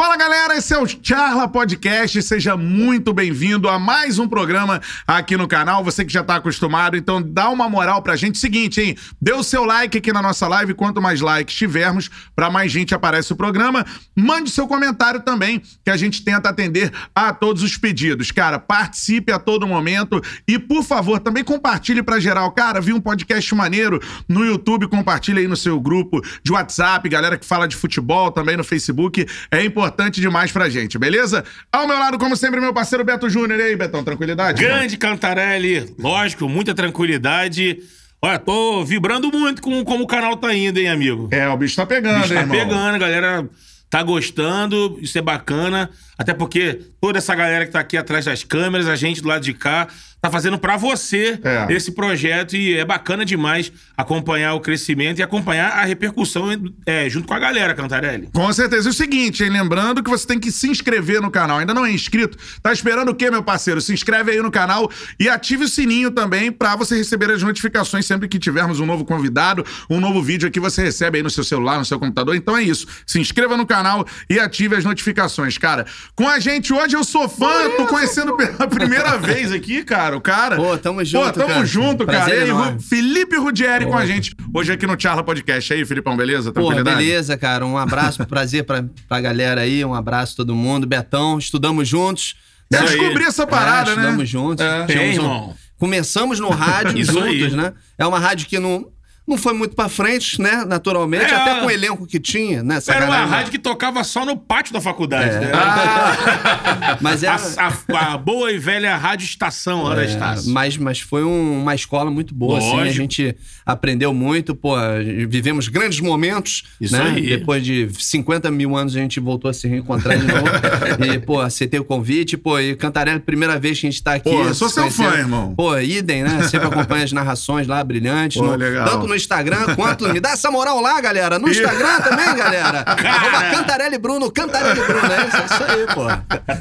Fala galera, esse é o Charla Podcast. Seja muito bem-vindo a mais um programa aqui no canal. Você que já tá acostumado, então dá uma moral pra gente. Seguinte, hein? Dê o seu like aqui na nossa live. Quanto mais likes tivermos, pra mais gente aparece o programa. Mande seu comentário também, que a gente tenta atender a todos os pedidos. Cara, participe a todo momento e, por favor, também compartilhe pra geral. Cara, vi um podcast maneiro no YouTube, compartilhe aí no seu grupo de WhatsApp, galera que fala de futebol também no Facebook. É importante importante demais pra gente, beleza? Ao meu lado, como sempre, meu parceiro Beto Júnior. E aí, Betão, tranquilidade? Grande Cantarelli, lógico, muita tranquilidade. Olha, tô vibrando muito com como o canal tá indo, hein, amigo? É, o bicho tá pegando, o bicho tá hein, irmão? pegando, a galera tá gostando, isso é bacana. Até porque toda essa galera que tá aqui atrás das câmeras, a gente do lado de cá, tá fazendo para você É. esse projeto e é bacana demais acompanhar o crescimento e acompanhar a repercussão é, junto com a galera, Cantarelli. Com certeza. E o seguinte, hein? Lembrando que você tem que se inscrever no canal. Ainda não é inscrito? Tá esperando o quê, meu parceiro? Se inscreve aí no canal e ative o sininho também pra você receber as notificações sempre que tivermos um novo convidado, um novo vídeo aqui você recebe aí no seu celular, no seu computador. Então é isso. Se inscreva no canal e ative as notificações, cara. Com a gente hoje eu sou fã, tô conhecendo pela primeira vez aqui, cara, o cara. Pô, tamo junto, Pô, tamo cara. junto, cara. Prazer E Felipe Rudieri com a gente hoje aqui no Charla Podcast. E aí, Filipão, beleza? Tranquilidade? beleza, cara. Um abraço, prazer pra, pra galera aí. Um abraço a todo mundo. Betão, estudamos juntos. Eu Isso aí. descobri essa parada, é, né? Estudamos juntos. É. Tem, um- irmão. Começamos no rádio juntos, aí. né? É uma rádio que não, não foi muito pra frente, né? Naturalmente, É. até com o elenco que tinha, né? Era uma rádio que tocava só no pátio da faculdade, É. né? Mas é. A, a- a boa e velha rádio estação da Estácio. Mas, mas foi um- uma escola muito boa, assim. A Lógico. gente aprendeu muito, pô, vivemos grandes momentos, Isso né? aí. Depois de 50 mil anos a gente voltou a se reencontrar de novo. e, pô, aceitei o convite, pô, e Cantarelli, primeira vez que a gente tá aqui. Pô, eu sou se seu conhecendo. fã, irmão. Pô, idem, né? Sempre acompanha as narrações lá, brilhantes. Pô, no- legal. Tanto no Instagram quanto... Me dá essa moral lá, galera. No. Instagram também, galera. Arroba Cantarelli Bruno, Cantarelli Bruno. É isso, é isso aí, pô.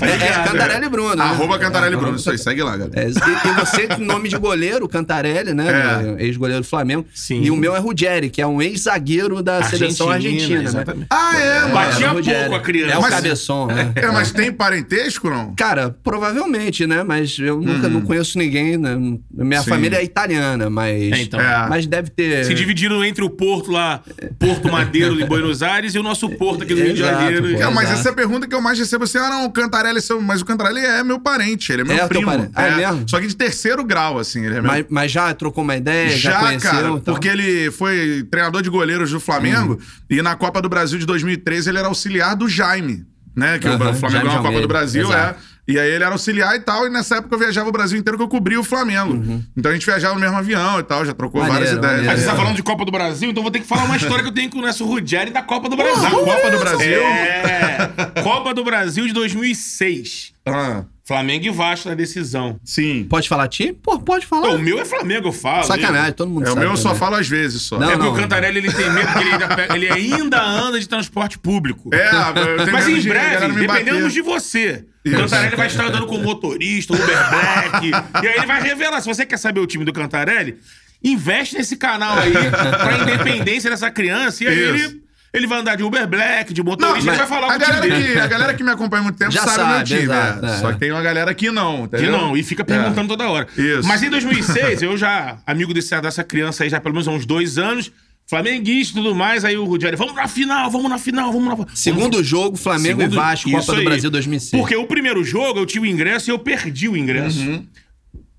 É, é Cantarelli Bruno. né? Arroba Cantarelli Bruno. Isso aí, segue lá, galera. É, e, você nome de goleiro, Cantarelli, né? Ex-goleiro do Flamengo. Sim. E o meu é Ruggeri, que é um ex-zagueiro da seleção argentina. né? exatamente. Ah, é, mano. Batia É, Ruggeri. pouco a criança. É o Mas- cabeção, né? É, mas tem parentesco, não? Cara, provavelmente, né? Mas eu nunca não conheço ninguém. Né? Minha. Sim. família é italiana, mas. É, então. É. Mas deve ter. Se dividiram entre o Porto lá, Porto Madeiro de Buenos Aires e o nosso Porto aqui do Rio de Janeiro. pô. É, mas Exato. essa é a pergunta que eu mais recebo assim: ah, não, o Cantarelli é seu. Mas o Cantarelli é meu parente, ele é meu É, teu primo. parente. Ah, é mesmo? Só que de terceiro grau, assim. Ele é meu Mas, mas já trocou uma ideia? Já, Já, conheceu? cara, então? porque ele foi treinador de goleiros do Flamengo Uhum. e na Copa do Brasil de 2013 ele era auxiliar do Jaime, né? Que o Aham, Flamengo Jaime ganhou a Copa do Brasil, exato. é. E aí ele era auxiliar e tal, e nessa época eu viajava o Brasil inteiro que eu cobria o Flamengo. Então a gente viajava no mesmo avião e tal, já trocou Uhum. Maneiro, várias ideias. maneiro. Mas você tá falando de Copa do Brasil, então vou ter que falar uma história que eu tenho com o Nelson Ruggeri da Copa do Brasil. Da Copa do Brasil? É. Copa do Brasil de 2006. Ah, Flamengo e Vasco na decisão. sim. Pode falar time? Pô, pode falar. Pô, o meu é Flamengo, eu falo. Sacanagem, todo mundo É, o sabe. meu eu só falo às vezes só. Não, É não. o Cantarelli ele tem medo que ele ainda, pega- ele ainda anda de transporte público. É, eu tenho Mas medo em de breve, dependemos de você. Isso. O Cantarelli vai estar andando com motorista, Uber Black. e aí ele vai revelar. Se você quer saber o time do Cantarelli, investe nesse canal aí pra independência dessa criança. E aí Isso. ele, ele vai andar de Uber Black, de Não, motorista, ele vai falar a com time galera, que, a galera que me acompanha há muito tempo Já sabe, o meu sabe, time. exato, é. é. Só que tem uma galera que não, Que entendeu? não, e fica perguntando toda hora. Isso. Mas em 2006, eu já, amigo desse, dessa criança aí, já pelo menos há uns dois anos, flamenguista e tudo mais, aí o Rudieri, vamos na final, vamos na final, vamos na vamos- Segundo jogo, Flamengo Segundo- e Vasco, Copa do. Brasil 2006. Porque o primeiro jogo eu tinha o ingresso e eu perdi o ingresso. Uhum.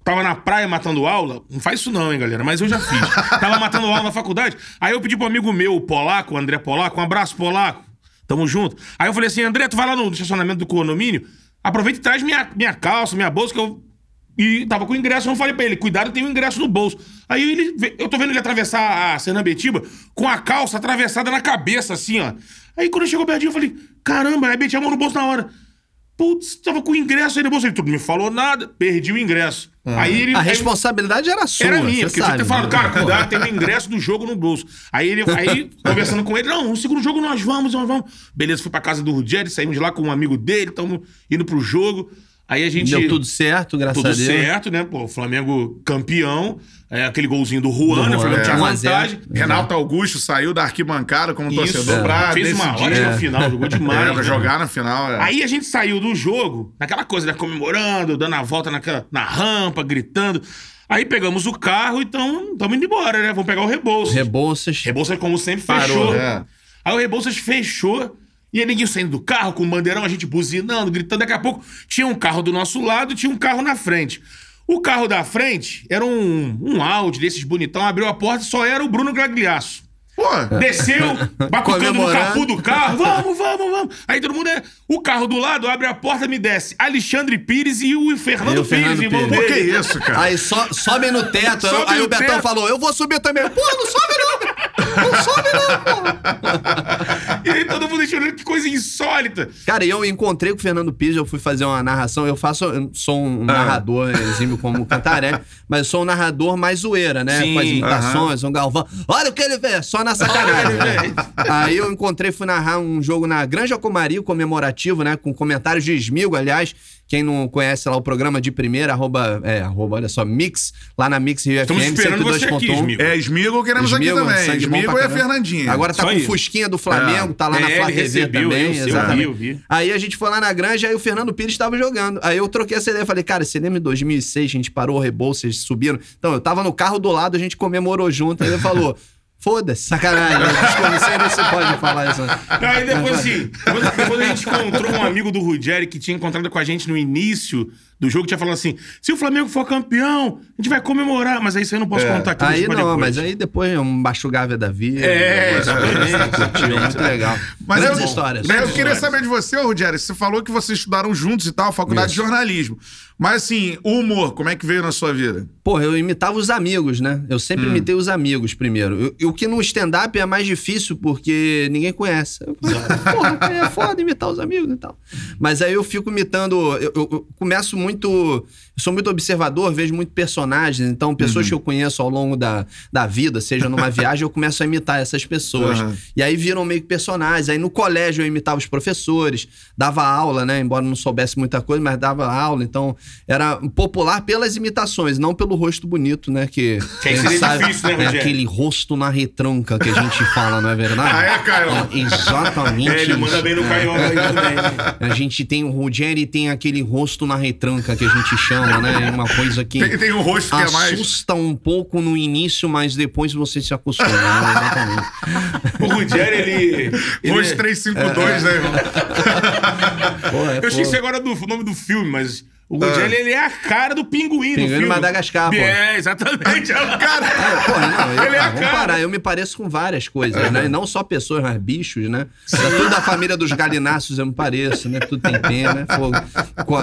Tava na praia matando aula. Não faz isso não, hein, galera. Mas eu já fiz. Tava matando aula na faculdade. Aí eu pedi pro amigo meu, o Polaco, o André Polaco, um abraço, Polaco. Tamo junto. Aí eu falei assim, André, tu vai lá no estacionamento do condomínio, aproveita e traz minha, minha calça, minha bolsa, que eu... E tava com o ingresso, eu falei pra ele, cuidado, tem o ingresso no bolso. Aí ele, eu tô vendo ele atravessar a Senambetiba com a calça atravessada na cabeça, assim, ó. Aí quando chegou pertinho, eu falei, caramba, aí meti a mão no bolso na hora. Putz, tava com o ingresso aí no bolso. Ele, tu não me falou nada, perdi o ingresso. Aí ele. A aí- responsabilidade era sua. era minha, porque eu tinha que ter sabe, falado, né? cara, cuidado, tem o ingresso do jogo no bolso. Aí ele, aí, conversando com ele, não, no segundo jogo nós vamos, nós vamos. Beleza, fui pra casa do Ruggeri, saímos de lá com um amigo dele, estamos indo pro jogo. Aí a gente. Deu tudo certo, graças Tudo a Deus. certo, né? Pô, o Flamengo campeão. É, aquele golzinho do Juan, Do né? O Flamengo Juan, tinha é. 1 a 0. vantagem. Renato Augusto saiu da arquibancada como Isso. torcedor pra Fez uma decidir. ótima final, jogou demais. É, pra né? jogar na final. É. Aí a gente saiu do jogo, naquela coisa, né? Comemorando, dando a volta naquela, na rampa, gritando. Aí pegamos o carro e estamos indo embora, né? Vamos pegar o Rebouças. Rebouças. Rebouças, como sempre, Parou, fechou. é. Aí o Rebouças fechou. E aí ninguém saindo do carro, com o bandeirão, a gente buzinando, gritando. Daqui a pouco tinha um carro do nosso lado e tinha um carro na frente. O carro da frente era um, um Audi desses bonitão, abriu a porta e só era o Bruno Gragliaço. Pô, Desceu, batucando no capô do carro. Vamos, vamos, vamos. Aí todo mundo é. O carro do lado abre a porta, me desce. Alexandre Pires e o Fernando E o Fernando Pires, irmão Pires. pô, que dele. isso, cara? Aí so, sobe no teto. Sobe aí no o Betão teto. falou: Eu vou subir também. Pô, não sobe não. Não sobe não, pô. E aí todo mundo achando que coisa insólita. Cara, eu encontrei com o Fernando Pires, eu fui fazer uma narração. Eu faço, eu sou um narrador exímio como o Cantarelli, mas eu sou um narrador mais zoeira, né? Sim, Com as imitações, um galvão. Olha o que ele vê, só na sacanagem. né? Aí eu encontrei, fui narrar um jogo na Granja Comari, comemorativo, né? Com comentários de Esmigo, aliás. Quem não conhece lá o programa de primeira, arroba, é, arroba, olha só, Mix, lá na Mix Rio Estamos FM, esperando você aqui, 102.1. Esmigo. É, Esmigo queremos Esmigo, aqui também. sangue pra e a. Fernandinha. Agora tá Isso com o Fusquinha do Flamengo, É. tá lá na É, Flá ele TV recebeu, também. eu- eu vi, exatamente. eu vi. Aí a gente foi lá na granja, aí o Fernando Pires tava jogando. Aí eu troquei essa ideia, falei, cara, você lembra em 2006, a gente parou o Rebouças, subiram. Então, eu tava no carro do lado, a gente comemorou junto. Aí ele falou, foda-se, sacanagem. Eu não sei nem se pode falar isso. Aí depois, assim, depois, depois a gente encontrou um amigo do Ruggeri que tinha encontrado com a gente no início do jogo, tinha falado assim: se o Flamengo for campeão, a gente vai comemorar. Mas aí isso aí eu não posso contar aqui. Aí não, depois. mas aí depois um baixo Gávea da vida. É, exatamente. Curtiu, muito legal. Mas Grandes eu, histórias. né, eu queria histórias. saber de você, Rogério. Você falou que vocês estudaram juntos e tal, faculdade de jornalismo. Mas assim, o humor, como é que veio na sua vida? Porra, eu imitava os amigos, né? Eu sempre Hum. imitei os amigos primeiro. E o que no stand-up é mais difícil porque ninguém conhece. Eu Porra, é foda imitar os amigos e tal. Mas aí eu fico imitando. Eu, eu- eu começo muito. Eu sou muito observador, vejo muito personagens. Então, pessoas Uhum. que eu conheço ao longo da, da vida, seja numa viagem, eu começo a imitar essas pessoas. Aham. E aí viram meio que personagens. Aí no colégio eu imitava os professores, dava aula, né? Embora não soubesse muita coisa, mas dava aula. Então era popular pelas imitações, não pelo rosto bonito, né? Que, Que aí seria difícil, né, é aquele rosto na retranca que a gente fala, não é verdade? Ah, é, Caio? É exatamente. É, ele manda bem no aí também. A gente tem o Rogério e tem aquele rosto na retranca que a gente chama, né? É uma coisa que. Tem, tem um rosto que é mais. Assusta um pouco no início, mas depois você se acostuma, né? Exatamente. O Ruggeri, ele. ele Rosto é- 352, né, irmão? Pô, é Eu esqueci agora do nome do filme, mas o Ruggeri, ele é a cara do pinguim, no Pinguim filme. Madagascar, pô. É, exatamente. Cara, É, porra, não, eu, Ele é a ah, vamos cara. parar, eu me pareço com várias coisas, né? E não só pessoas, mas bichos, né? Da tudo da família dos galináceos eu me pareço, né? Tudo tem pena, né? Fogo.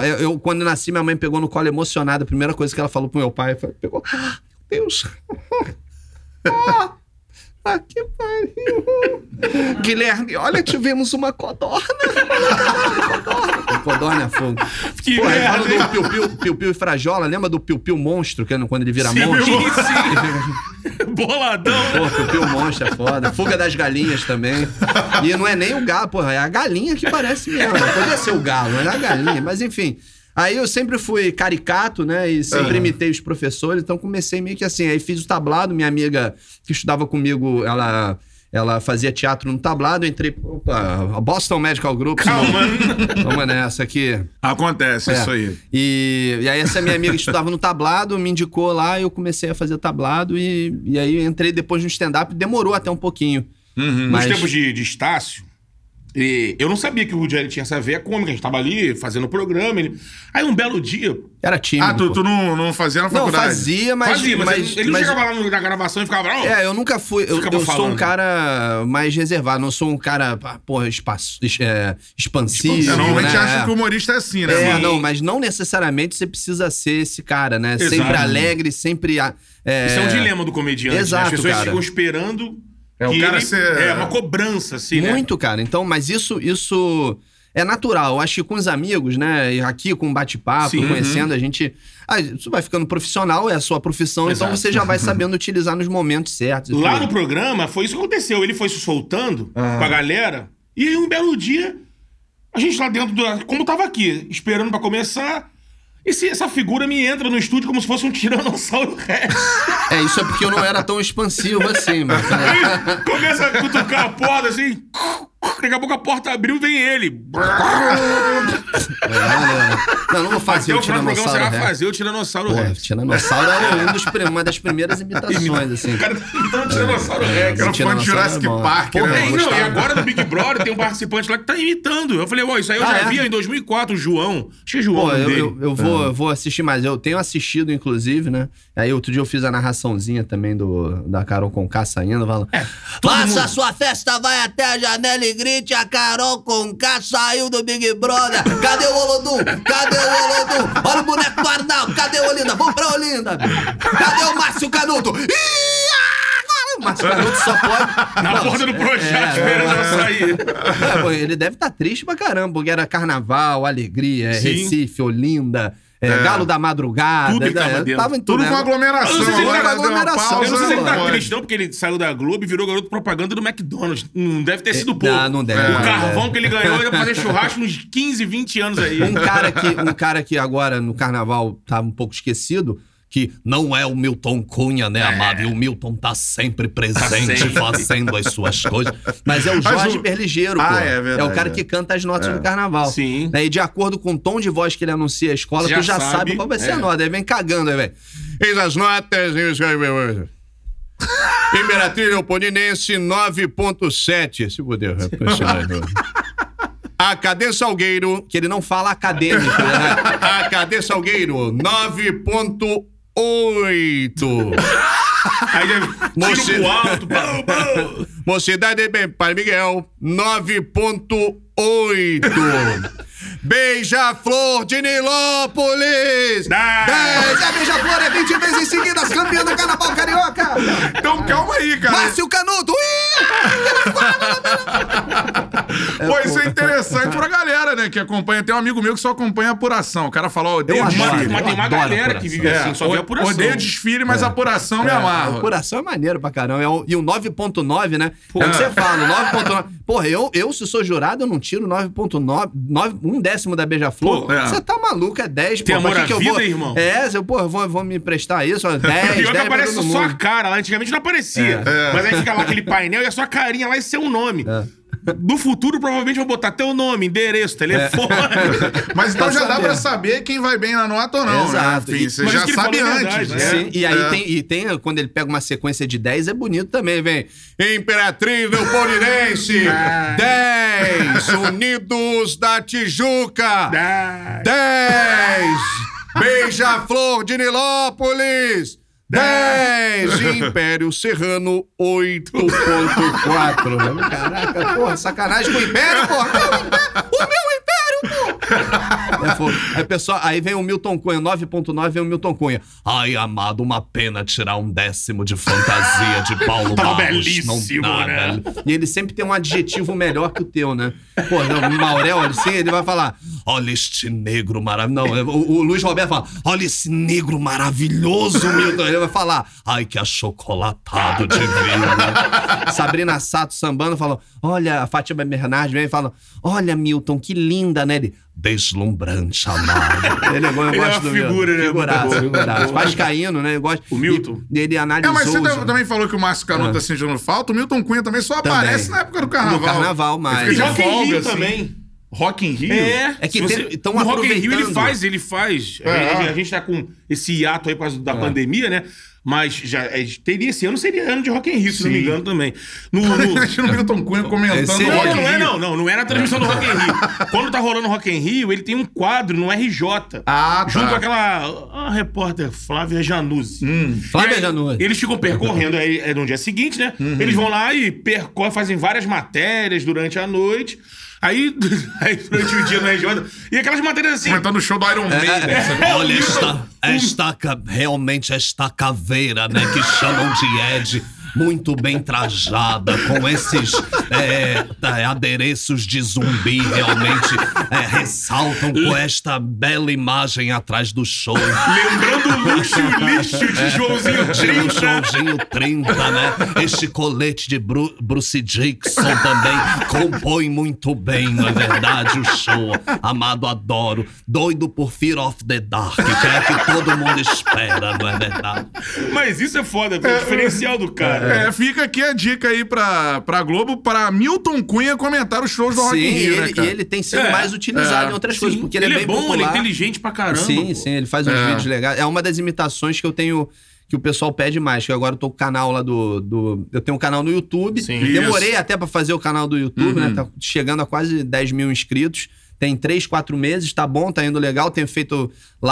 Eu, eu, quando nasci, minha mãe pegou no colo emocionada. A primeira coisa que ela falou pro meu pai foi: pegou. "Ah, Meu Deus! Ah, ah, que pariu! Guilherme, olha, tivemos uma codorna. codorna. Codorna é fogo. Que Pô, aí merda, fala hein? do Piu Piu, Piu Piu e Frajola. Lembra do Piu Piu Monstro, que é quando ele vira Sim, monstro? sim. Boladão. Pô, Piu Piu Monstro é foda. Fuga das galinhas também. E não é nem o galo, porra, é a galinha que parece mesmo. Podia ser o galo, mas é a galinha. Mas enfim. Aí eu sempre fui caricato, né? E sempre imitei os professores, então comecei meio que assim. Aí fiz o tablado, minha amiga que estudava comigo, ela. Ela fazia teatro no tablado, eu entrei. Opa, a Boston Medical Group. Calma. Vamos nessa aqui. acontece É. isso aí. E, e aí essa minha amiga estudava no tablado, me indicou lá, eu comecei a fazer tablado e, e aí entrei depois no stand-up, demorou até um pouquinho. Nos Mas tempos de, de Estácio, e eu não sabia que o Ruggeri tinha essa veia cômica. A gente tava ali fazendo o programa. Ele... Aí um belo dia. era tímido. Ah, tu, tu não, não fazia na Não, faculdade? fazia, mas... fazia, mas, mas- ele, ele mas- não chegava lá no- na gravação e ficava. "Oh, É, eu nunca fui. Eu, eu sou um cara mais reservado, não sou um cara, porra, espaço, é, expansivo. É, normalmente né? acham que o humorista é assim, né? É, mano? não, mas não necessariamente você precisa ser esse cara, né? Exato. Sempre alegre, sempre. ah, É... Isso é um dilema do comediante. né? Exato, As pessoas cara. ficam esperando. É, o cara ele- ser- É, uma cobrança, assim, né? Muito, cara. Então, mas isso, isso é natural. Eu acho que com os amigos, né? Aqui com bate-papo, conhecendo, a gente. Ah, isso vai ficando profissional, é a sua profissão, Exato. então você já vai sabendo utilizar nos momentos certos. Lá tudo. no programa, foi isso que aconteceu. Ele foi se soltando com a galera. E aí, um belo dia, a gente lá dentro, do, como tava aqui, esperando pra começar, esse- essa figura me entra no estúdio como se fosse um tiranossauro rex. É, isso é porque eu não era tão expansivo assim, mano. Aí começa a cutucar a porta assim. Daqui a pouco a porta abriu vem ele. Não, não vou fazer Até o o Tiranossauro Rex. fazer o Tiranossauro Rex. Tiranossauro era um dos, uma das primeiras imitações, assim. O cara tá imitando o Tiranossauro Rex. Era fã de Jurassic é bom. Park, né? É, não, e agora no Big Brother tem um participante lá que tá imitando. Eu falei, ó, isso aí eu Ah, já é? via em 2004, o João. Acho que é João Pô, o eu, eu, eu vou, eu vou assistir mais. Eu tenho assistido, inclusive, né? Aí outro dia eu fiz a narraçãozinha também do, da Carol Conká saindo, falando. É, Faça mundo- sua festa, vai até a janela e grite, a Carol Conká saiu do Big Brother. Cadê o Olodum? Cadê o Olodum? Olha o boneco do Arnaldo, cadê o Olinda? Vamos pra Olinda. Cadê o Márcio Canuto? Ih, o Márcio Canuto só pode... Na porta do Projac, é, esperando é. ela sair. É, pô, ele deve estar triste pra caramba, porque era carnaval, alegria, Sim. Recife, Olinda, é, Galo da Madrugada. Tudo ele tava é, dentro. em Tudo né? com aglomeração. Eu não sei se ele Agora tá aglomeração, pausa, Eu não sei se ele tá triste, não, porque ele saiu da Globo e virou garoto propaganda do McDonald's. Não deve ter sido pouco. não, não deve, O não carvão deve. que ele ganhou ia fazer churrasco uns 15, 20 anos aí. Um cara, que, um cara que agora no carnaval tá um pouco esquecido, que não é o Milton Cunha, né, amado? E o Milton tá sempre presente, sempre. fazendo as suas coisas. Mas é o Jorge o- Berligeiro, Ah, pô. é verdade, o cara é. que canta as notas do carnaval. Sim. Né, E de acordo com o tom de voz que ele anuncia a escola, Já tu já sabe, sabe, qual vai ser é. a nota. Aí vem cagando, aí vem. Eis as notas. Imperatriz Leopoldinense 9.7. Se puder, AKD Salgueiro, que ele não fala acadêmico, né? AKD Salgueiro 9.8. Aí já Moci- alto. Mocidade de Pai Miguel 9.8. Beija-Flor de Nilópolis! Dez. 10! A Beija-Flor é 20 vezes seguidas campeã do Carnaval Carioca! Então calma aí, cara. Márcio Canuto! Ih! Pô, isso é interessante pra galera, né? Que acompanha. Tem um amigo meu que só acompanha a apuração. O cara falou, ó, odeio Mas, desfile. mas tem uma galera que vive assim, só vê o- apuração. Odeio desfile, mas apuração me A amarra. apuração é maneiro pra caramba. É o- E o 9.9, né? É o que você fala, o 9.9. Porra, eu, eu, se sou jurado, eu não tiro 9.9, nove- um décimo da Beija-Flor. É. Você tá maluco, é 10, Tem pô. Amor que à que eu vida, vou... irmão? É, eu, pô, vou, vou me emprestar isso, ó, 10, 10 Pior que pra aparece só a cara lá. Antigamente não aparecia. Mas aí fica lá aquele painel e a sua carinha lá e seu nome. No futuro, provavelmente, vou botar teu nome, endereço, telefone. Mas então Pra já dá pra saber quem vai bem na nota ou não, Exato. né? Enfim, E- você mas já sabe é antes, verdade, né? Sim, e aí É. tem, e tem, quando ele pega uma sequência de 10, é bonito também, vem. Imperatriz Leopoldinense, 10, Unidos da Tijuca, Ah, 10, Beija-Flor de Nilópolis, 10, Império Serrano, 8.4. Caraca, porra, sacanagem com o Império, porra. O meu Império, porra. É, aí, pessoal, aí vem o Milton Cunha, 9.9 vem o Milton Cunha. Ai, amado, uma pena tirar um décimo de fantasia de Paulo Tava Barros. belíssimo, não dá, né? E ele sempre tem um adjetivo melhor que o teu, né? Pô, o Maurel, assim, ele vai falar: olha este negro maravilhoso. Não, o, o Luiz Roberto fala: olha esse negro maravilhoso, Milton. Ele vai falar: ai, que achocolatado divino. Sabrina Sato sambando falou: olha, a Fátima Bernardes vem e fala: olha, Milton, que linda, né? Ele, deslumbrante, amado. Ele, é bom, eu Ele é gosto uma do figura, né? Figuraço, figuraço. Vascaíno, né? Eu gosto. O Milton. E, ele analisou. É, mas você os- tam- também falou que o Márcio Canuto tá sentindo falta. O Milton Cunha também só Também. aparece na época do carnaval. No carnaval, mas- Ele fica de Rock in folga, Rio assim. também. Rock in Rio? É, É que se tem- tão no Rock in Rio ele aproveitando. faz, ele faz. É. A, a gente tá com esse hiato aí por causa da pandemia, né? Mas já é, teria esse ano, seria ano de Rock in Rio, se não me engano também. No, no- Imagina o Milton Cunha comentando Não, Rock in não é não, não, não é na transmissão do Rock in Rio. Quando tá rolando Rock in Rio, ele tem um quadro no RJ. Ah, tá. Junto com aquela a repórter Flávia Januzzi. Hum. Flávia aí, Januzzi. Eles ficam percorrendo aí é no dia seguinte, né? Eles vão lá e percorrem, fazem várias matérias durante a noite. Aí, aí durante o dia no RJ. E aquelas matérias assim. Comentando o show do Iron Maiden. É, Olha, o esta, Milton- esta, ca- realmente esta caveira, né, que chamam de Ed, muito bem trajada, com esses é, tá, adereços de zumbi, realmente é, ressaltam com esta bela imagem atrás do show. Lembrando o luxo e o lixo de Joãozinho De 30. Joãozinho 30, né? Este colete de Bru- Bruce Dixon também compõe muito bem, não é verdade? O show. Amado, adoro. Doido por Fear of the Dark, que é que todo mundo espera, não é verdade? Mas isso é foda, é o diferencial do cara. É, fica aqui a dica aí pra, pra Globo, pra Milton Cunha comentar os shows do Rock Sim, in Rio, né, ele, e cara? ele tem sido É, mais utilizado é. em outras Sim, coisas, porque ele, é bem bom, popular. ele é inteligente pra caramba. Sim, pô. sim, ele faz uns É. vídeos legais. É uma das imitações que eu tenho. Que o pessoal pede mais, que eu agora tô com o canal lá do, do. Eu tenho um canal no YouTube. Sim. Demorei Isso. até pra fazer o canal do YouTube, Uhum. né? Tá chegando a quase 10 mil inscritos. Tem 3, 4 meses, tá bom, tá indo legal. Tenho feito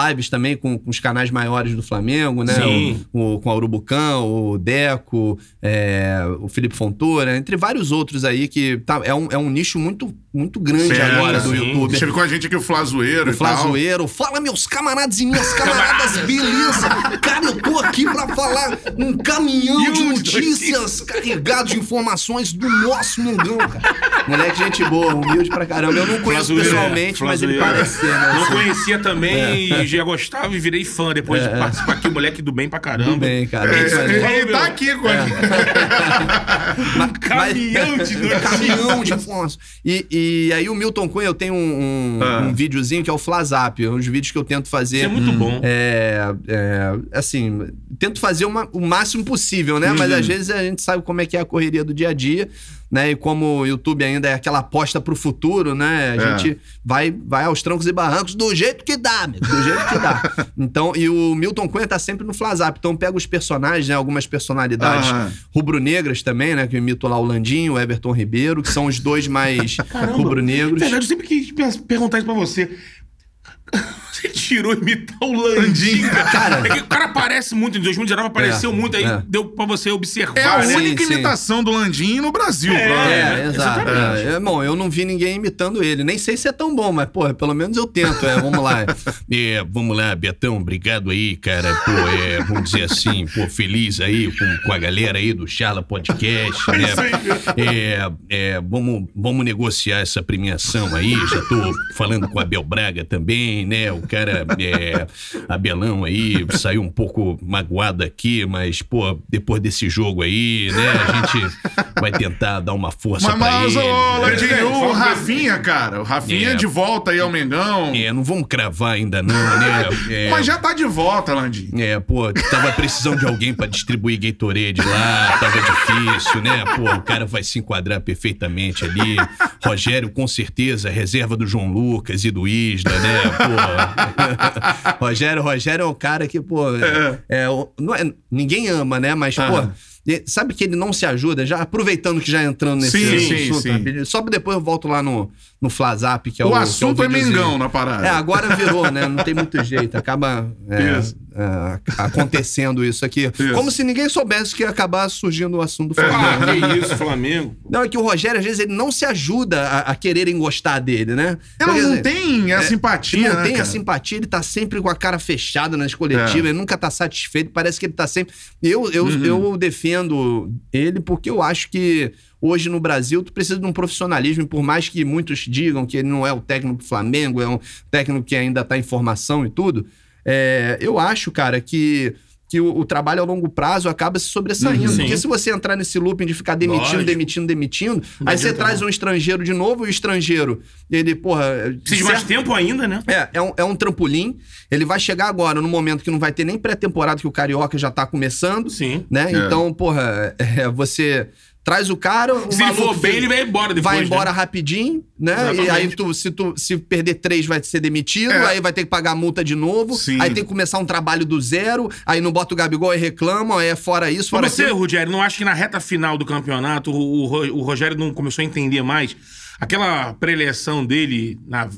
lives também com, com os canais maiores do Flamengo, né? Sim. O, o- com a Urubucão, o Deco, é, o Felipe Fontoura, entre vários outros aí que tá, é, um, é um nicho muito, muito grande Sim, agora do sim. YouTube. Esteve com a gente aqui o Flazoeiro O e. Flazoeiro, fala meus camaradas e minhas camaradas, beleza? Cara, eu tô aqui pra falar um caminhão E de um notícias carregado de informações do nosso mundão, cara. Moleque, gente boa, humilde pra caramba. Eu não conheço pessoalmente, mas ele parece ser, né? Não conhecia também e já gostava e virei fã depois de participar aqui. O moleque do bem pra caramba. Tudo bem, cara. É, maneiro. ele, tá aqui com a gente. Caminhão de notícias. Caminhão de informações. E, e aí o Milton Cunha, eu tenho um, um, Ah. um videozinho que é o Flazap, uns vídeos que eu tento fazer. Isso é muito bom. É, é, assim, tento fazer uma- o máximo possível, né? Mas às vezes a gente sabe como é que é a correria do dia a dia, né? E como o YouTube ainda é aquela aposta pro futuro, né? A É. gente vai, vai aos trancos e barrancos do jeito que dá, amigo, do jeito que dá. Então, e o Milton Cunha tá sempre no Flazap. Então pega os personagens, né? Algumas personalidades rubro-negras também, né? Que eu imito lá o Landinho, o Everton Ribeiro, que são os dois mais rubro-negros. Verdade, eu sempre quis per- perguntar isso pra você. Você tirou imitar o Landinho, cara. Cara. É que o cara aparece muito, em 2019 apareceu É, muito, aí é. deu pra você observar, É a né? única sim. imitação do Landim no Brasil, provavelmente. É, É, exato. exatamente. É, é, bom, eu não vi ninguém imitando ele. Nem sei se é tão bom, mas, pô, pelo menos eu tento. É, vamos lá. É, vamos lá, Betão, obrigado aí, cara. Pô, é, vamos dizer assim, pô, feliz aí com, com a galera aí do Charla Podcast, né? É, é, vamos, vamos negociar essa premiação aí. Já tô falando com a Abel Braga também, né? O cara, é, Abelão aí, saiu um pouco magoado aqui, mas, pô, depois desse jogo aí, né? A gente vai tentar dar uma força Mas, pra mas ele. ô, né? É, o Rafinha, cara, o Rafinha É. de volta aí ao Mengão. É, não vamos cravar ainda não, né? É, Mas já tá de volta, Landim. É, pô, tava precisando de alguém pra distribuir Gatorade lá, tava difícil, né? Pô, o cara vai se enquadrar perfeitamente ali. Rogério, com certeza, reserva do João Lucas e do Isla, né? Pô, Rogério, Rogério é o cara que, pô. É. é o- não é- ninguém ama, né? Mas, Aham. pô. Sabe que ele não se ajuda? Já aproveitando que já entrando nesse Sim, assunto, sim, sim. rapidinho, Só depois eu volto lá no, no Flazap, que é o. O que é o assunto é. Mengão na parada. É, agora virou, né? Não tem muito jeito. Acaba é, Isso. é, acontecendo isso aqui. Como se ninguém soubesse que ia acabar surgindo o assunto do Flamengo. Ah, que isso, Flamengo. Não, é que o Rogério, às vezes, ele não se ajuda a, a quererem gostar dele, né? Ela Quer não dizer, tem a é, simpatia, não né, tem a cara? simpatia, ele tá sempre com a cara fechada nas coletivas, É. ele nunca tá satisfeito, parece que ele tá sempre. Eu, eu, Uhum. eu defendo ele porque eu acho que hoje no Brasil tu precisa de um profissionalismo, e por mais que muitos digam que ele não é o técnico do Flamengo, é um técnico que ainda tá em formação e tudo, é, eu acho, cara, que. Que o, o trabalho a longo prazo acaba se sobressaindo. Uhum. Porque Sim. se você entrar nesse looping de ficar demitindo, Lógico. demitindo, demitindo, Não aí você traz um estrangeiro de novo e o estrangeiro, ele, porra. Precisa de mais tempo ainda, né? é, é um, é um trampolim. Ele vai chegar agora no momento que não vai ter nem pré-temporada, que o Carioca já tá começando, Sim. né? É. Então, porra, é, você traz o cara. o Se ele maluco for bem, ele vai embora depois. Vai embora né? rapidinho, né? Exatamente. E aí, tu, se, tu, se perder três, vai ser demitido, É. aí vai ter que pagar a multa de novo, Sim. aí tem que começar um trabalho do zero, aí não bota o Gabigol e reclamam, aí é fora isso, fora Mas você, aquilo. Rogério, não acha que na reta final do campeonato o, o o Rogério não começou a entender mais aquela preleção dele na-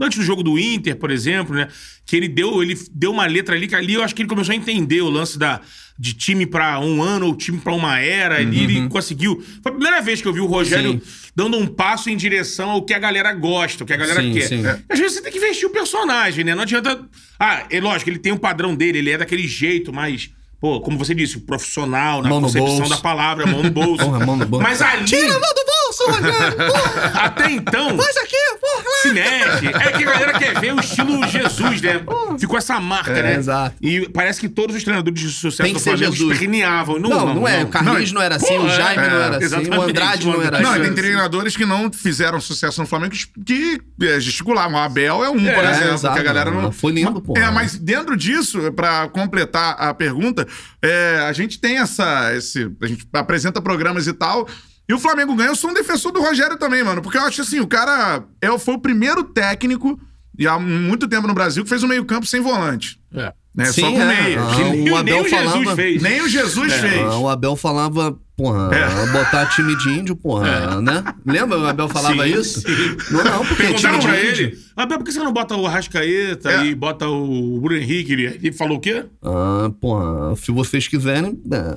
antes do jogo do Inter, por exemplo, né? Que ele deu, ele deu uma letra ali que ali eu acho que ele começou a entender o lance da de time pra um ano ou time pra uma era. Ali ele conseguiu. Foi a primeira vez que eu vi o Rogério Sim. dando um passo em direção ao que a galera gosta, o que a galera Sim, quer. sim. É. Às vezes você tem que vestir o personagem, né? Não adianta. Ah, é lógico, ele tem um padrão dele, ele é daquele jeito mais pô, como você disse, profissional, na Mão concepção da palavra, mão no bolso. Porra, mão no bolso. Mas ali, Tira a mão do bolso, Rogério! Porra! até então, Faz aqui, porra! se mexe. É que a galera quer ver o estilo Jesus, né? Ficou essa marca, É, né? exato. E parece que todos os treinadores de sucesso Tem que do Flamengo esperneavam. Não, Não, não, é. O Carlinhos não, era assim, Pô, o Jaime é, não era assim, o Andrade não era Não, assim. e tem treinadores que não fizeram sucesso no Flamengo que é, gesticulavam. O Abel é um, por É, exemplo, exato. que a galera não. Foi lindo, pô. É, mas dentro disso, pra completar a pergunta, é, a gente tem essa. Esse, a gente apresenta programas e tal. E o Flamengo ganha. Eu sou um defensor do Rogério também, mano. Porque eu acho assim, o cara é, foi o primeiro técnico, e há muito tempo no Brasil, que fez um meio-campo sem volante. É. Né? Sim, Só com é. meia. Ah, Que o nem, Abel nem o Jesus falava- fez. Nem o Jesus fez. Ah, o Abel falava, porra, É. botar time de índio, porra, né? Lembra o Abel falava Sim, isso? sim. Não, não, porque time Perguntaram pra índio. ele, Abel, por que você não bota o Arrascaeta É. e bota o Bruno Henrique? Ele, ele falou o quê? Ah, porra, se vocês quiserem, é,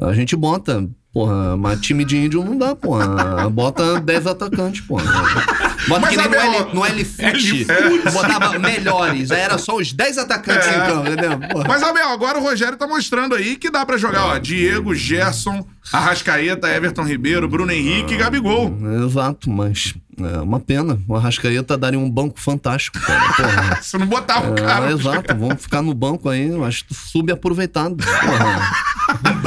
a gente bota. Porra, mas time de índio não dá, porra. Bota 10 atacantes, porra. Bota Mas que nem no, Bel- L, no L-Foot. L-Foot. Botava melhores. Aí era só os 10 atacantes É. em campo, entendeu? Porra. Mas, Abel, agora o Rogério tá mostrando aí que dá pra jogar, ó. Diego, Gerson, Arrascaeta, Everton Ribeiro, Bruno Henrique e Gabigol. Exato, mas é uma pena. O Arrascaeta daria um banco fantástico, cara. Porra. Você não botava o cara. É, exato, vamos ficar no banco aí, acho subaproveitado. Porra.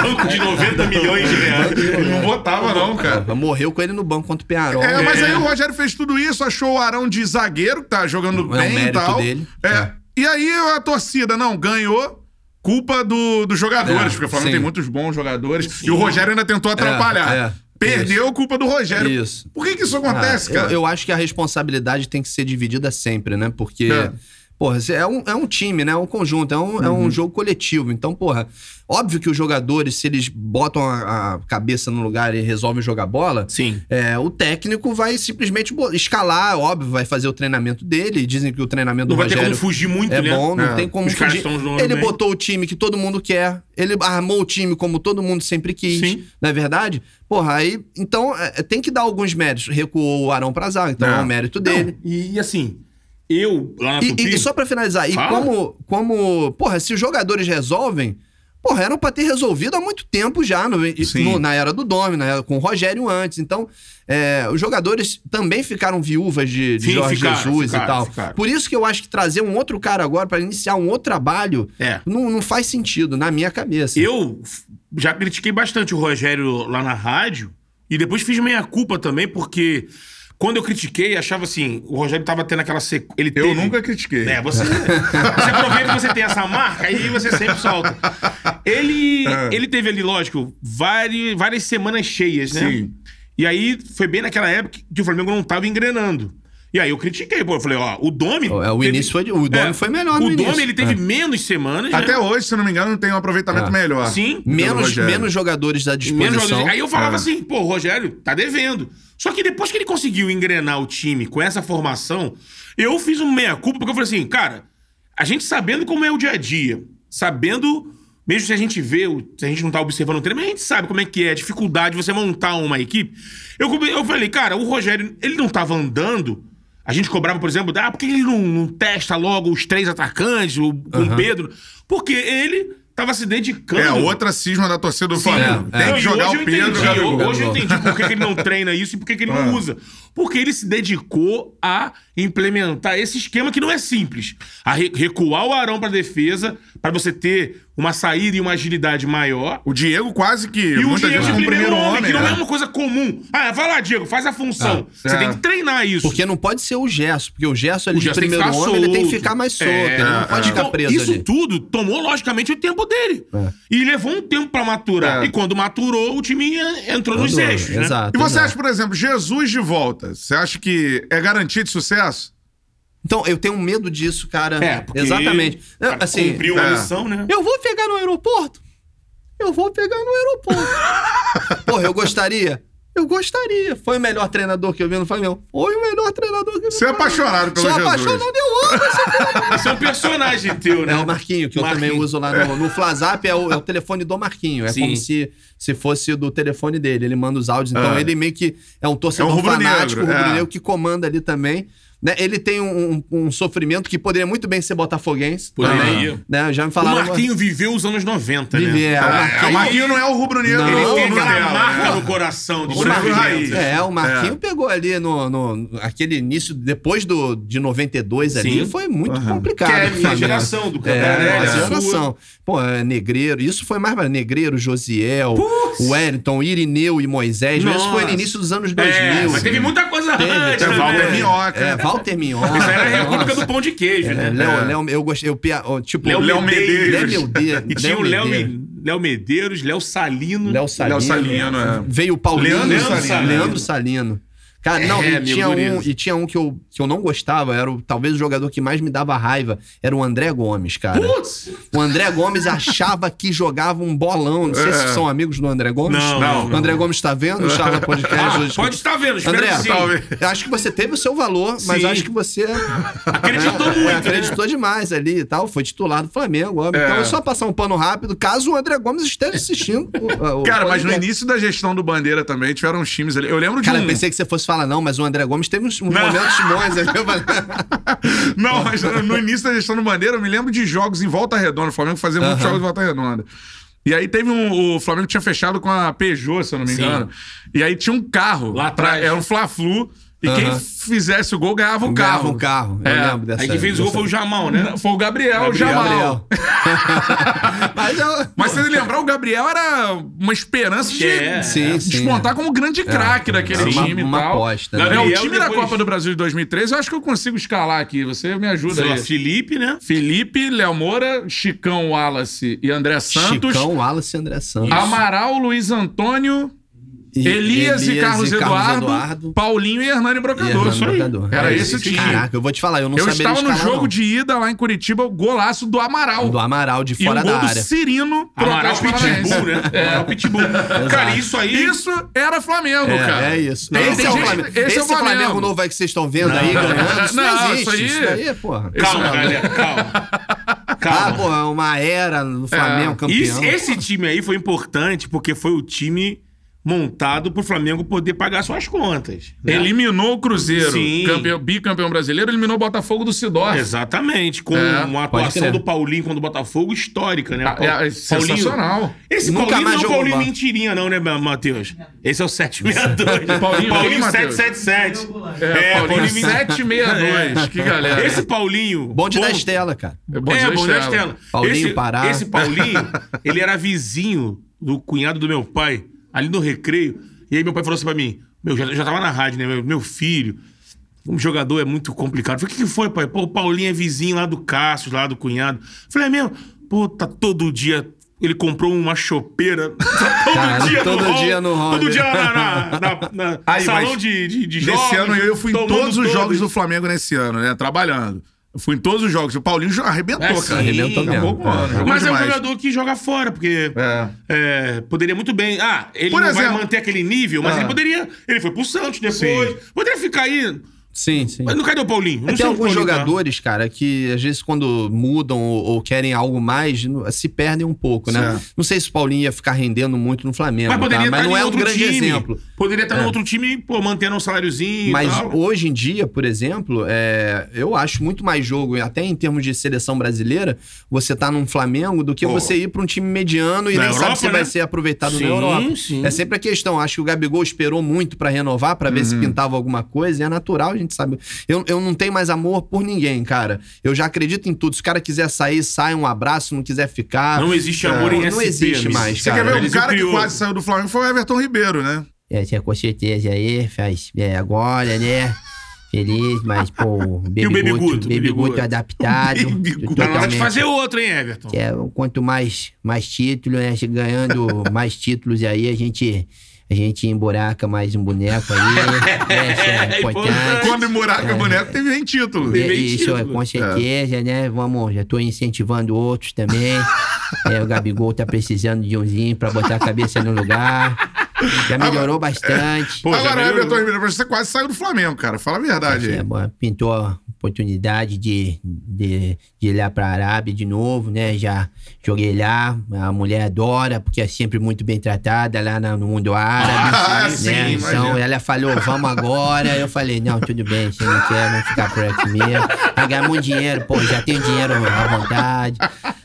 Banco de 90 milhões de reais. Ele não botava, não, cara. Morreu com ele no banco contra o Penharol. É, mas aí o Rogério fez tudo isso, achou o Arão de zagueiro, que tá jogando É bem e tal. dele. É. E aí a torcida, não, ganhou. Culpa do, dos jogadores, É, porque o Flamengo sim. tem muitos bons jogadores. E o Rogério ainda tentou atrapalhar. é. Perdeu culpa do Rogério. Isso. Por que, que isso acontece, Ah, eu- cara? Eu, acho que a responsabilidade tem que ser dividida sempre, né? Porque, É. porra, é um, é um time, né? É um conjunto, é um, é Uhum. um jogo coletivo. Então, porra, óbvio que os jogadores, se eles botam a, a cabeça no lugar e resolvem jogar bola, Sim. é, o técnico vai simplesmente escalar, óbvio, vai fazer o treinamento dele. Dizem que o treinamento Não do vai ter Rogério como fugir muito, é né? bom, não É. tem como Os fugir. Ele bem. botou o time que todo mundo quer, ele armou o time como todo mundo sempre quis, Sim. não é verdade? Porra, aí, então, é, tem que dar alguns méritos. Recuou o Arão pra zaga, então É. é, o mérito dele. E assim, eu lá na E, Tupi... e- e só pra finalizar, e Fala. como, como, porra, se os jogadores resolvem, porra, eram pra ter resolvido há muito tempo já, no- no- na era do Domi, na era, com o Rogério antes. Então, é, os jogadores também ficaram viúvas de, de Sim, Jorge ficaram, Jesus ficaram, e tal. ficaram. Por isso que eu acho que trazer um outro cara agora pra iniciar um outro trabalho É. não, não faz sentido, na minha cabeça. Eu já critiquei bastante o Rogério lá na rádio e depois fiz meia culpa também, porque quando eu critiquei, achava assim, o Rogério tava tendo aquela sequência. Ele Eu teve- nunca critiquei. É, você, você aproveita que você tem essa marca aí você sempre solta. Ele, É. ele teve ali, lógico, várias, várias semanas cheias, né? Sim. E aí foi bem naquela época que o Flamengo não tava engrenando. E aí eu critiquei, pô. Eu falei, ó, o Domi. É, o teve- início foi o Domi foi melhor no O Domi, início. ele teve É. menos semanas. Até né? hoje, se não me engano, tem um aproveitamento É. melhor. Sim. Menos, menos jogadores à Menos disposição. jogadores. Aí eu falava É. assim, pô, o Rogério tá devendo. Só que depois que ele conseguiu engrenar o time com essa formação, eu fiz um meia-culpa, porque eu falei assim, cara, a gente sabendo como é o dia a dia, sabendo, mesmo se a gente vê, se a gente não tá observando o treino, mas a gente sabe como é que é a dificuldade de você montar uma equipe. Eu, eu falei, cara, o Rogério, ele não tava andando. A gente cobrava, por exemplo, ah, por que ele não, não testa logo os três atacantes, o, com o Pedro? Porque ele tava se dedicando. É outra cisma da torcida do Flamengo. é, Tem Não, que jogar o Pedro. entendi, Gabigol. Hoje eu entendi por que, que ele não treina isso e por que, que ele não Ah. usa. Porque ele se dedicou a implementar esse esquema que não é simples. A re- recuar o Arão pra defesa, pra você ter uma saída e uma agilidade maior. O Diego quase que E o Diego de como primeiro homem, que não né? é uma coisa comum. Ah, vai lá, Diego, faz a função. Ah, você é. tem que treinar isso. Porque não pode ser o Gerson, porque o Gerson ali O de Gerson tem que primeiro homem, ele tem que solto. ficar mais solto, É, ele não pode ficar Então, preso isso ali. tudo tomou, logicamente, o tempo dele. É. E levou um tempo pra maturar. É. E quando maturou, o time entrou nos eixos, né? Exato. E você exato. acha, por exemplo, Jesus de volta? Você acha que é garantia de sucesso? Então, eu tenho medo disso, cara. É, porque Exatamente. Cara, assim, cumpriu uma é. missão, né? eu vou pegar no aeroporto? Eu vou pegar no aeroporto. Porra, eu gostaria? Eu gostaria. Foi o melhor treinador que eu vi no Flamengo. Foi o melhor treinador que eu vi Você é apaixonado pelo Sou Jesus. apaixonado, eu amo esse é um personagem teu, né? É o Marquinho, que eu Marquinho. também uso lá no, no Flazap, é o, é o telefone do Marquinho. É Sim. como se, se fosse do telefone dele. Ele manda os áudios. Então É. ele meio que é um torcedor É um rubro-negro, fanático, é. rubro-negro, que comanda ali também. Né, ele tem um, um- um sofrimento que poderia muito bem ser botafoguense. Poderia. também, Né? Já me O falaram. Marquinho viveu os anos 90, né? Viver, é, o É, Marquinho- o Marquinho não é o rubro-negro. Ele tem aquela Nutella, marca né? no coração de O sofrimento. raiz. É, o Marquinho pegou ali no, no- aquele início, depois do, de 92 ali, Sim. foi muito complicado. Que é a minha Flamengo. geração, do É, Cantarelli, nossa a geração. Pô, é, Negreiro, isso foi mais Negreiro, Josiel, Wellington, Irineu e Moisés. Mas Isso foi no Nossa. início dos anos 2000. É, mas teve muita coisa Teve, antes, teve né? Walter Minhoca. É, Walter Minhoca. Isso era a República do Pão de Queijo, É, né? Léo, Léo, eu gostei, eu, tipo, Léo Léo Medeiros. Léo Medeiros. E tinha o Léo, Medeiros. Me- Léo Medeiros, Léo Salino. Léo Salino. Léo Salino, é. Veio o Paulinho. Leandro Salino. Leandro Salino. Cara, não, É, e, tinha um, e tinha um que eu, que eu não gostava, era o, talvez o jogador que mais me dava raiva, era o André Gomes, cara. Putz! O André Gomes achava que jogava um bolão. Não sei se são amigos do André Gomes. Não, não, O André Gomes está vendo o Charla Podcast Ah, pode estar vendo, espero André, que acho que você teve o seu valor, mas Sim. acho que você Acreditou é, muito, é, né? acreditou demais ali e tal. Foi titular do Flamengo, óbvio. É. Então é só passar um pano rápido, caso o André Gomes esteja assistindo. o- o Cara, mas no início da gestão do Bandeira também tiveram uns times ali. Eu lembro de Cara, um. eu pensei que você fosse falar, não, mas o André Gomes teve uns, uns momentos bons ali. Não, mas no início da gestão do Bandeira, eu me lembro de jogos em Volta Redonda. O Flamengo fazia muitos jogos em Volta Redonda. E aí teve um. O Flamengo tinha fechado com a Peugeot, se eu não me Sim. engano. E aí tinha um carro. Lá pra- atrás. Era um Fla-Flu. E quem Aham. fizesse o gol ganhava o Ganhava carro. um carro. Eu É. lembro dessa. Aí quem fez o gol foi o Jamal, né? Foi o Gabriel, Gabriel. Jamal. mas eu... Mas se você lembrar, o Gabriel era uma esperança de É. Sim, sim. despontar como grande craque daquele Era uma- time uma e tal. aposta, né? É, o Gabriel time da depois- Copa do Brasil de 2013, eu acho que eu consigo escalar aqui. Você me ajuda Sei lá, aí. Felipe, né? Felipe, Léo Moura, Chicão Wallace e André Santos. Chicão, Wallace e André Santos. Amaral, Luiz Antônio, E- Elias, e Carlos, Eduardo, Eduardo. Paulinho e Hernani E Brocador. Hernani aí. Brocador. Era É, esse o time. Caraca, eu vou te falar, eu não eu sabia estava no jogo não. de ida lá em Curitiba, golaço do Amaral. Do Amaral de e fora um gol da do área. Cirino pro Amaral. Pitbull, né? É, o Pitbull. Cara, isso aí... Isso era Flamengo, cara. É, é isso. Não, esse é o Flamengo. esse é o Esse Flamengo. Flamengo novo aí que vocês estão vendo aí ganhando. Isso não, Não, existe. isso aí- Isso porra. Calma, galera, calma. Ah, Calma. porra, é uma era no Flamengo campeão. Isso- esse time aí foi importante porque foi o time montado pro Flamengo poder pagar suas contas. né? Eliminou o Cruzeiro, Sim. campeão- bicampeão brasileiro, eliminou o Botafogo do Sidorf. Exatamente, com É, uma atuação do Paulinho contra o Botafogo histórica, né? Ah, é, é Paulinho- sensacional. Esse Nunca Paulinho mais não é o Paulinho bola. mentirinha, não, né, Matheus? Esse é o 762. Paulinho Paulinho quem, Matheus? 777. É, Paulinho vinte- 762. Que galera. Esse Paulinho. Bonde da ponto- Estela, cara. É bom é, de bom da Estela. Estela. Paulinho esse, Pará. Esse Paulinho, ele era vizinho do cunhado do meu pai, ali no recreio. E aí meu pai falou assim pra mim, meu, já, já tava na rádio, né? Meu, meu filho, um jogador é muito complicado. Eu falei, o que, que foi, pai? Pô, o Paulinho é vizinho lá do Cássio, lá do cunhado. Eu falei, é mesmo? Pô, tá todo dia... Ele comprou uma chopeira. Tá todo Cara, dia todo no hall, dia no hall, Todo né? dia na, na, na- na Aí, salão de, de, de jogos. Nesse ano eu fui em todos os jogos do Flamengo nesse ano, né? Trabalhando. Fui em todos os jogos. O Paulinho arrebentou, É, cara. sim, arrebentou Acabou mesmo. É. jogou Mas é um demais. jogador que joga fora, porque É. é, poderia muito bem. Ah, ele Por não exemplo- vai manter aquele nível, mas Ah. ele poderia. Ele foi pro Santos depois. Poderia ficar aí. Sim, sim. Mas não cadê o Paulinho? Não Tem onde o alguns Paulinho tá. jogadores, cara, que às vezes quando mudam ou, ou querem algo mais, no- se perdem um pouco, né? Certo. Não sei se o Paulinho ia ficar rendendo muito no Flamengo, Mas poderia tá? estar mas não em é um outro grande time. exemplo. Poderia estar É. em outro time, pô, mantendo um saláriozinho. Mas tal. hoje em dia, por exemplo, é, eu acho muito mais jogo, até em termos de seleção brasileira, você tá num Flamengo do que Pô. você ir pra um time mediano e Na nem Europa, sabe se né? vai ser aproveitado Sim, na Europa. sim. É sempre a questão. Acho que o Gabigol esperou muito pra renovar, pra ver se Uhum. pintava alguma coisa, e é natural, gente sabe. Eu, eu não tenho mais amor por ninguém, cara. Eu já acredito em tudo. Se o cara quiser sair, sai, um abraço, se não quiser ficar. Não existe amor É, em não SP, existe amigo. mais, Você cara. quer ver um cara que quase saiu do Flamengo foi o Everton Ribeiro, né? É, com certeza aí, faz é, agora, né? Feliz, mas, pô, o Baby, E o Baby Guto, Guto, Baby Baby Guto Guto. adaptado. Baby Guto. Dá vontade de fazer outro, hein, Everton? É, quanto mais, mais título, né? Ganhando mais títulos aí, a gente, a gente emburaca mais um boneco aí. né? Isso é É. Quando em Buraco o boneco teve nem título. É, Bem Isso, é, título. com certeza, né? Vamos, já tô incentivando outros também. É, o Gabigol tá precisando de umzinho pra botar a cabeça no lugar. Já melhorou bastante. Pô, já Agora. Everton Ribeiro, você quase saiu do Flamengo, cara. Fala a verdade É, aí. bom, pintou, oportunidade de, de, de ir lá pra Arábia de novo, né? Já joguei lá, a mulher adora, porque é sempre muito bem tratada lá na- no mundo árabe. Ah, né? sim, então imagino. ela falou, vamos agora. Eu falei, não, tudo bem, você não quer, vamos ficar por aqui mesmo. Vai ganhar muito dinheiro, pô, já tenho dinheiro à vontade.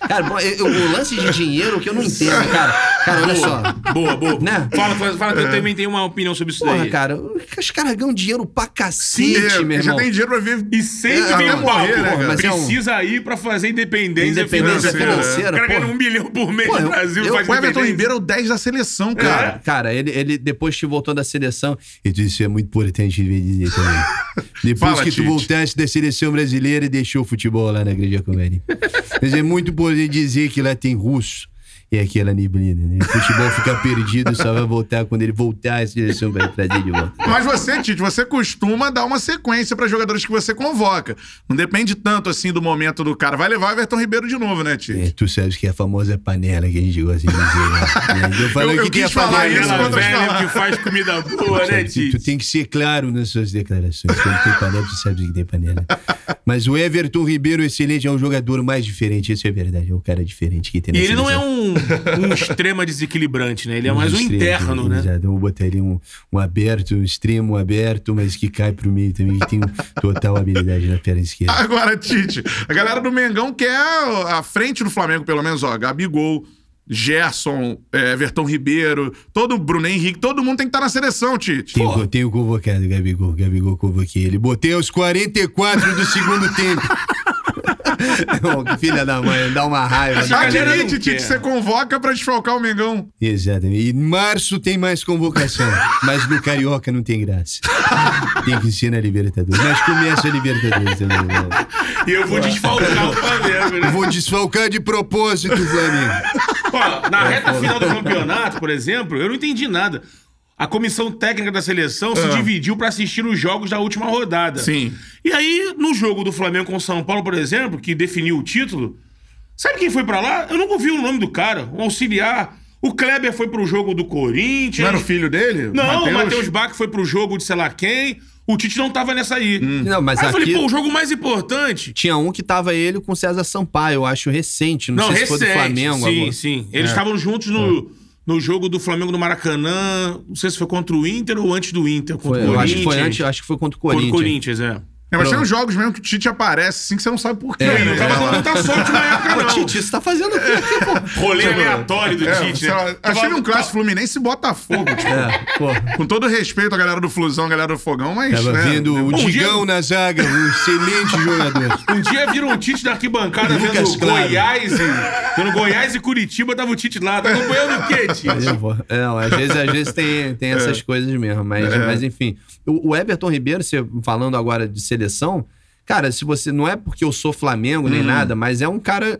Cara, eu- o lance de dinheiro que eu não entendo, cara. Cara, olha só. Boa, boa. Né? Fala, fala, fala que eu também tenho uma opinião sobre isso Porra, daí. cara, os caras ganham dinheiro pra Sim, cacete, meu já irmão. tem dinheiro pra ver. E sempre É, vem não, o papo. morrer, né, cara? Mas é um- Precisa ir pra fazer independência, Independência financeira. financeira, O cara ganha um bilhão por mês Pô, no Brasil, eu- faz O Everton. Ribeiro é o 10 da seleção, cara. Cara, ele, ele depois que voltou da seleção. E isso é muito importante de dizer também. Depois Fala, que tu Tite. voltaste da seleção brasileira e deixou o futebol lá na Grande Comedy. Mas é muito importante dizer que lá tem russo. E aquela neblina, né? O futebol fica perdido, só vai voltar quando ele voltar a seleção vai trazer de volta. Mas você, Tite, você costuma dar uma sequência para jogadores que você convoca. Não depende tanto assim do momento do cara. Vai levar o Everton Ribeiro de novo, né, Tite? É, tu sabes que é a famosa panela que a gente gosta de dizer. Né? Eu falando Eu- eu que quis falar panela. isso quando eu velha falar. que faz comida boa, né, Sabe, tu, tu Tite? tem que ser claro nas suas declarações. Quando tem panela, tu sabe que tem panela. Mas o Everton Ribeiro, excelente, é um jogador mais diferente. Isso é verdade. É um cara diferente que tem E na ele não é um, um extrema desequilibrante, né? Ele é mais um extremo, interno, né? Exato. Eu vou botar ali um, um aberto, um extremo aberto, mas que cai pro meio também, que tem total habilidade na perna esquerda. Agora, Tite, a galera do Mengão quer a frente do Flamengo, pelo menos, ó, Gabigol, Gerson, é, Everton Ribeiro, todo Bruno Henrique, todo mundo tem que estar na seleção, Tite. Tenho, tenho convocado, Gabigol. Gabigol convoquei ele. Botei aos 44 do segundo tempo. Ô, Filha da mãe, dá uma raiva. Admite, não Tite, você convoca pra desfalcar o Mengão. Exatamente. E março tem mais convocação. Mas no Carioca não tem graça. Tem que ser na Libertadores. Mas começa a Libertadores também. né? E eu vou desfalcar o Flamengo, né? Vou desfalcar de propósito, Flamengo. Ó, na reta final do campeonato, por exemplo, eu não entendi nada. A comissão técnica da seleção se dividiu pra assistir os jogos da última rodada. Sim. E aí, no jogo do Flamengo com o São Paulo, por exemplo, que definiu o título, sabe quem foi pra lá? Eu nunca ouvi o nome do cara, um auxiliar. O Kleber foi pro jogo do Corinthians. Não era o filho dele? Não, o Matheus Bach foi pro jogo de sei lá quem. O Tite não tava nessa aí. Não, mas aí eu falei, aqui- pô, o jogo mais importante. Tinha um que tava ele com César Sampaio, eu acho recente. Não, Não, sei se foi recente. do Flamengo sim, agora. sim. Eles estavam juntos no, no jogo do Flamengo no Maracanã. Não sei se foi contra o Inter ou antes do Inter. Contra Foi, o eu acho que foi Corinthians. antes, acho que foi contra o Contra o Corinthians. Corinthians, é. É, mas tem uns jogos mesmo que o Tite aparece assim que você não sabe por quê. É, né? não tava dando muita sorte na época, não. Tite, você tá fazendo o quê aqui, pô? Rolê aleatório do É, Tite, né? lá, acho que teve um clássico Fluminense e Botafogo, tipo, É, pô. com todo respeito à galera do Flusão, à galera do Fogão, mas. Tava né, vendo o Digão dia. na zaga, um excelente jogador. Um dia viram o Tite da arquibancada Lucas vendo Claro. Goiás e. Vendo Goiás e Curitiba, tava o Tite lá. Tá acompanhando o quê, Tite? É. É, não, às vezes, às vezes tem, tem essas coisas mesmo, mas, mas enfim. O, o Everton Ribeiro, você falando agora de seleção, cara, se você. Não é porque eu sou Flamengo nem nada, mas é um cara.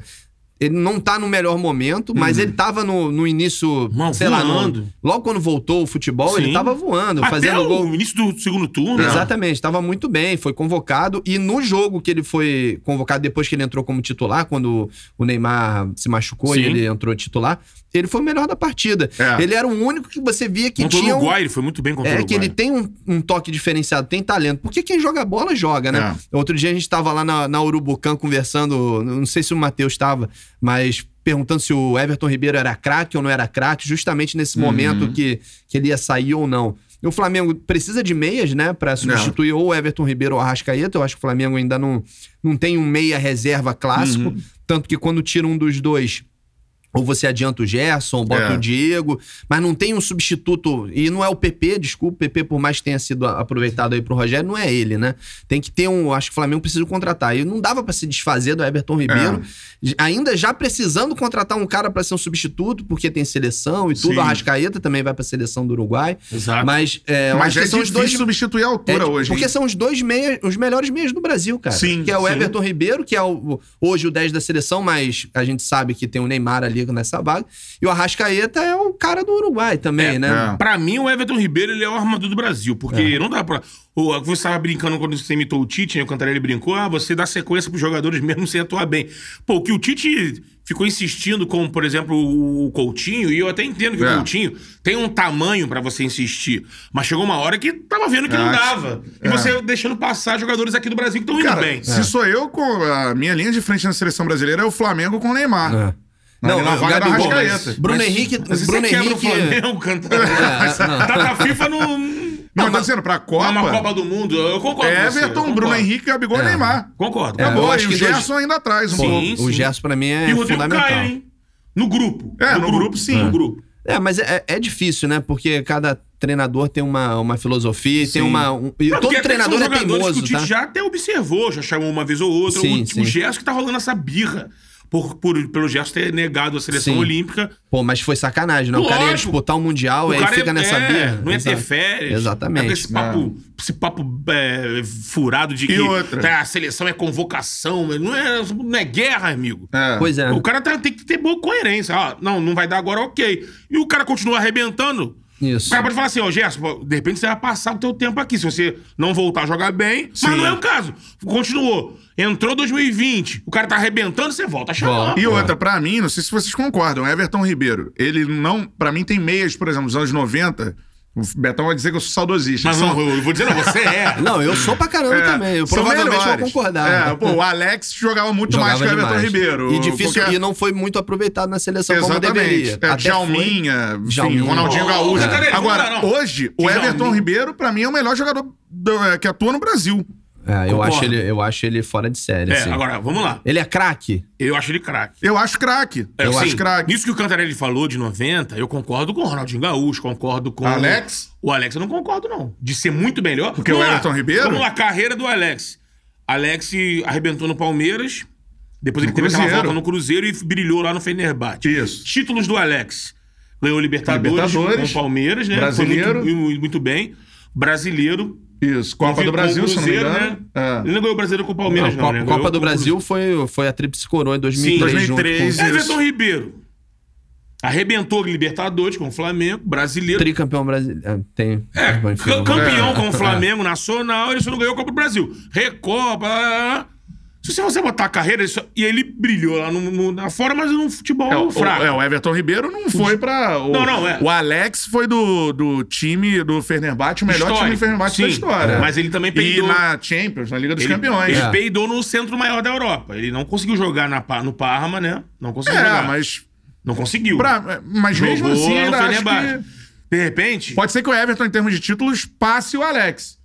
Ele não tá no melhor momento, mas ele tava no, no início, Não, sei lá, voando. no, logo quando voltou o futebol, ele Sim. tava voando, Até fazendo o gol. início do segundo turno. Exatamente, estava muito bem, foi convocado. E no jogo que ele foi convocado, depois que ele entrou como titular, quando o Neymar se machucou Sim. e ele entrou titular, ele foi o melhor da partida. É. Ele era o único que você via que Contra o tinha. um- Uruguai, ele foi muito bem contra o é Uruguai. que ele tem um, um toque diferenciado, tem talento. Porque quem joga bola, joga, né? Outro dia a gente tava lá na, na Urubucã conversando, não sei se o Matheus estava, mas perguntando se o Everton Ribeiro era craque ou não era craque, justamente nesse momento que, que ele ia sair ou não. O Flamengo precisa de meias, né, Pra substituir ou o Everton Ribeiro ou o Arrascaeta. Eu acho que o Flamengo ainda não, não tem um meia reserva clássico. Tanto que quando tira um dos dois, ou você adianta o Gerson, bota É. o Diego, mas não tem um substituto. E não é o PP, desculpa, o PP, por mais que tenha sido aproveitado aí pro Rogério, não é ele, né? Tem que ter um. Acho que o Flamengo precisa contratar. E não dava pra se desfazer do Everton Ribeiro, ainda já precisando contratar um cara pra ser um substituto, porque tem seleção e tudo. Sim. A Rascaeta também vai pra seleção do Uruguai. Exato. Mas, é, Mas é que são os dois. substituir a altura É, hoje. Porque hein? são os dois meias, os melhores meias do Brasil, cara. Sim, Que é o sim. Everton Ribeiro, que é o, hoje o 10 da seleção, mas a gente sabe que tem o Neymar ali nessa vaga. E o Arrascaeta é o cara do Uruguai também, né? é. Pra mim, o Everton Ribeiro ele é o armador do Brasil, porque não dá pra. O, você estava brincando quando você imitou o Tite, né? O Cantarelli brincou, ah, você dá sequência pros jogadores mesmo sem atuar bem. Pô, o que o Tite ficou insistindo com, por exemplo, o Coutinho, e eu até entendo que É. o Coutinho tem um tamanho pra você insistir, mas chegou uma hora que tava vendo que não Acho- dava. E é. você deixando passar jogadores aqui do Brasil que estão indo bem. se sou eu, com a minha linha de frente na seleção brasileira é o Flamengo com o Neymar. É. Não, na vaga da mas Bruno Mas- Henrique. Mas Bruno você quebra o Henrique. Flamengo, Cantarelli. É, não. Tá na FIFA no. Não, mas tô dizendo, pra Copa, Numa Copa do Mundo, eu concordo. com você, eu Everton, concordo. Bruno Henrique, Gabigol e Neymar. Concordo. É, Acabou, acho e que o dois- Gerson ainda atrás um Sim. pouco. O Gerson, pra mim, é E o fundamental. Caio, hein? No grupo. É, no grupo, sim. No grupo. É, mas é, é difícil, né? Porque cada treinador tem uma, uma filosofia e tem uma. um- e Não, todo porque treinador são é teimoso, que o Tite tá? já até observou, já chamou uma vez ou outra. Sim, o, sim. o Gerson que tá rolando essa birra. Por, por, pelo Gerson ter negado a seleção Sim. olímpica. Pô, mas foi sacanagem, né? O cara ia Lógico. disputar o Mundial O e aí fica é- nessa é, birra. Não ia ter Exato. férias. Exatamente. Esse papo, esse papo é, furado de que outra? tá, a seleção é convocação. Não é, não é guerra, amigo. É. Pois é. O cara tá- tem que ter boa coerência. Ah, não, não vai dar agora, ok. E o cara continua arrebentando. Isso. O cara pode falar assim, ó, Gerson, de repente você vai passar o teu tempo aqui. Se você não voltar a jogar bem, Sim. mas não é o caso. Continuou. Entrou 2020, o cara tá arrebentando, você volta a chamar. Volta. E outra, pra mim, não sei se vocês concordam, Everton Ribeiro, ele não, pra mim tem meias, por exemplo, nos anos 90, o Betão vai dizer que eu sou saudosista. Mas não, eu vou dizer, não, você é. Não, eu sou pra caramba É, também. Eu provavelmente vou melhores. concordar. É, pô, o Alex jogava muito mais Jogava que o Everton demais. Ribeiro. E difícil, Qualquer- e não foi muito aproveitado na seleção como deveria. É, Até Djalminha, enfim, Djalminha. Ronaldinho Oh, Gaúcho. Agora, não hoje, o Djalminha. Everton Ribeiro, pra mim, é o melhor jogador do- é, que atua no Brasil. É, eu, acho ele, eu acho ele fora de série. É, assim. agora, vamos lá. Ele é craque? Eu acho ele craque. Eu acho craque. É, eu assim, acho craque. Nisso que o Cantarelli falou de 90, eu concordo com o Ronaldinho Gaúcho, concordo com. Alex? O Alex eu não concordo, não. De ser muito melhor. Porque Vamos o lá. Everton Ribeiro? Vamos lá, carreira do Alex. Alex arrebentou no Palmeiras. Depois ele No teve aquela Cruzeiro. volta no Cruzeiro e brilhou lá no Fenerbahçe. Isso. Títulos do Alex. Ganhou Libertadores, Libertadores, com o Palmeiras, né? Brasileiro. Foi muito, muito bem. Brasileiro. Isso, Copa do Brasil, se não me Cruzeiro, engano. né? É. Ele não ganhou o Brasileiro com o Palmeiras, Não, não, Copa, né? Copa do Brasil foi, foi a Tríplice Coroa em 2003. Sim, junto 2003, com- isso. Everton Ribeiro. Arrebentou Libertadores com o Flamengo, brasileiro. Tricampeão brasileiro. Tem. É, ca- não- campeão É. com o Flamengo nacional, ele só não ganhou a Copa do Brasil. Recopa. Se você botar a carreira, isso- e ele brilhou lá no, no- na fora, mas no futebol É, o, fraco. é, o Everton Ribeiro não foi pra. O, Não, não, é. O Alex foi do, do time do Fenerbahçe, o melhor time do Fenerbahçe da Sim, história. Mas ele também E peidou. na Champions, na Liga dos ele, Campeões. Ele É. peidou no centro maior da Europa. Ele não conseguiu jogar na, no Parma, né? Não conseguiu É, jogar. mas. Não conseguiu. pra- mas Jogou mesmo assim, ainda acho que. De repente. Pode ser que o Everton, em termos de títulos, passe o Alex.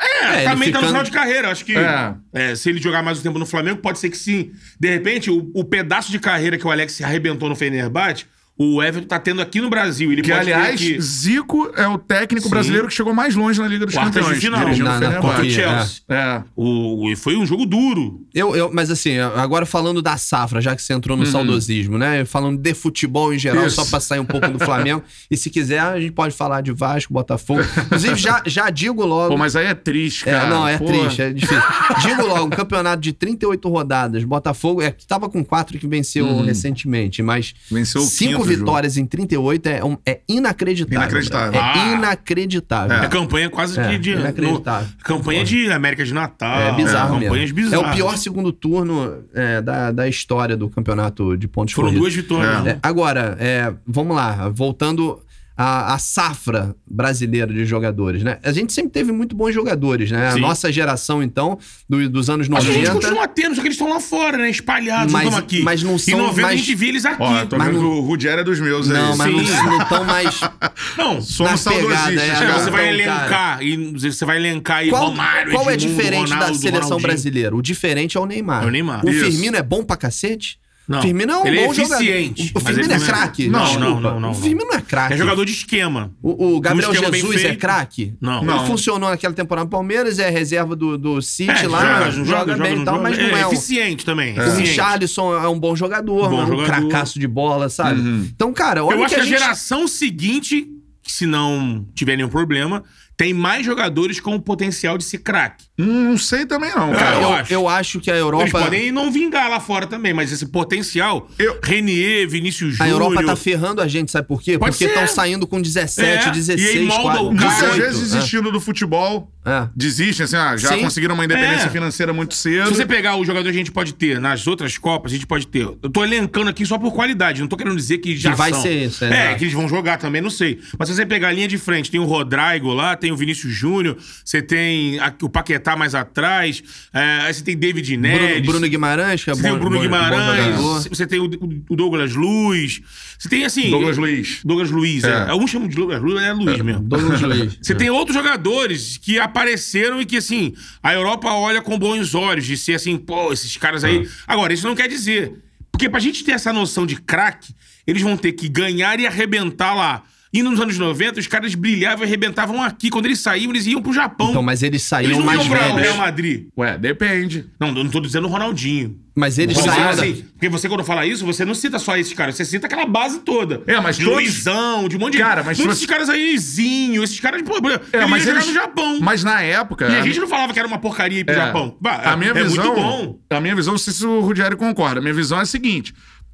É, É, também ele tá no ficando- final de carreira. Acho que É. é, se ele jogar mais um tempo no Flamengo, pode ser que sim. De repente, o, o pedaço de carreira que o Alex arrebentou no Fenerbahçe, o Everton tá tendo aqui no Brasil. Ele Que, pode aliás, aqui Zico é o técnico Sim. brasileiro que chegou mais longe na Liga dos quartas de Campeões. final. dirigindo Na- o na contra o Chelsea. É. O, e foi um jogo duro. Eu, eu, mas assim, agora falando da safra, já que você entrou no saudosismo, né? Falando de futebol em geral, Uhum. Isso. só pra sair um pouco do Flamengo. e se quiser, a gente pode falar de Vasco, Botafogo. Inclusive, já, já digo logo. Pô, mas aí é triste, É, cara. não, é Pô. triste, é difícil. Digo logo, um campeonato de 38 rodadas. Botafogo, é que tava com quatro que venceu recentemente, mas Uhum. Venceu o cinco quinto vitórias em 38 é, um- é inacreditável. Inacreditável. É Ah. inacreditável. É, campanha quase É, que de. inacreditável. no- campanha de América de Natal. É bizarro mesmo. Campanhas É bizarras. o pior segundo turno é, da, da história do campeonato de pontos Foram corridos. duas vitórias. É. É, agora, é, vamos lá, voltando à, à safra brasileira de jogadores, né? A gente sempre teve muito bons jogadores, né? A Sim. nossa geração, então, do- dos anos Acho que a gente 90. continua tendo, só que eles estão lá fora, né? Espalhados, Mas- não estão aqui. mas não Em são 90 a mais- gente via eles aqui. Ó, tô Mas vendo não- o Rudiero é dos meus aí. Não, mas Sim. não estão mais. Não, Somos saudosistas, é, cara. você vai elencar e você vai elencar aí Qual, Romário, qual é diferente da Ronaldo, seleção Ronaldinho. brasileira? O diferente é o Neymar. É o Neymar. O Isso. Firmino é bom pra cacete? Não. O Firmino é um Ele é bom jogador. eficiente, O mas Firmino é não é- craque? Não, não, não, não, O Firmino não é craque. É jogador de esquema. O, o Gabriel Um Jesus é craque? Não. Ele Não. funcionou naquela temporada no Palmeiras, é reserva do, do City É, lá, joga, bem e tal, mas não é, um... eficiente também. O eficiente. Richarlison é um bom jogador, Bom um jogador. cracaço de bola, sabe? Então, cara, olha Eu o acho que a gente... geração seguinte, se não tiver nenhum problema, tem mais jogadores com o potencial de ser craque. Hum, Não sei também não, cara. eu eu, acho. eu acho que a Europa. Eles podem não vingar lá fora também, mas esse potencial. Eu- Renier, Vinícius A Júnior. Europa tá ferrando a gente, sabe por quê? Pode Porque estão saindo com 17, É, 16, e aí molda o cara. Muitas 18, vezes desistindo do futebol. É. Desistem, assim, ah, já Sim. conseguiram uma independência É. financeira muito cedo. Se você pegar o jogador que a gente pode ter nas outras Copas, a gente pode ter. Eu tô elencando aqui só por qualidade, não tô querendo dizer que já Que vai são. ser isso, é, É, que eles vão jogar também, não sei. Mas se você pegar a linha de frente, tem o Rodrigo lá, tem o Vinícius Júnior, você tem a- o Paquetá mais atrás, é, aí você tem David Bruno, Neres. Bruno Guimarães, que é Você bom, tem o Bruno bom- Guimarães, você tem o, o Douglas Luz, você tem assim. Douglas Luiz. Douglas Luiz, é. É. Alguns chamam de Douglas Luz, mas é Luiz mesmo. Douglas Luiz. Você tem outros jogadores que apareceram e que, assim, a Europa olha com bons olhos de ser assim, pô, esses caras aí. Agora, isso não quer dizer. Porque pra gente ter essa noção de craque, eles vão ter que ganhar e arrebentar lá. E nos anos 90, os caras brilhavam e arrebentavam aqui. Quando eles saíam, eles iam pro Japão. Então, mas eles eles saíram não mais iam pra Real velhos. Madrid. Ué, depende. Não, eu não tô dizendo o Ronaldinho. Mas eles dizendo saíram. assim, porque você, quando fala isso, você não cita só esses caras, você cita aquela base toda. É, mas de todos- Luizão, de um monte de. Cara, mas você- desses caras aí, Zinho, esses caras, pô, É, eles mas eles... no Japão. Mas na época... E a gente não falava que era uma porcaria ir pro É. Japão. Bah, a minha é visão, muito bom. A minha visão, não sei se o Rudieri concorda. A minha visão é a seguinte.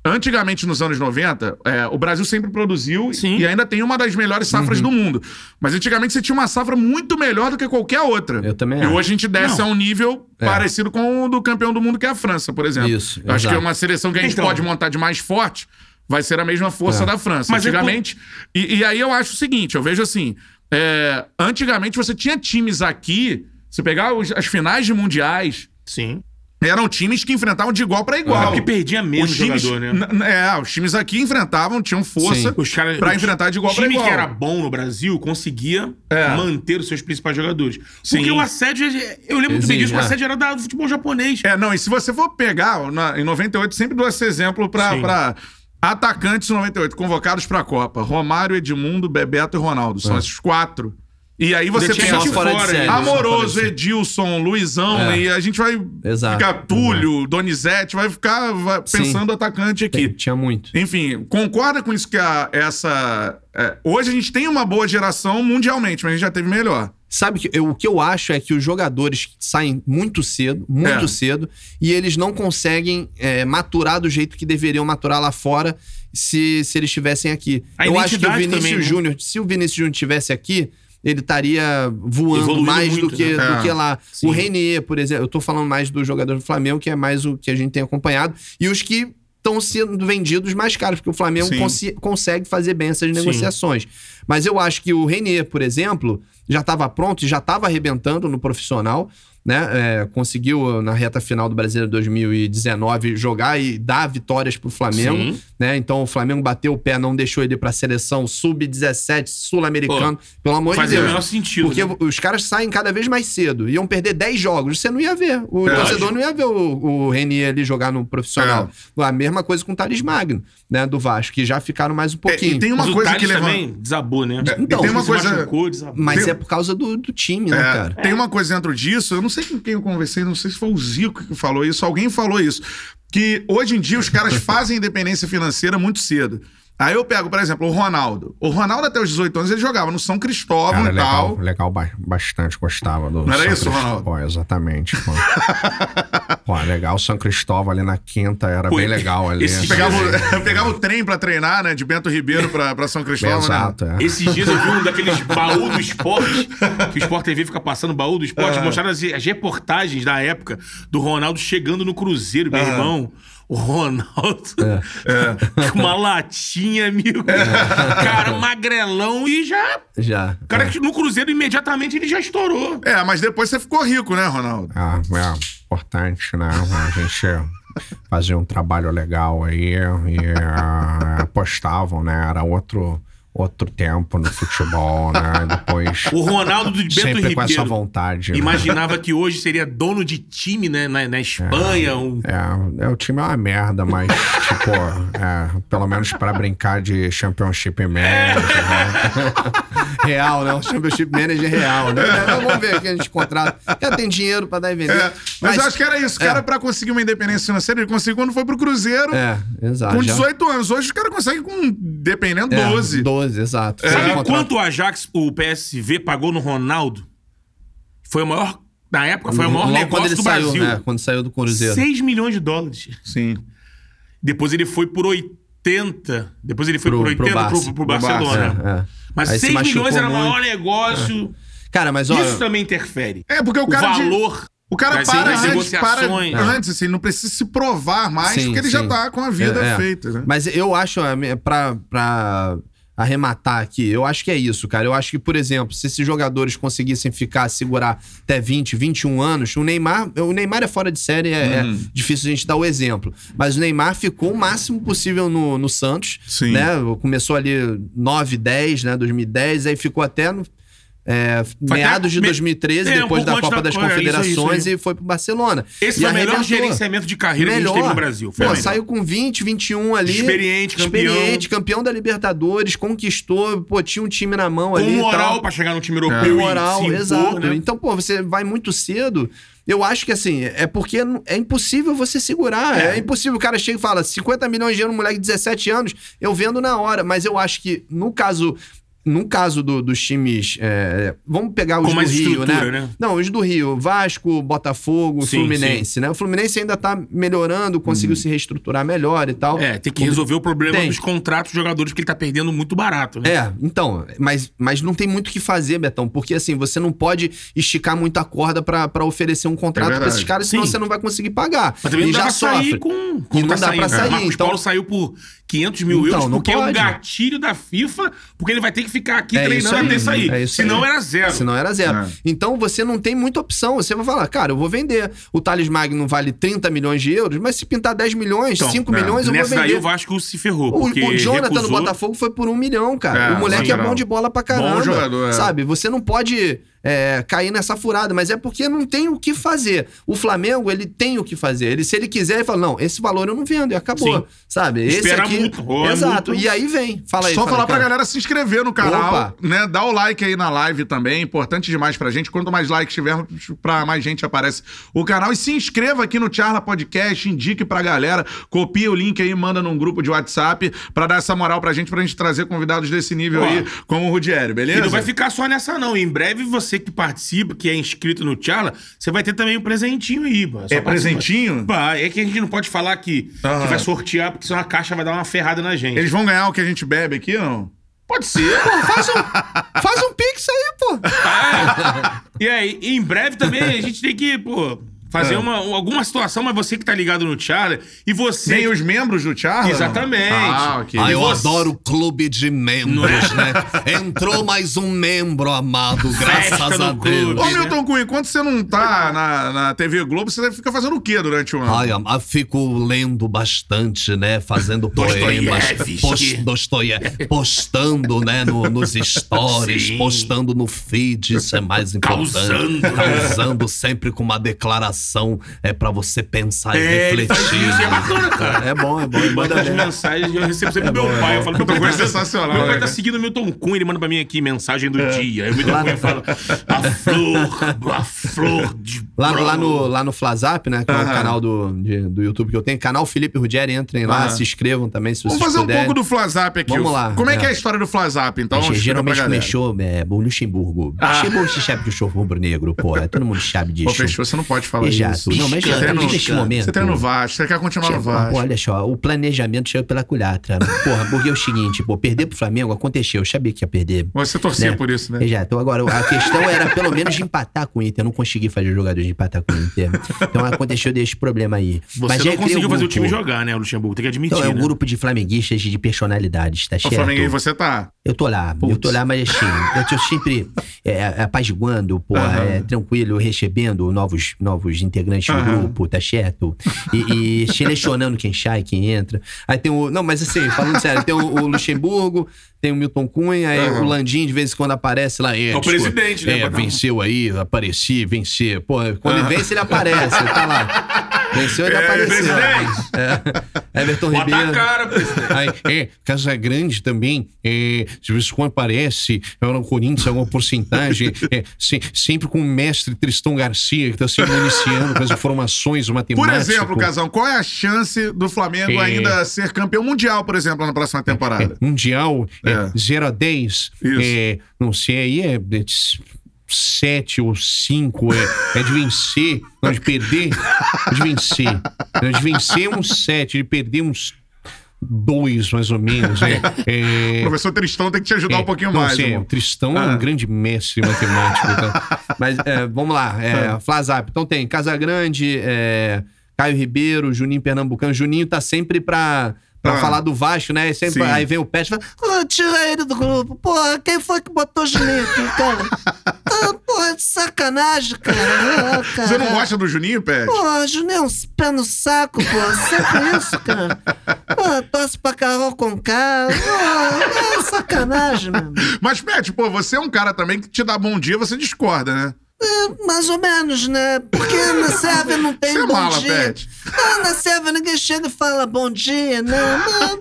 Antigamente, nos anos 90, é, o Brasil sempre produziu Sim. e ainda tem uma das melhores safras do mundo. Mas antigamente você tinha uma safra muito melhor do que qualquer outra. Eu também E acho. hoje a gente desce Não. a um nível É. parecido com o do campeão do mundo, que é a França, por exemplo. Isso, Eu acho exato. que é uma seleção que a gente Então. pode montar de mais forte vai ser a mesma força É. da França. Mas é antigamente. E, e aí eu acho o seguinte: eu vejo assim. é, antigamente você tinha times aqui. Você pegar os- as finais de mundiais, Sim. Eram times que enfrentavam de igual pra igual. É porque perdia menos os times, jogador, né? É, os times aqui enfrentavam, tinham força o enfrentar de igual o pra time igual. que era bom no Brasil conseguia É. manter os seus principais jogadores. Sim. Porque o assédio. Eu lembro muito bem disso, o é. assédio era do futebol japonês. É, não, e se você for pegar, na- em 98, sempre dou esse exemplo pra atacantes 98, convocados pra Copa. Romário, Edmundo, Bebeto e Ronaldo. São esses quatro. E aí você tinha pensa... fora de fora, série. fora Amoroso, Edilson, Luizão, É. e a gente vai Exato. ficar Túlio, Donizete, vai ficar vai Sim. pensando atacante aqui. Tinha muito. Enfim, concorda com isso que a- essa. é, hoje a gente tem uma boa geração mundialmente, mas a gente já teve melhor. Sabe que eu- o que eu acho é que os jogadores saem muito cedo, muito É. cedo, e eles não conseguem é, maturar do jeito que deveriam maturar lá fora se, se eles estivessem aqui. A eu acho que o Vinícius também, né? Júnior, se o Vinícius Júnior estivesse aqui, ele estaria voando Evoluindo mais muito, do, que, né? do É. que lá. Sim. O Renier, por exemplo, eu tô falando mais do jogador do Flamengo, que é mais o que a gente tem acompanhado, e os que estão sendo vendidos mais caros, porque o Flamengo Sim. consegue fazer bem essas negociações. Mas eu acho que o Renier, por exemplo, já estava pronto e já estava arrebentando no profissional. Né? É, conseguiu, na reta final do Brasileiro 2019, jogar e dar vitórias pro Flamengo. Sim. Né? Então o Flamengo bateu o pé, não deixou ele pra seleção sub-17 sul-americano. Pelo amor de Fazia Deus. o menor sentido. Porque né? os caras saem cada vez mais cedo. Iam perder 10 jogos. Você não ia ver. O É. torcedor não ia ver o, o Renier ali jogar no profissional. É. A mesma coisa com o Thales Magno, né? Do Vasco, que já ficaram mais um pouquinho. É, e tem uma Mas coisa o que levanta. também desabou, né? Então, e tem uma Se coisa. machucou, desabou. Mas Tem- é por causa do, do time, né, É, cara? Tem uma coisa dentro disso, eu não sei com quem eu conversei, não sei se foi o Zico que falou isso, alguém falou isso. Que hoje em dia os caras fazem independência financeira muito cedo. Aí eu pego, por exemplo, o Ronaldo. O Ronaldo, até os 18 anos, ele jogava no São Cristóvão Cara, e legal, tal. legal, ba- bastante gostava do Não era São isso, Cristóvão. Ronaldo? Pô, exatamente, pô. pô, legal, São Cristóvão ali na quinta, era Pô, bem legal ali. esse assim. Pegava, o- pegava o trem pra treinar, né? De Bento Ribeiro pra, pra São Cristóvão. Exato, né? é. Esses dias eu vi um daqueles baú do esporte, que o Sport TV fica passando baú do esporte, mostraram as, as reportagens da época do Ronaldo chegando no Cruzeiro, meu irmão. O Ronaldo com uma latinha, amigo. Cara, magrelão e já. Já. O cara que no Cruzeiro imediatamente ele já estourou. É, mas depois você ficou rico, né, Ronaldo? Ah, é importante, né? A gente fazia um trabalho legal aí e ah, apostavam, né? Era outro, outro tempo no futebol, né? Depois, O Ronaldo do Bento sempre com essa Ribeiro. vontade. né? Imaginava que hoje seria dono de time, né? Na, na Espanha. um- É, é, o time é uma merda, mas, tipo, é, pelo menos pra brincar de Championship Manager, né? Real, né? O Championship Manager real, né? Mas Vamos ver aqui a gente contrata. Já tem dinheiro pra dar e vender. É, mas, eu acho que era isso. O cara, é. pra conseguir uma independência financeira, ele conseguiu quando foi pro Cruzeiro. É, exato. Com já- 18 anos. Hoje os caras conseguem com, dependendo, É, 12. 12, Famoso, exato. Sabe contrato- quanto o Ajax, o PSV, pagou no Ronaldo? Foi o maior. Na época, foi o maior Logo negócio do saiu, Brasil. né, quando saiu do Cruzeiro. 6 milhões de dólares. Sim. Depois ele foi por 80. Depois ele foi Pro- por 80 pro pro, Barça. pro, Pro Barcelona. Barça, É, é. Mas Aí se 6 machucou milhões era o maior negócio. Cara, mas olha. Isso também interfere. É, porque o O cara. de- valor. O cara para antes, para negociações. antes, assim, não precisa se provar mais, Sim, porque ele já sim. tá com a vida É, é. feita, né? Mas eu acho, é, pra, pra arrematar aqui, eu acho que é isso, cara. Eu acho que, por exemplo, se esses jogadores conseguissem ficar, segurar até 20, 21 anos, o Neymar, o Neymar é fora de série, é, Uhum. é difícil a gente dar o exemplo. Mas o Neymar ficou o máximo possível no, no Santos, Sim. né? Começou ali 9, 10, né? 2010, aí ficou até no. É, meados de me- 2013, é, depois da Copa da das Copa, é, isso aí, isso. Confederações e foi pro Barcelona. Esse E foi o melhor gerenciamento de carreira que a gente teve no Brasil. Foi Pô, melhor. saiu com 20, 21 ali. Experiente, campeão. Experiente, campeão da Libertadores, conquistou, pô, tinha um time na mão ali. Com moral pra chegar no time Com europeu e moral, se impor, exato. né? Então, pô, você vai muito cedo. Eu acho que assim, é porque é impossível você segurar. É, impossível. O cara chega e fala: 50 milhões de euros, um moleque de 17 anos, eu vendo na hora. Mas eu acho que no caso. No caso do- dos times. é, vamos pegar os Com do Rio, né? né? Não, os do Rio. Vasco, Botafogo, Sim, Fluminense, né? O Fluminense ainda tá melhorando, conseguiu se reestruturar melhor e tal. É, tem que resolver o problema Tem. dos contratos dos jogadores que ele tá perdendo muito barato, né? É, então, mas, mas não tem muito o que fazer, Betão, porque assim, você não pode esticar muito a corda pra pra oferecer um contrato pra verdade. esses caras, senão Sim. você não vai conseguir pagar. Mas também e não dá já pra sair sofre. com. E não tá dá saindo. pra sair, Marcos então- Paulo saiu por 500 mil Então, euros não porque é um pode. gatilho da FIFA, porque ele vai ter que ficar aqui É isso treinando aí, até sair. é Senão aí. era zero. Senão era zero. É. Então você não tem muita opção. Você vai falar, cara, eu vou vender. O Thales Magno vale 30 milhões de euros, mas se pintar 10 milhões, Então, 5 é. milhões, eu vou Nessa daí vender. o Vasco se ferrou. O, o Jonathan recusou. do Botafogo foi por um milhão, cara. É, o moleque é bom de bola pra caramba. Bom jogador, é. Sabe? Você não pode é, cair nessa furada, mas é porque não tem o que fazer. O Flamengo, ele tem o que fazer. Ele, se ele quiser, ele fala: não, esse valor eu não vendo, e acabou. Sim. Sabe? Esse Espera aqui. muito, é Exato. muito. E aí vem. Fala aí. Só fala falar aí, pra cara. galera se inscrever no canal, Opa. né? Dá o like aí na live também, importante demais pra gente. Quanto mais likes tivermos, pra mais gente aparece o canal. E se inscreva aqui no Charla Podcast, indique pra galera, copia o link aí, manda num grupo de WhatsApp pra dar essa moral pra gente, pra gente trazer convidados desse nível aí, como o Rudiero, beleza? E não vai ficar só nessa, não. Em breve, você que participa, que é inscrito no Tchala, você vai ter também um presentinho aí, pô. É presentinho? Vai, é que a gente não pode falar que, Aham. que vai sortear, porque senão a caixa vai dar uma ferrada na gente. Eles vão ganhar o que a gente bebe aqui, não? Pode ser. Faz um, faz um pix aí, pô. e aí, em breve também a gente tem que, pô, fazer É. uma, alguma situação, mas você que tá ligado no Tchala, e você. Nem os membros do Charla? Exatamente. Ah. Ah, E eu você- adoro o clube de membros, né? Entrou mais um membro amado, graças Festa a Deus. clube. Ô, né? Milton Cunha, enquanto você não tá na, na TV Globo, você fica fazendo o quê durante o ano? Ai, eu fico lendo bastante, né? Fazendo poemas. Dostoiévski. Post, Dostoié- postando, né? no- nos stories, Sim. postando no feed, isso é mais importante. Causando. Causando sempre com uma declaração é para você pensar e É, faz refletir. isso, é bacana, cara. É bom, é bom. Ele Manda manda as mensagens, eu recebo sempre do meu pai. Eu falo, meu pai é sensacional, Meu pai tá seguindo o Milton Cunha, ele manda pra mim aqui mensagem do dia. Aí o Milton Cunha fala, a flor, a flor de Lá, no- lá, bro." no, lá no Flazap, né? Que é o canal do, de- do YouTube que eu tenho. Canal Felipe Ruggeri, entrem lá, se inscrevam também, se vocês Vamos fazer um puderem. pouco do Flazap aqui. Vamos lá, Como é, é. que é a história do Flazap, então? Gente, geralmente começou é, o Luxemburgo. Luxemburgo se sabe do show rubro-negro, porra. Todo mundo sabe disso. Pô, fechou, você não pode falar Exato. isso. Não, mas já no- neste momento. Você treina no Vasco, você quer continuar no Vasco. Olha só, o planejamento chegou pela culatra. Porra, porque é o seguinte, pô, perder pro Flamengo aconteceu, eu sabia que ia perder. Você torcia né? por isso, né? Exato. Agora, a questão era pelo menos de empatar com o Inter. Eu não consegui fazer o jogador de empatar com o Inter. Então aconteceu desse problema aí. Você Mas não conseguiu fazer o time jogar, né, Luxemburgo? Tem que admitir, Então, é um né? grupo de flamenguistas de personalidades, tá O certo? Flamengo você tá. Eu tô lá, eu tô lá, mas assim, eu tô sempre é, apaziguando, pô, Aham. é, tranquilo, recebendo novos, novos integrantes do Aham. grupo, tá certo? E, e selecionando quem sai, quem entra. Aí tem o. Não, mas assim, falando sério, tem o, o Luxemburgo, tem o Milton Cunha, aí Aham. o Landim de vez em quando aparece lá. É, É o tipo, presidente, né? É, venceu aí, apareci, vencer. Pô, Quando ele vence, ele aparece, ele tá lá. Venceu, ele apareceu. Presidente, É. Everton bota a Ribeiro. cara, presidente. Aí, é, Casagrande também, é, de vez em quando aparece, é, no Corinthians, alguma porcentagem, é, se- sempre com o mestre Tristão Garcia, que está se municiando com as informações Por matemáticas. exemplo, Casão, qual é a chance do Flamengo É. ainda ser campeão mundial, por exemplo, na próxima temporada? Mundial, é, É. 0 a 10, Isso. é, não sei, aí é 7 ou 5, é, é de vencer, não, de perder, é de vencer. É de vencer uns 7, de perder uns 2, mais ou menos. É, é, O professor Tristão tem que te ajudar é, um pouquinho não, mais. sim, Tristão é Ah. um grande mestre matemático. Então. Mas é, vamos lá, é, Flazap. Então tem Casagrande, é, Caio Ribeiro, Juninho Pernambucano. Juninho tá sempre pra, pra Ah. falar do Vasco, né? E Sempre, Sim. aí vem o Pet e fala: "Ô, tira ele do grupo. Porra, quem foi que botou o Juninho aqui, cara? Ah, porra, de sacanagem, cara. Ah, Você não cara. gosta do Juninho, Pet? Pô, Juninho é um pé no saco, pô. Sempre isso, cara. Pô, torce pra Carol com K. Pô, é sacanagem, mano. Mas, Pet, pô, você é um cara também que te dá bom dia, você discorda, né? É, mais ou menos, né? Porque na Sérvia não tem Você é bom mala, dia. Pet. Ah, na Sérvia ninguém chega e fala bom dia, né? Não.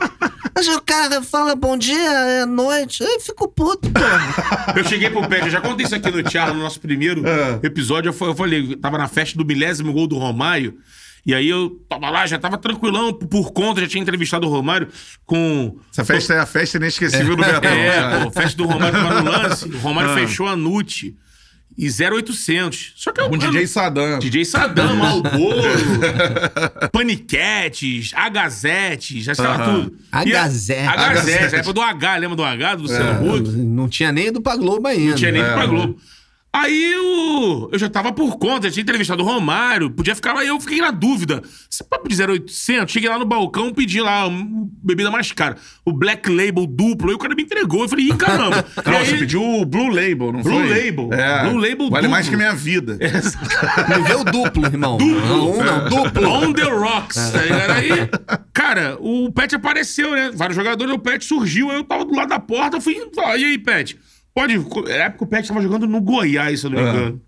Mas o cara fala bom dia é noite. Eu fico puto, porra. Eu cheguei pro Pet, eu já contei isso aqui no Thiago, no nosso primeiro É. episódio. Eu fa- eu falei, eu tava na festa do milésimo gol do Romário. E aí eu tava lá, já tava tranquilão por- conta, já tinha entrevistado o Romário com. Essa festa é a festa inesquecível do Betão. É, cara. pô, festa do Romário tava no lance. O Romário Ah. fechou a Nute e 0800. Só que eu. Com eu- DJ Sadam. DJ Sadam, Malboro, Paniquetes, Agazetes, já sei lá Aham. tudo. E a- Agazete. Agazete, a época do H, lembra do H, do Luciano Huck? Não tinha nem ido pra Globo ainda. Não tinha nem É. ido pra Globo. Aí eu, eu já tava por conta, já tinha entrevistado o Romário, podia ficar lá e eu fiquei na dúvida. Você pode pedir 0800? Cheguei lá no balcão, pedi lá um, bebida mais cara. O Black Label duplo, aí o cara me entregou. Eu falei, ih, caramba. Não, aí- você pediu o Blue Label, não Blue foi? Label. É. Blue Label Vale mais duplo. que minha vida. Me vê o duplo, irmão. Não, um não, duplo. On the Rocks. Aí, aí, cara, o Pet apareceu, né? Vários jogadores, o Pet surgiu, eu tava do lado da porta, fui. "Ah, E aí, Pet? Pode. Na época o Pet tava jogando no Goiás, se eu não me Ah. engano.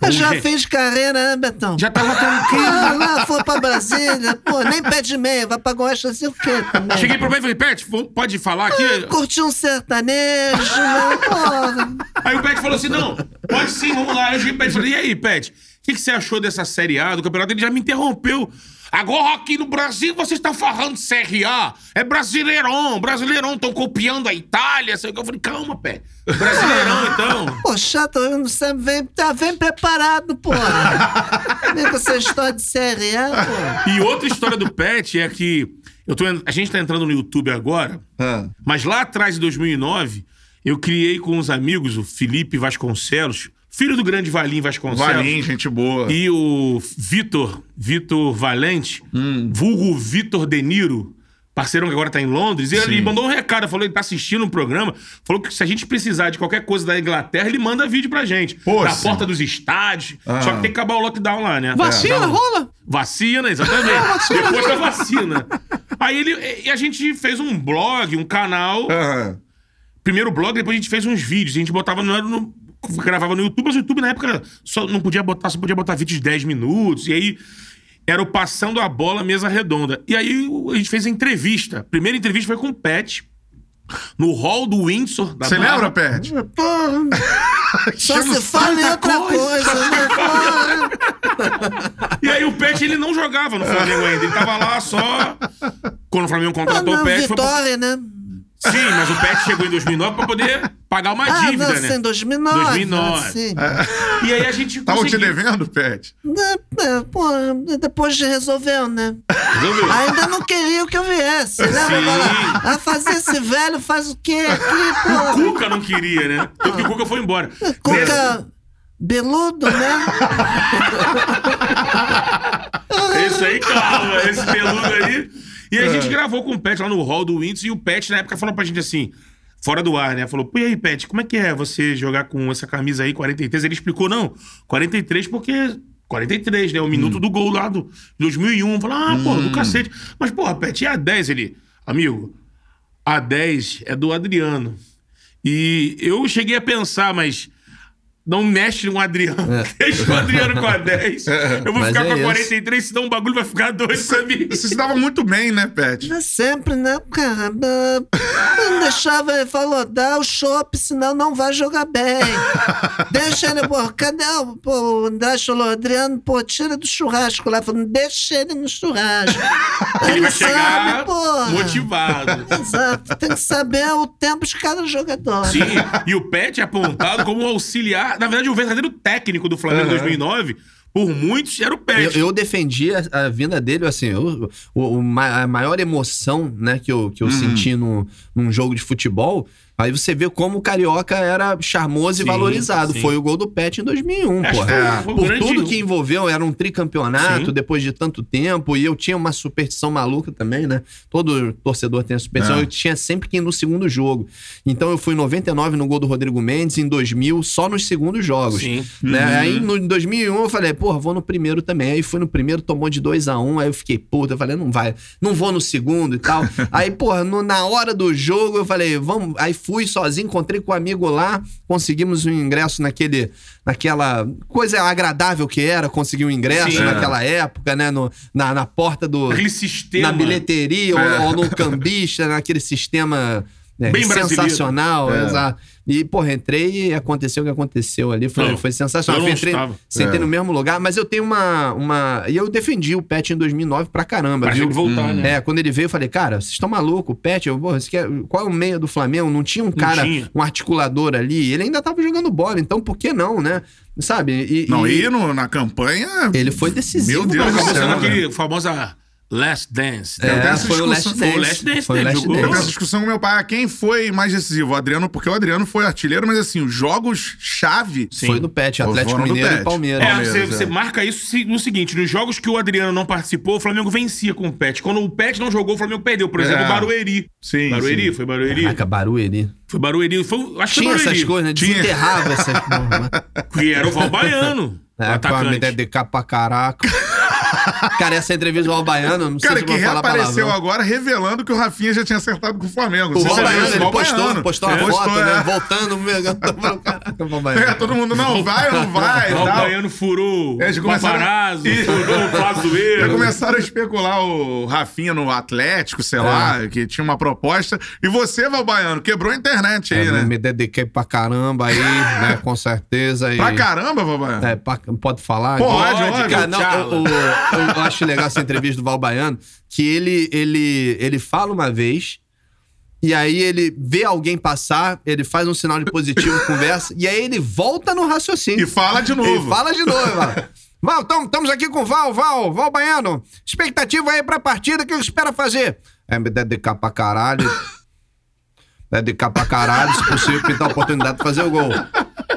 Eu já Gente, fez carreira, né, Betão? Já tava tranquilo. Ah, lá, foi pra Brasília. Pô, nem pé de meia, vai pra Goiás fazer o quê também? Cheguei pro Pet e falei, Pet, vo- pode falar aqui? Curti um sertanejo, né? Porra. Aí o Pet falou assim: não, pode sim, vamos lá. Aí eu cheguei pro Pet e falei, e aí, Pet, o que, que você achou dessa Série A do campeonato? Ele já me interrompeu. Agora aqui no Brasil vocês estão falando de CRA. É Brasileirão, Brasileirão, estão copiando a Itália. sei o quê. Eu falei, calma, Pet. Brasileirão, então. Pô, chato, sabe, vem, tá bem preparado, porra. Vem com essa história de CRA, porra. E outra história do Pet é que eu tô, a gente tá entrando no YouTube agora, Ah. mas lá atrás, em 2009, eu criei com uns amigos, o Felipe Vasconcelos, filho do grande Valim Vasconcelos. Valim, gente boa. E o Vitor, Vitor Valente, Hum. vulgo Vitor De Niro, parceirão que agora tá em Londres, e ele mandou um recado, falou que ele tá assistindo um programa, falou que se a gente precisar de qualquer coisa da Inglaterra, ele manda vídeo pra gente. Da sim. porta dos estádios. Ah. Só que tem que acabar o lockdown lá, né? Vacina, É, rola? Vacina, exatamente. Depois da vacina. Aí ele. E a gente fez um blog, um canal. Aham. Primeiro blog, depois a gente fez uns vídeos. A gente botava no. no gravava no YouTube, mas o YouTube na época só não podia botar, só podia botar vídeos de 10 minutos. E aí era o Passando a Bola Mesa Redonda. E aí a gente fez a entrevista. A primeira entrevista foi com o Pet. No hall do Windsor. Da Você lembra, Pet? Só se fala em outra coisa, né? E aí o Pet ele não jogava no Flamengo ainda. Ele tava lá só. Quando o Flamengo contratou não, o Pet. foi Vitória, né? Sim, mas o Pet chegou em 2009 pra poder pagar uma Ah, dívida, não, né? sim, 2009. 2009. Sim. E aí a gente Estavam te devendo, Pet? É, é, pô, depois resolveu, né? Resolveu. Ainda não queria que eu viesse, né? Sim. Vai lá, Ah, fazer esse velho faz o quê aqui, O pô? Cuca não queria, né? Tanto que o Cuca foi embora. Cuca beludo, né? Esse aí, calma, esse peludo aí. E a gente gravou com o Pet lá no hall do Windows e o Pet na época falou pra gente assim, fora do ar, né? Falou, pô, e aí, Pet, como é que é você jogar com essa camisa aí, 43? Ele explicou, não, 43 porque... 43, né? O minuto do gol lá do 2001. Falou, ah, porra, do cacete. Mas, porra, Pet, e a 10 ele? Amigo, a 10 é do Adriano. E eu cheguei a pensar, mas não mexe no Adriano. Deixa o Adriano com a 10. Eu vou Mas ficar é com a isso. 43, senão o bagulho vai ficar doido, sabia? Você se dava muito bem, né, Pet? Mas sempre, né, cara? Não deixava, ele falou, dá o chopp, senão não vai jogar bem. Deixa ele, pô, cadê o, pô, o André falou, Adriano, pô, tira do churrasco lá. Falando, deixa ele no churrasco. Ele vai sabe, chegar pô. motivado. Exato, tem que saber o tempo de cada jogador. Sim, e o Pet é apontado como auxiliar. Na verdade, o verdadeiro técnico do Flamengo em 2009, por muitos, era o Eu, Pet. eu defendi a, a vinda dele, assim, eu- o, o a maior emoção, né, que eu, que eu senti no, num jogo de futebol, aí você vê como o Carioca era charmoso Sim, e valorizado. sim. Foi o gol do Pet em 2001, Acho foi- foi um Por grande- tudo que envolveu, era um tricampeonato Sim. depois de tanto tempo, e eu tinha uma superstição maluca também, né? Todo torcedor tem a superstição, É. eu tinha sempre que ir no segundo jogo. Então eu fui em 99 no gol do Rodrigo Mendes, em 2000 só nos segundos jogos. Sim. Né? Uhum. Aí no, em 2001 eu falei, porra, vou no primeiro também. Aí fui no primeiro, tomou de 2 a 1 um, aí eu fiquei, puta, eu falei, não vai, não vou no segundo e tal. aí, porra, no- na hora do jogo eu falei, vamos. Aí fui sozinho, encontrei com um amigo lá, conseguimos um ingresso naquele, naquela coisa agradável que era conseguir um ingresso Sim. naquela época, né? No, na, na porta do. Aquele sistema. Na bilheteria ou, ou no cambista, naquele sistema. Né, Bem sensacional, É. exato. E, porra, entrei e aconteceu o que aconteceu ali. Foi, Não, foi sensacional. eu entrei, sentei É. no mesmo lugar, mas eu tenho uma, uma. E eu defendi o Pet em 2009 pra caramba, Pra viu? voltar, né? É, quando ele veio, eu falei, cara, vocês estão malucos, o Pet, eu, porra, você quer- qual é o meio do Flamengo? Não tinha um cara, tinha. um articulador ali, ele ainda tava jogando bola, então por que não, né? Sabe? E, Não, e e no- na campanha. ele foi decisivo. Meu Deus Acabou céu, sendo né? aquele famosa Last Dance. É, tenho essa foi o Last Dance. Foi o Last Dance Foi o dele, Last jogou. Eu Dance. tenho essa discussão com meu pai. Quem foi mais decisivo? O Adriano, porque o Adriano foi artilheiro, mas assim, os jogos-chave. Foi do Pet, Atlético Mineiro Pet. e Palmeiras. É, Palmeiras, você, é. você marca isso no seguinte: nos jogos que o Adriano não participou, o Flamengo vencia com o Pet. Quando o Pet não jogou, o Flamengo perdeu. Por exemplo, É. o Barueri. Sim, Barueri, sim. foi Barueri. Caraca, Barueri. Foi Barueri. Foi, acho que Tinha foi essas coisas, né? Tinha. Desenterrava essas porra. Que era o Val Baiano. o É, com a atacante. me dedicar pra caraca. Cara, essa entrevista do Albaiano, não sei Cara, se que eu vou falar reapareceu palavrão. agora revelando que o Rafinha já tinha acertado com o Flamengo. O isso, ele postou, postou uma É, foto, postou, né? é. Voltando, pegando. Caraca, Valbaiano. É, todo mundo, não, vai ou não vai? e O tal. Baiano furou É, já o começaram- paparazzo, furou o Já Flazoeiro. começaram a especular o Rafinha no Atlético, sei lá, que tinha uma proposta. E você, Valbaiano, quebrou a internet aí, É, né? Me dediquei pra caramba aí, né? Com certeza. E... Pra caramba, Valbaiano. É, pra- pode falar? Pode, pode. Cara, não, o- o- eu acho legal essa entrevista do Val Baiano, que ele, ele, ele fala uma vez, e aí ele vê alguém passar, ele faz um sinal de positivo, conversa, e aí ele volta no raciocínio. E fala de novo. Ele fala de novo, Val. Val, estamos aqui com o Val, Val, Val Baiano. Expectativa aí pra partida, o que espera fazer? É me dedicar pra caralho. Dedicar pra caralho, se possível, pintar a oportunidade de fazer o gol.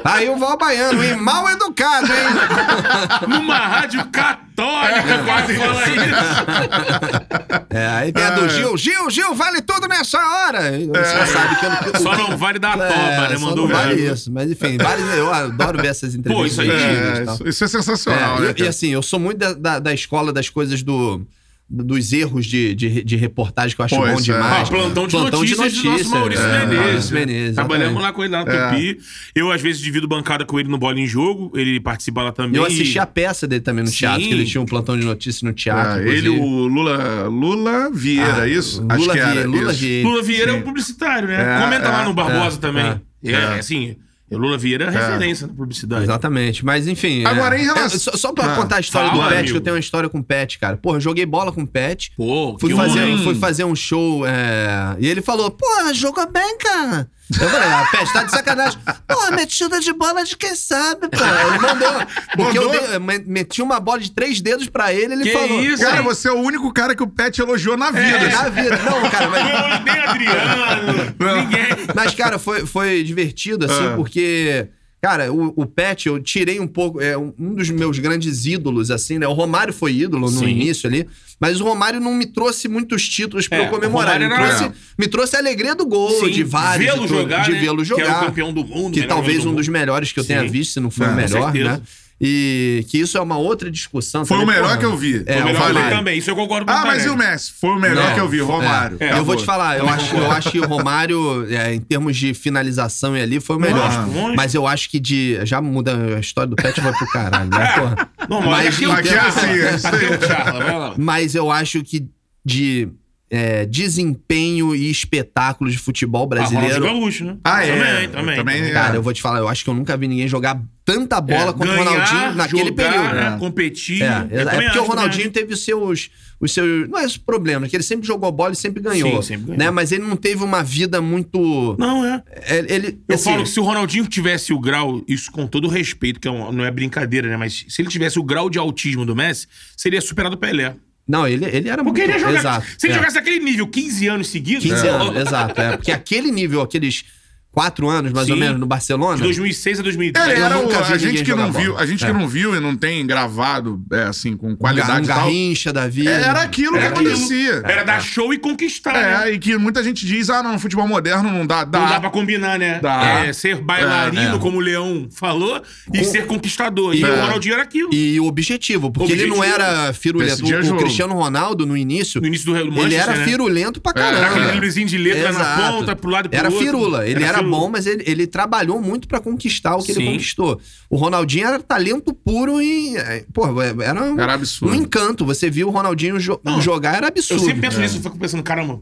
Aí o Val Baiano, hein? Mal educado, hein? Numa rádio católica, quase fala isso. É, aí tem a do Gil. Gil, Gil, vale tudo nessa hora. Você sabe que eu não... Só não vale dar a toba, É, né? só Mandou não vale isso. Mas enfim, vale, eu adoro ver essas entrevistas. Pô, isso aí- É, isso, isso é sensacional, É, né? e- e, assim, eu sou muito da, da, da escola das coisas do. Dos erros de, de, de reportagem que eu acho Pô, bom é- demais. Ah, plantão de notícias do nosso Maurício é, Menezes. Né? Menezes. Trabalhamos lá com ele lá na É. Tupi. Eu, às vezes, divido bancada com ele no Bola em Jogo. Ele participa lá também. Eu assisti e- a peça dele também no Sim. teatro, que ele tinha um plantão de notícias no teatro. É, ele, o Lula, Lula Vieira, Ah, isso? Lula Acho que Vieira, era Lula isso. Vieira. Lula Vieira é um publicitário, né? É, Comenta lá é, no Barbosa é, também. É, é. assim, o Lula Vieira é referência na publicidade. Exatamente, mas enfim. Agora, é, em relação- é, só, só pra Ah, contar a história fala, do Pet, amigo. que eu tenho uma história com o Pet, cara. Porra, eu joguei bola com o Pet. Pô, Fui que fazer, homem. fui fazer um show é, e ele falou: Pô, jogou bem, cara. Eu falei: Ah, Pet, tá de sacanagem. Pô, metida de bola de quem sabe, pô. Ele mandou. Porque eu, Mandou? eu me- meti uma bola de três dedos pra ele ele Que falou. isso, Cara, hein? você é o único cara que o Pet elogiou na vida. É, na vida. Não, cara, mas. Não, nem Adriano, ninguém. Mas, cara, foi, foi divertido, assim, Ah. porque. Cara, o, o Pet, eu tirei um pouco. É um dos meus grandes ídolos, assim, né? O Romário foi ídolo no Sim. início ali, mas o Romário não me trouxe muitos títulos pra É, eu comemorar. o Ele trouxe, me trouxe a alegria do gol, Sim, de vários. vê-lo jogar, de né? vê-lo Que era o jogar. campeão do mundo, Que talvez jogador um do dos mundo. melhores que eu tenha Sim. visto, se não foi É, o melhor, né? E que isso é uma outra discussão. Foi o melhor porra. que eu vi. É, o o melhor falei. Romário. também, isso eu concordo com Ah, mas e o Messi? Foi o melhor Não, que eu vi, o Romário. É, eu Acabou. vou te falar, eu acho, eu acho que o Romário, é, em termos de finalização e ali, foi o melhor. Mas eu acho que de. Já muda a história do Pet vai pro caralho, né, porra? Não, mas Mas aqui, Aqui é assim, é isso aí. é. Mas eu acho que de é, desempenho e espetáculo de futebol brasileiro. Ah, Gaúcho, né? Ah, é. Também, também. Também é. Cara, eu vou te falar, eu acho que eu nunca vi ninguém jogar tanta bola É, quanto o Ronaldinho naquele jogar, período. né? Competir. É, é, também é porque o Ronaldinho também teve os seus, os seus. Não é esse problema, que ele sempre jogou bola e sempre ganhou. Sim, sempre ganhou. Né? Mas ele não teve uma vida muito. Não, é. é, Ele, Eu assim, falo que se o Ronaldinho tivesse o grau, isso com todo respeito, que é não é brincadeira, né? Mas se ele tivesse o grau de autismo do Messi, seria superado o Pelé. Não, ele, ele era Porque muito. ele ia jogar. Exato. se ele é. jogasse aquele nível 15 anos seguidos. 15 é, anos, exato. É, porque aquele nível, aqueles 4 anos mais ou Sim. menos no Barcelona. De 2006 a 2010. Ele Eu era o, a gente que não viu, a gente que É. não viu e não tem gravado, é, assim, com um, qualidade gar- um tal. garrincha da vida. Era aquilo Era que aquilo. acontecia. Era dar show e conquistar, né? É, e que muita gente diz, ah, não, no futebol moderno não dá. Dá. Não dá pra combinar, né? Dá. É, ser bailarino, É, é. como o Leão falou, e ser conquistador. E É. o Ronaldinho era aquilo. E o objetivo, porque ele não Objetivo. era firulento. O, o. Cristiano Ronaldo, no início, No início do Real ele Manchester, era né? firulento pra Era caramba. aquele livrezinho de letra na ponta, pro lado e pro Era outro. firula. Ele era, firula. Bom, mas ele, ele trabalhou muito pra conquistar o que ele Sim. conquistou. O Ronaldinho era talento puro e. é, Pô, era um, Era absurdo. um encanto. Você viu o Ronaldinho jo- Não, jogar, era Eu absurdo. sempre penso nisso, eu fico pensando, caramba,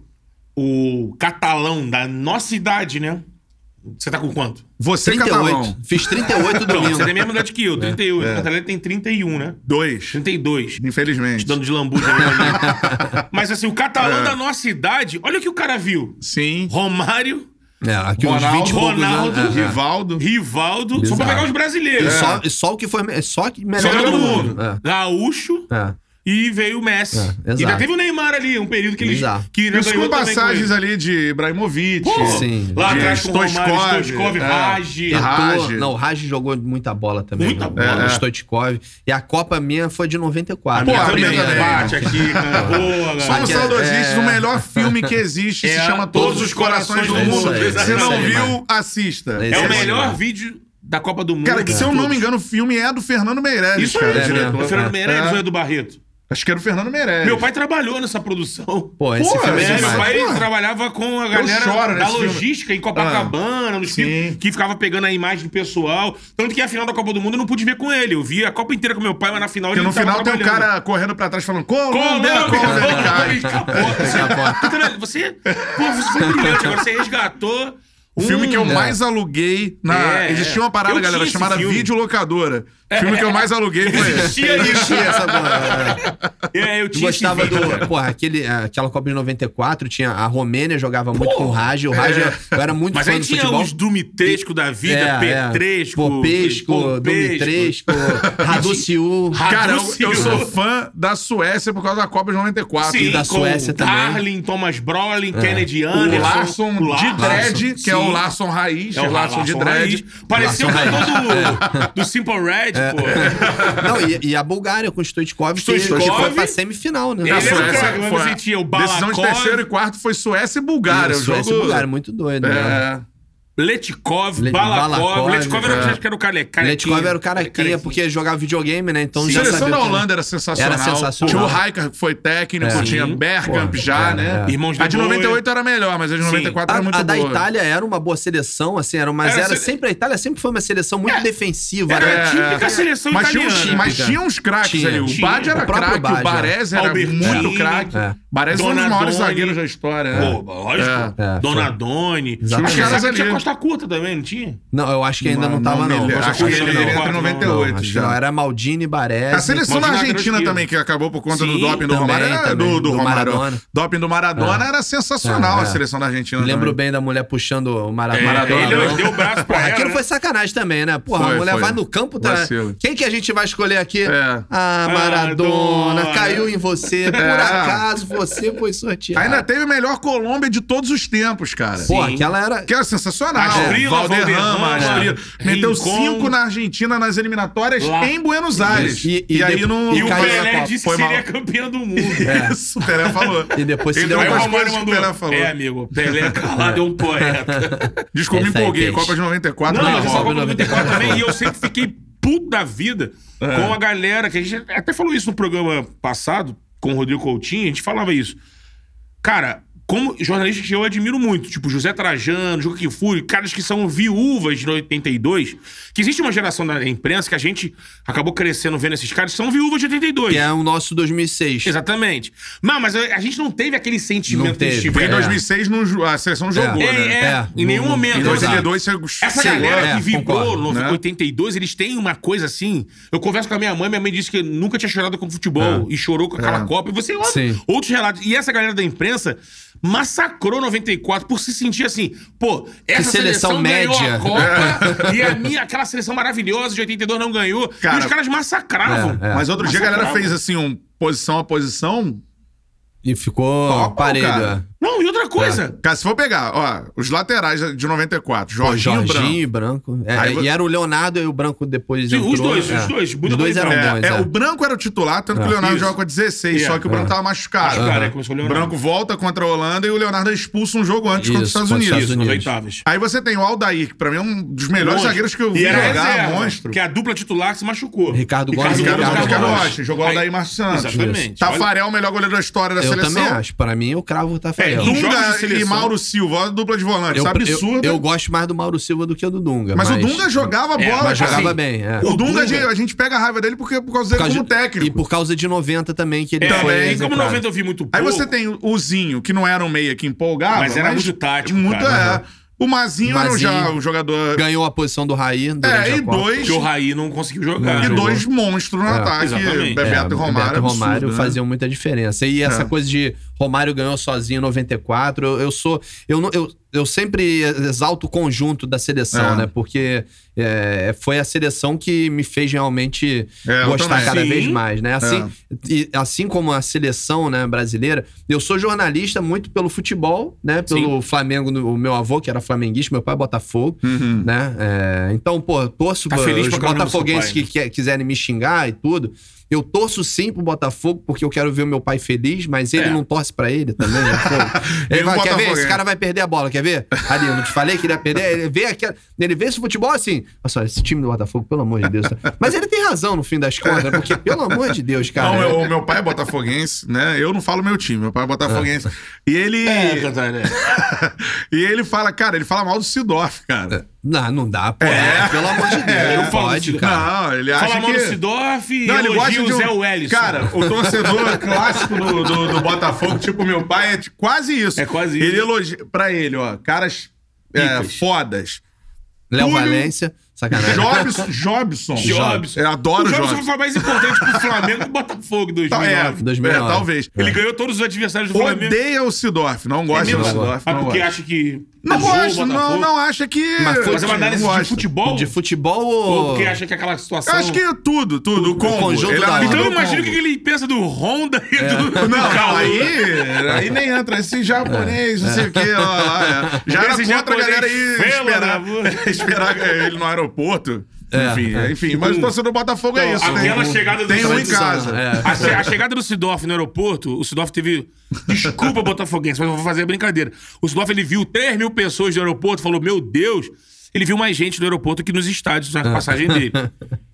o catalão da nossa idade, né? Você tá com quanto? Você, 38. catalão. Fiz 38 Não, domingo. você tem a mesma idade que eu, 38. O catalão tem 31, né? Dois. 32. Infelizmente. Dando de lambuja. ali. Mas assim, o catalão da nossa idade, olha o que o cara viu. Sim. Romário, É, aqui uns Ronaldo, 20 e poucos Ronaldo, anos. É, é. Rivaldo. Rivaldo, só Bizarro. pra pegar os E brasileiros. Só, e só o que foi. Só que melhor do do mundo. mundo. Gaúcho É. É. e veio o Messi. É, e ainda exato. teve o Neymar ali, um período que ele Exato. que Isso ganhou com também passagens ele. ali de Ibrahimovic. Pô, Sim. Lá de atrás com Stoichkov, Stoichkov, é. Raj. É. Raj. Não, o Raj jogou muita bola também. Muita né? bola. O É. Stoichkov. E a Copa minha foi de 94. Pô, a também, minha também. bate aqui, cara. Boa, Somos é- saudosistas, é- o melhor filme que existe se É chama Todos os Corações do É Mundo. aí, Se é não viu, assista. É É o é melhor vídeo da Copa do Mundo. Cara, que se eu não todos. me engano, o filme é do Fernando Meirelles, Isso cara. o diretor. O Fernando Meirelles É. ou é do Barreto? Acho que era o Fernando Meirelles. Meu pai trabalhou nessa produção. Pô, esse Pô, filme é É, meu demais. pai Porra. trabalhava com a galera da nesse filme. logística em Copacabana, nos Sim. que, ficava pegando a imagem do pessoal. Tanto que a final da Copa do Mundo eu não pude ver com ele. Eu vi a Copa inteira com meu pai, mas na final Porque ele no tava final tem um cara correndo pra trás falando Colômbia, Colômbia, Colômbia. Você, pô, você foi brilhante. Agora você resgatou O filme que eu É. mais aluguei na. É, Existia é. uma parada, Eu galera, tinha esse chamada filme. videolocadora. O filme que eu mais aluguei foi esse. Existia isso. Existia essa porra. é. É, eu Eu tinha esse gostava vídeo, do. cara. Porra, aquele, aquela Copa de 94, tinha a Romênia jogava muito com o Raj. O Raj, eu era muito Mas fã aí do tinha futebol. os Dumitresco da vida, É, Petresco, é. Popesco, Dumitresco, Raduciu. Cara, eu, sou fã da Suécia por causa da Copa de 94. Sim, da com Suécia também. Darlin, Thomas Brolin, Kennedy O Anderson. Larson o de Larson. dread, que é o. Larson raiz, É o Larson de dread. Raiz. Parecia o cantor do, do Simple Red, pô. Não, e, e a Bulgária com o Stoichkov, que Stoichkov. foi pra semifinal, né? Ele A o Suécia foi- tinha o Decisão de Balakov. terceiro e quarto foi Suécia e Bulgária. o Suécia e jogo... Bulgária, muito doido, né? É. Letkov, Le- Balakov. Balakov, Letkov era, é. era o cara, carequinha. Letkov era o Carequinha. porque jogava videogame, né? Então A já seleção sabia da Holanda era sensacional. Era sensacional. Tinha o Rijkaard que foi técnico, É. tinha. Bergkamp já, é, né? é. Irmãos A de de 98 era melhor, mas a de 94 era muito A, a da boa. Itália era uma boa seleção, assim, era, mas Era era, sele- sempre. A Itália sempre foi uma seleção muito defensiva, Era né? a típica seleção mas tinha, italiana. uns, mas tinha uns craques Tinha. ali. O Tinha. Badi era craque, o Baresi era muito craque. É. Baresi foi um dos maiores zagueiros da história. né? Pô, lógico. É. Donadoni. Tinha, Os caras tinha ali. Costa Curta também, não tinha? Não, eu acho que ainda não, Não, tava, não não. Costa Acho que Curta, ele, não. ele entra em Não, 98 Acho que já. não, era Maldini, Baresi. A seleção da Maldini Argentina lateral também, que acabou por conta do Sim, doping do também, Romário, também, do, do, do Romário. Maradona. Doping do Maradona era sensacional É, a é. seleção da Argentina. Lembro também. bem da mulher puxando o Mara- É, Maradona. ele não. deu o braço pra Porra, ela, aquilo né? foi sacanagem também, né? Porra, Foi, a mulher foi. vai no campo, tá... Vacilo. Quem que a gente vai escolher aqui? É. Ah, Maradona, Maradona. caiu em você. Por É. acaso você foi sorteado. Ainda teve a melhor Colômbia de todos os tempos, cara. Pô, Sim. aquela era... Que era sensacional. Asprila, Valderrama, Valderrama, Asprila. Meteu Rincon. cinco na Argentina nas eliminatórias Lá. em Buenos Aires. E- E, e aí não. E o Pelé disse que seria campeão do mundo. Isso, o Pelé falou. E depois se deu Aí o. Romário mandou. Pelé falou. É, amigo, Pelé calado é um poeta. Desculpa, me aí, empolguei. Copa de 94 Não, na mas essa Copa. Copa 94 também, e eu sempre fiquei puto da vida com a galera, que a gente até falou isso no programa passado, com o Rodrigo Coutinho, a gente falava isso. Cara, como jornalistas que eu admiro muito, tipo José Trajano, Juca Kifuri, caras que são viúvas de 82, que existe uma geração da imprensa que a gente acabou crescendo vendo esses caras que são viúvas de 82. Que é o nosso 2006. Exatamente. Não, mas a, a gente não teve aquele sentimento teve. Porque em. É. 2006 não jo- a seleção jogou, É, né? é, É, em nenhum no- momento. Em Exato. 82 você Essa chegou. galera é, que vibrou no né? 82, eles têm uma coisa assim. Eu converso com a minha mãe, minha mãe disse que nunca tinha chorado com futebol e chorou com aquela Copa. E você olha outros relatos. E essa galera da imprensa massacrou 94 por se sentir assim, pô, essa seleção seleção, ganhou média. a Copa e a minha, aquela seleção maravilhosa de 82 não ganhou. Cara, e os caras massacravam. É, é. Mas outro dia a galera fez assim, um posição a posição. E ficou Top, parelho. É. Não, e outra coisa. Cara, se for pegar, ó, os laterais de 94, Pô, Jorginho, Jorginho Branco. e Branco. É, E era o Leonardo e o Branco depois Sim, entrou. os dois, é. os dois, muito Os dois eram bom. bons, É, é. o Branco era o titular, tanto que o Leonardo Isso. joga com 16, É, só que o Branco tava machucado. Machucado, é, começou o O Leonardo. Branco volta contra a Holanda e o Leonardo é expulso um jogo antes contra os Isso, Estados contra os Unidos. Isso, nos Unidos. oitavas. Aí você tem o Aldair, que pra mim é um dos melhores Monstro. zagueiros que eu vi E era jogar, reserva, monstro. Que é a dupla titular que se machucou. Ricardo Gomes e Ricardo Ricardo Ricardo Rocha. Rocha, jogou o Aldair Marcos Santos. Exatamente. Tafarel, o melhor goleiro da história da Eu seleção. também acho. Pra mim, eu cravo o Tafarel. De Dunga e. Mauro Silva, olha a dupla de volantes. eu, Isso é absurdo. eu, eu gosto mais do Mauro Silva do que do Dunga. mas, o Dunga jogava É, bola. mas cara. jogava assim, bem. É. O O Dunga, Dunga- a gente- pega a raiva dele porque, por causa Por dele causa como de- técnico. E por causa de 90 também, que ele É, foi. e como exemplar. 90 eu vi muito pouco. Aí você tem o Zinho, que não era um meia que empolgava. Mas era muito tático, Muito, cara. é. O Mazinho, era Mazinho. já um jogador. Ganhou a posição do Raí É, e dois. Que o Raí não conseguiu jogar. E jogou. dois monstros no É, ataque. exatamente. Bebeto É, e Romário. Bebeto e absurdo, Romário né? faziam muita diferença. E essa É. coisa de Romário ganhou sozinho em 94, eu, eu sou. Eu, não- eu, eu sempre exalto o conjunto da seleção, É. né? Porque é, foi a seleção que me fez realmente É, gostar cada Sim. vez mais, né? Assim, e, assim como a seleção né, brasileira, eu sou jornalista muito pelo futebol, né? Pelo Flamengo, o meu avô, que era flamenguista, meu pai é Botafogo, Uhum. né? É, então, pô, torço Tá pra- os botafoguenses pai, que que quiserem me xingar e tudo. Eu torço sim pro Botafogo, porque eu quero ver o meu pai feliz, mas ele É. não torce pra ele também. né? Ele vai, quer ver? Esse é? cara vai perder a bola, quer ver? Ali, eu não te falei que ele ia perder. Ele vê, aquela, ele vê esse futebol assim. Nossa, esse time do Botafogo, pelo amor de Deus. tá? Mas ele tem razão no fim das contas, porque, pelo amor de Deus, cara. Não, meu, o meu pai é botafoguense, né? Eu não falo meu time, meu pai é botafoguense. E ele. É, e ele fala, cara, ele fala mal do Sidorf, cara. Não, não dá, pô. é, Pelo amor de Deus. Eu não pode, cara. Não, ele acha Fala que. do Sidorf e Não, ele gosta de o um... Zé Wellison. Cara, o torcedor clássico do, do, do Botafogo, tipo meu pai, é quase isso. É quase ele isso. elogia pra ele, ó, caras é, fodas. Léo Túlio- Valência, sacanagem. Jobson. Jobson. Jobson. Eu adoro o o Jobson Jobson. foi mais importante pro Flamengo que o Botafogo em Tá, 2009. É, 2009. é, talvez. Ele ganhou todos os adversários do Flamengo. Odeia o Sidorf, não gosta do Sidorf. Ah, não porque acha que. Não gosta, não, Botafogo? não acha que. Mas foi- Mas é uma análise de futebol? De futebol Ou ou. porque acha que aquela situação. Eu acho que tudo, tudo. O, combo. conjunto Ele da analisa Então o eu imagino o combo. que ele pensa do Honda e do. Não, do não, Caô. aí, aí nem entra. Esse japonês, não sei o que, lá, lá, é. Já era Esse contra a japonês galera aí fela esperar, boca. esperar ele no aeroporto. É, enfim, é. enfim. Mas o torcedor do Botafogo é isso. Aquela tem, chegada do tem um em casa. É. A, che- a chegada do Sidorf no aeroporto, o Sidorf teve. Desculpa, Botafoguense, mas eu vou fazer a brincadeira. O Sidorf ele viu 3 mil pessoas no aeroporto falou: Meu Deus, ele viu mais gente no aeroporto que nos estádios na passagem dele.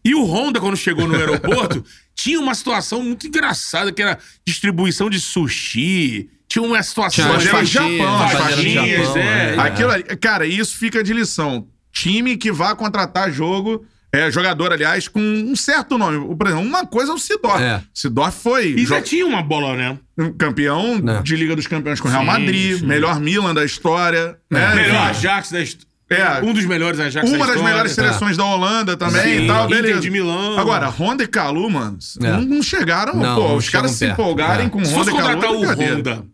E o Honda, quando chegou no aeroporto, tinha uma situação muito engraçada que era distribuição de sushi. Tinha uma situação. Tinha faixinhas, Japão, faixinhas, é. é. Aquilo cara, isso fica de lição. Time que vai contratar jogo, é, jogador, aliás, com um certo nome. Por exemplo, uma coisa é o Sidorf. É. Sidorf foi E já tinha uma bola, né? campeão Não. de Liga dos Campeões com o Real Madrid, sim. melhor Milan da história. né? Melhor Ajax da hist- É. Um dos melhores Ajax da Uma das história. melhores seleções da Holanda também Sim, e tal, Inter beleza. de Milão. Agora, Honda e Calu, mano, É. não, não chegaram. Não, pô, não os caras se perto. empolgarem É. com Se Honda e Calu. contratar é o. Honda.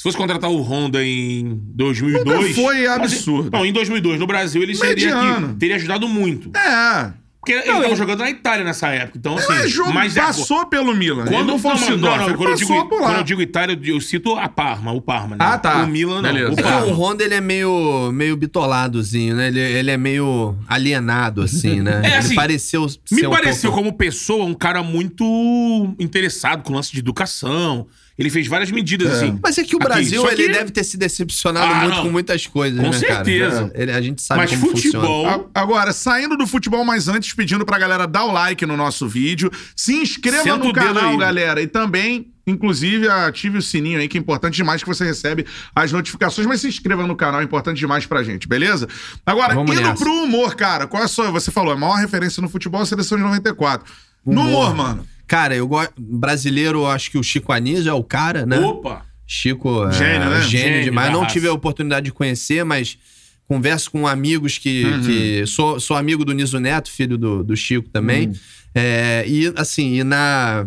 Se fosse contratar o Honda em 2002. Nunca foi absurdo. não, em 2002. No Brasil, ele seria Mediano. que teria ajudado muito. É. Porque ele tava jogando na Itália nessa época. Então, assim. Mas jogo mas é- passou pelo Milan. Quando ele não foi o não, não, não, ele quando, eu digo, quando eu digo Itália, eu, eu cito a Parma, o Parma, né? Ah, tá. O Milan, não. Beleza. O É, Parma. o Honda, ele é meio, meio bitoladozinho, né? Ele, ele é meio alienado, assim, né? É, ele assim, pareceu ser Me um pareceu, pouco... como pessoa, um cara muito interessado com o lance de educação. Ele fez várias medidas, assim. Mas é que o Aqui, Brasil, só ele que- deve ter se decepcionado Ah, muito não. com muitas coisas, Com né, certeza. cara? Ele- a gente sabe Mas como futebol. funciona. A- Agora, saindo do futebol, mas antes pedindo pra galera dar o like no nosso vídeo, se inscreva Senta no o dedo canal, aí. galera, e também, inclusive, ative o sininho aí, que é importante demais que você recebe as notificações, mas se inscreva no canal, é importante demais pra gente, beleza? Agora, Vamos indo nessa. pro humor, cara, qual é a sua, você falou, a maior referência no futebol é a seleção de 94. No humor, mano. Cara, eu gosto. Brasileiro, eu acho que o Chico Anísio é o cara, né? Opa! Chico é Gênio, né? gênio, Gênio demais. Não raça. tive a oportunidade de conhecer, mas converso com amigos que. que sou, sou amigo do Niso Neto, filho do, do Chico também. É, e assim, e na.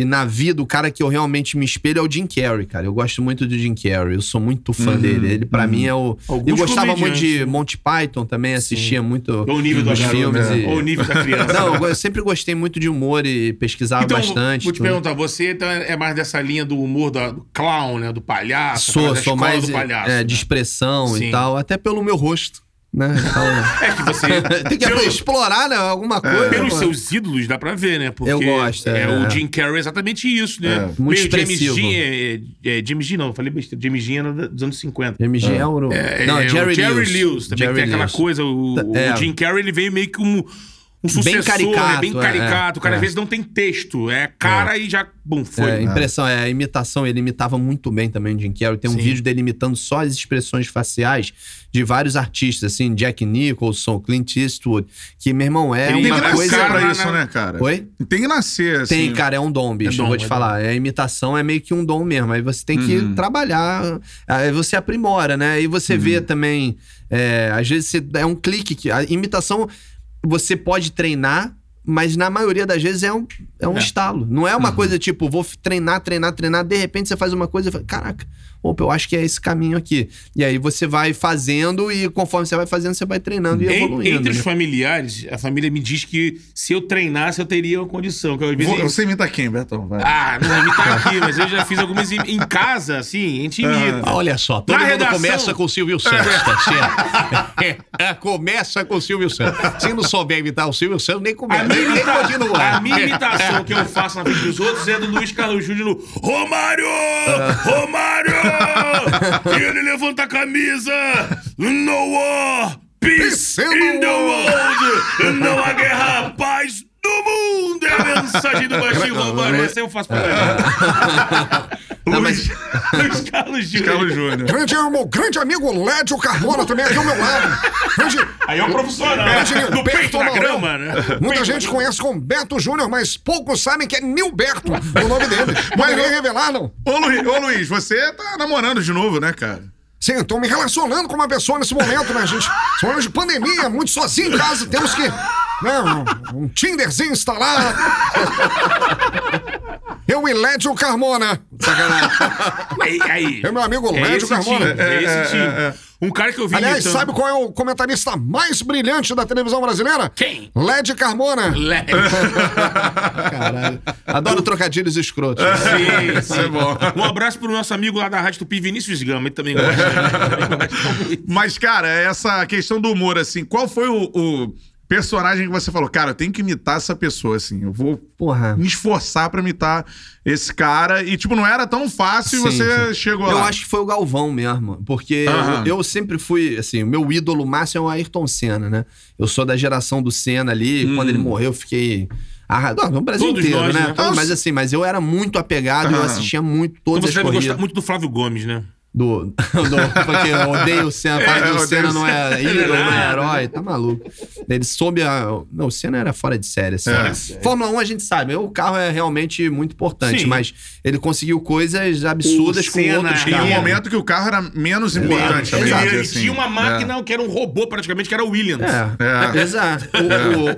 E na vida, o cara que eu realmente me espelho é o Jim Carrey, cara. Eu gosto muito do Jim Carrey. Eu sou muito fã dele. Ele, pra mim, é o. Alguns eu gostava muito de né? Monty Python também, assistia muito Olha o nível os do filmes. filmes, e- Olha o nível da criança. Não, eu sempre gostei muito de humor e pesquisava Então, bastante. vou te tudo. perguntar, você então é mais dessa linha do humor da- do clown, né? Do palhaço, Sou, sou mais do palhaço. é, né? de expressão Sim. e tal, até pelo meu rosto, né? Então, É que você. tem que pelo- explorar, né? Alguma coisa. Pelos pô. seus ídolos dá pra ver, né? Porque Eu gosto, É, é. o Jim Carrey é exatamente isso, né? Muito Meio expressivo. James Dean, é, é, é, James Dean não, eu falei besteira. James Dean era dos anos 50. James Dean é o... É, Não, é, Jerry, o Jerry Lewis. Lewis. também Jerry tem aquela Lewis. coisa. O, o É. Jim Carrey ele veio meio que um, um sucessor, caricato, né? Bem é, caricato. o cara é. às vezes não tem texto. É cara e já. Bum, foi. É, impressão, é a imitação, ele imitava muito bem também o Jim Carrey. Tem um Sim. vídeo dele imitando só as expressões faciais de vários artistas, assim, Jack Nicholson, Clint Eastwood, que, meu irmão, é Tem Tem que uma coisa... cara, pra isso, né, cara? Oi? Tem que nascer, assim. Tem, cara, é um dom, bicho. É dom, eu vou te é falar. É, a imitação é meio que um dom mesmo. Aí você tem que Uhum. trabalhar, aí você aprimora, né? E você Uhum. vê também, é, às vezes você, é um clique que a imitação você pode treinar, mas na maioria das vezes é um, é um estalo. Não é Uhum. uma coisa tipo, vou treinar, treinar, treinar, de repente você faz uma coisa e fala, caraca, opa, eu acho que é esse caminho aqui. E aí você vai fazendo e conforme você vai fazendo, você vai treinando e En- evoluindo. entre os né? familiares, a família me diz que se eu treinasse, eu teria uma condição. Que eu, vezes, Vou- Você imita quem, Betão? Vai. Ah, não vou imitar aqui, mas eu já fiz algumas em, em casa, assim, a gente imita. Ah, Olha só, todo Na mundo redação. começa com o Silvio Santos, tá certo? É, começa com o Silvio Santos. Se não souber imitar o Silvio Santos, nem começa, A minha, nem, nem imita- continua. a minha imitação que eu faço na frente dos outros é do Luiz Carlos Júnior no Romário! Romário! E ele levanta a camisa! No war! Peace in the world! Não há guerra, paz no mundo! É a mensagem do baixinho Romário. Essa eu faço pra galera. Não, Luiz, mas- Luiz Carlos Júnior. Carlos Júnior. Grande, meu grande amigo Lédio Carmona também aqui ao meu lado. Grande, Aí é um profissional. Grande Do peito Maurão. grama, né? Muita Peito gente conhece como Beto Júnior, mas poucos sabem que é Nilberto o nome dele. Poderia revelar, não? Ô, Luiz, ô, Luiz, você tá namorando de novo, né, cara? Sim, tô me relacionando com uma pessoa nesse momento, né, gente? Esse momento de pandemia, muito sozinho em casa, temos que. Né, um, um Tinderzinho instalado. Eu e Lédio Carmona. Sacanagem. Aí, aí. É meu amigo É Lédio esse Carmona. time, é esse time. Um cara que eu vi Aliás, imitando- sabe qual é o comentarista mais brilhante da televisão brasileira? Quem? Led Carmona. Le- Caralho. Adoro trocadilhos escrotos. Sim, sim. é bom. Um abraço pro nosso amigo lá da Rádio Tupi, Vinícius Gama. Ele também gosta. Também gosta. Mas, cara, essa questão do humor, assim, qual foi o, o personagem que você falou? Cara, eu tenho que imitar essa pessoa, assim. Eu vou Porra. me esforçar pra imitar esse cara. E, tipo, não era tão fácil e Sim, você sim. chegou Eu lá. acho que foi o Galvão mesmo, porque Aham. eu, eu sempre fui, assim, o meu ídolo máximo é o Ayrton Senna, né? Eu sou da geração do Senna ali, Hum. quando ele morreu eu fiquei... Ah, não, no Brasil Todos inteiro, nós, né? né? Mas assim, mas eu era muito apegado, eu Aham. assistia muito Então todas você as deve corridas. gostar muito do Flávio Gomes, né? Do, do- porque eu odeio o Senna, fala que o Senna não é ídolo, não é Nada. herói, tá maluco. Ele soube a. Não, o Senna era fora de série, assim. É. Fórmula 1 a gente sabe, o carro é realmente muito importante, Sim. mas ele conseguiu coisas absurdas O com Senna outros Tinha um carros. momento que o carro era menos importante. Ele, também, Exato. ele assim. tinha uma máquina que era um robô praticamente, que era o Williams. É, É. exato.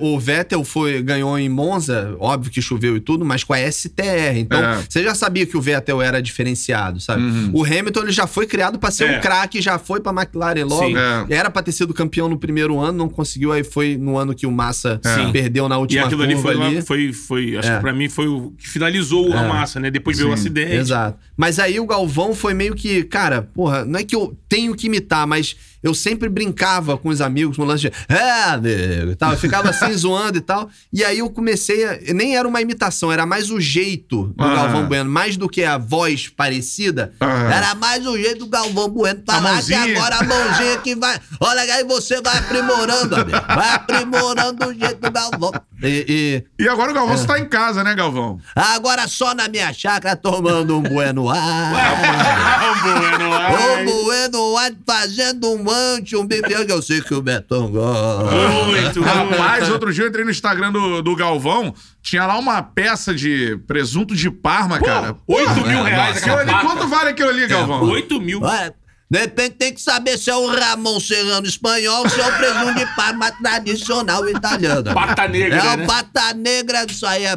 O, o- o Vettel foi, ganhou em Monza, óbvio que choveu e tudo, mas com a STR. Então, É. você já sabia que o Vettel era diferenciado, sabe? O Hamilton ele já foi criado pra ser É. um craque, já foi pra McLaren logo. Sim. É. Era pra ter sido campeão no primeiro ano, não conseguiu, aí foi no ano que o Massa Sim. perdeu na E última aquilo ali foi, lá- ali. foi, foi acho É. que pra mim foi o que finalizou a massa, né? Depois veio o acidente. Exato. Mas aí o Galvão foi meio que, cara, porra, não é que eu tenho que imitar, mas eu sempre brincava com os amigos com o lance de. É, e tal. Eu ficava assim zoando e tal. E aí eu comecei a. Nem era uma imitação, era mais o jeito do Ah. Galvão Bueno, mais do que a voz parecida. Ah. Era mais o jeito do Galvão Bueno. Falar que agora a mãozinha que vai. Olha aí, você vai aprimorando, amigo. Vai aprimorando o jeito do Galvão. E- e E agora o Galvão, você tá em casa, né, Galvão? Agora só na minha chácara tomando um bueno ar. bueno, ai. um bueno ar fazendo um manche, um bife que eu sei que o Betão gosta. Muito, Rapaz, outro dia eu entrei no Instagram do, do Galvão, tinha lá uma peça de presunto de Parma, cara. 8 mil reais Aquilo ali, quanto vale aquilo ali, Galvão? 8 mil. Olha, de repente tem que saber se é o Ramon Serrano espanhol, se é o presunto de Parma tradicional italiano. Pata negra, É né? o pata negra, isso aí é,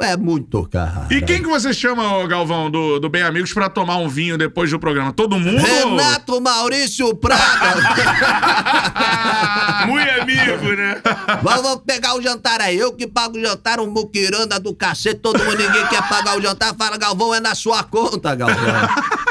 é muito caro. E quem que você chama, ô, Galvão, do, do Bem Amigos pra tomar um vinho depois do programa? Todo mundo? Renato Maurício Prada. Muito amigo, né? Vamos pegar o jantar aí. Eu que pago o jantar, um muquiranda do cacete. Todo mundo, ninguém quer pagar o jantar. Fala, Galvão, é na sua conta, Galvão.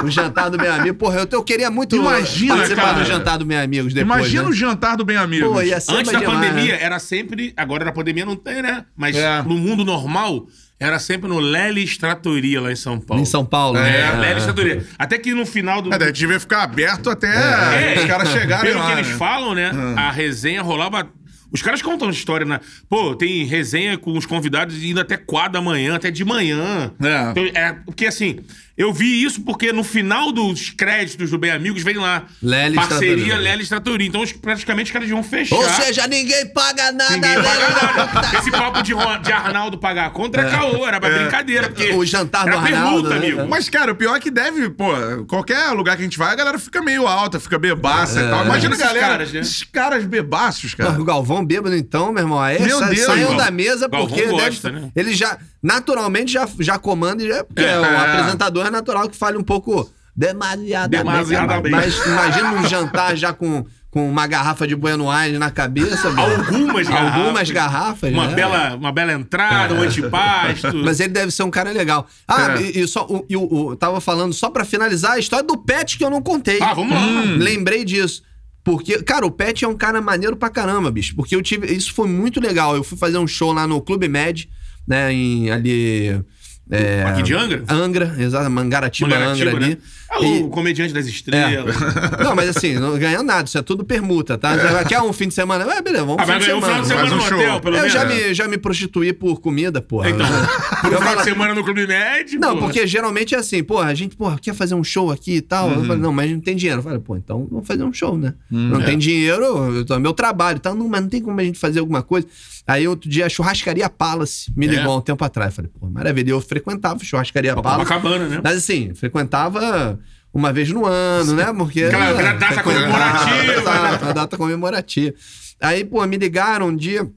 O jantar do meu amigo. Porra, eu, eu queria muito Imagina, participar cara. do jantar do meu amigos depois. Imagina né? o jantar do Bem Amigos. Pô, ia ser Antes da demais, pandemia, né? era sempre. Agora na pandemia não tem, né? Mas É. no mundo normal, era sempre no Lelis Tratoria lá em São Paulo. Em São Paulo, É, né? Lelis Tratoria. Até que no final do. É, daí devia ficar aberto até É, os caras chegarem Pelo lá. que eles né? falam, né? A resenha rolava. Os caras contam história, né? Pô, tem resenha com os convidados indo até 4 da manhã, até de manhã. É. Então, é porque assim, eu vi isso porque no final dos créditos do Bem Amigos vem lá. Lelis parceria Tratoria. Lelis. Então, praticamente os caras iam fechar. Ou seja, ninguém paga nada, Ninguém paga nada. Esse papo de, de Arnaldo pagar a conta é caô, era pra brincadeira. Porque O jantar do Arnaldo, permuta, né? amigo. Mas, cara, o pior é que deve, pô, qualquer lugar que a gente vai, a galera fica meio alta, fica bebaça e tal. Imagina a galera. caras, né? Esses caras bebaços, cara. O Galvão bêbado, então, meu irmão, aí Meu sa- Deus, saiam da mesa Galvão porque gosta, deve- né? ele já, naturalmente, já, já comanda e já, porque É. o apresentador é natural que fale um pouco demasiadamente. Demasiadamente. Mas imagina um jantar já com, com uma garrafa de Bueno Aires na cabeça. Algumas garrafas. Algumas garrafas, Uma, né? bela, uma bela entrada, um antipasto. Mas ele deve ser um cara legal. Ah, É. e, e só, o, e eu tava falando, só pra finalizar, a história do Pet que eu não contei. Ah, vamos lá. Hum, Lembrei disso. Porque, cara, o Pet é um cara maneiro pra caramba, bicho. Porque eu tive. Isso foi muito legal. Eu fui fazer um show lá no Clube Med, né? Em, ali. É, Aqui de Angra? Angra, exato, Mangaratiba, Mangaratiba, Angra ali. Né? Ah, E- o comediante das estrelas. Não, mas assim, não ganha nada, isso é tudo permuta, tá? Quer um fim de semana? É, beleza, vamos Ah, um fim de ganhou o final de semana um no show. hotel, pelo Eu menos. já me, já me prostituí por comida, porra. Então, Eu por final falo- de semana no Clube Med. Não, pô. porque geralmente é assim, porra, a gente, porra, quer fazer um show aqui e tal. Uhum. Eu falei, não, mas não tem dinheiro. Eu falei, pô, então vamos fazer um show, né? Hum, não é. tem dinheiro, eu tô- é meu trabalho e tal. Não, mas não tem como a gente fazer alguma coisa. Aí outro dia a churrascaria Palace me ligou É. há um tempo atrás. Eu falei, pô, maravilha. Eu frequentava churrascaria Palace. Copacabana, né? Mas assim, frequentava uma vez no ano, né? Porque. Aquela né, data frequentava- comemorativa, Exato, a data comemorativa. Aí, pô, me ligaram um dia.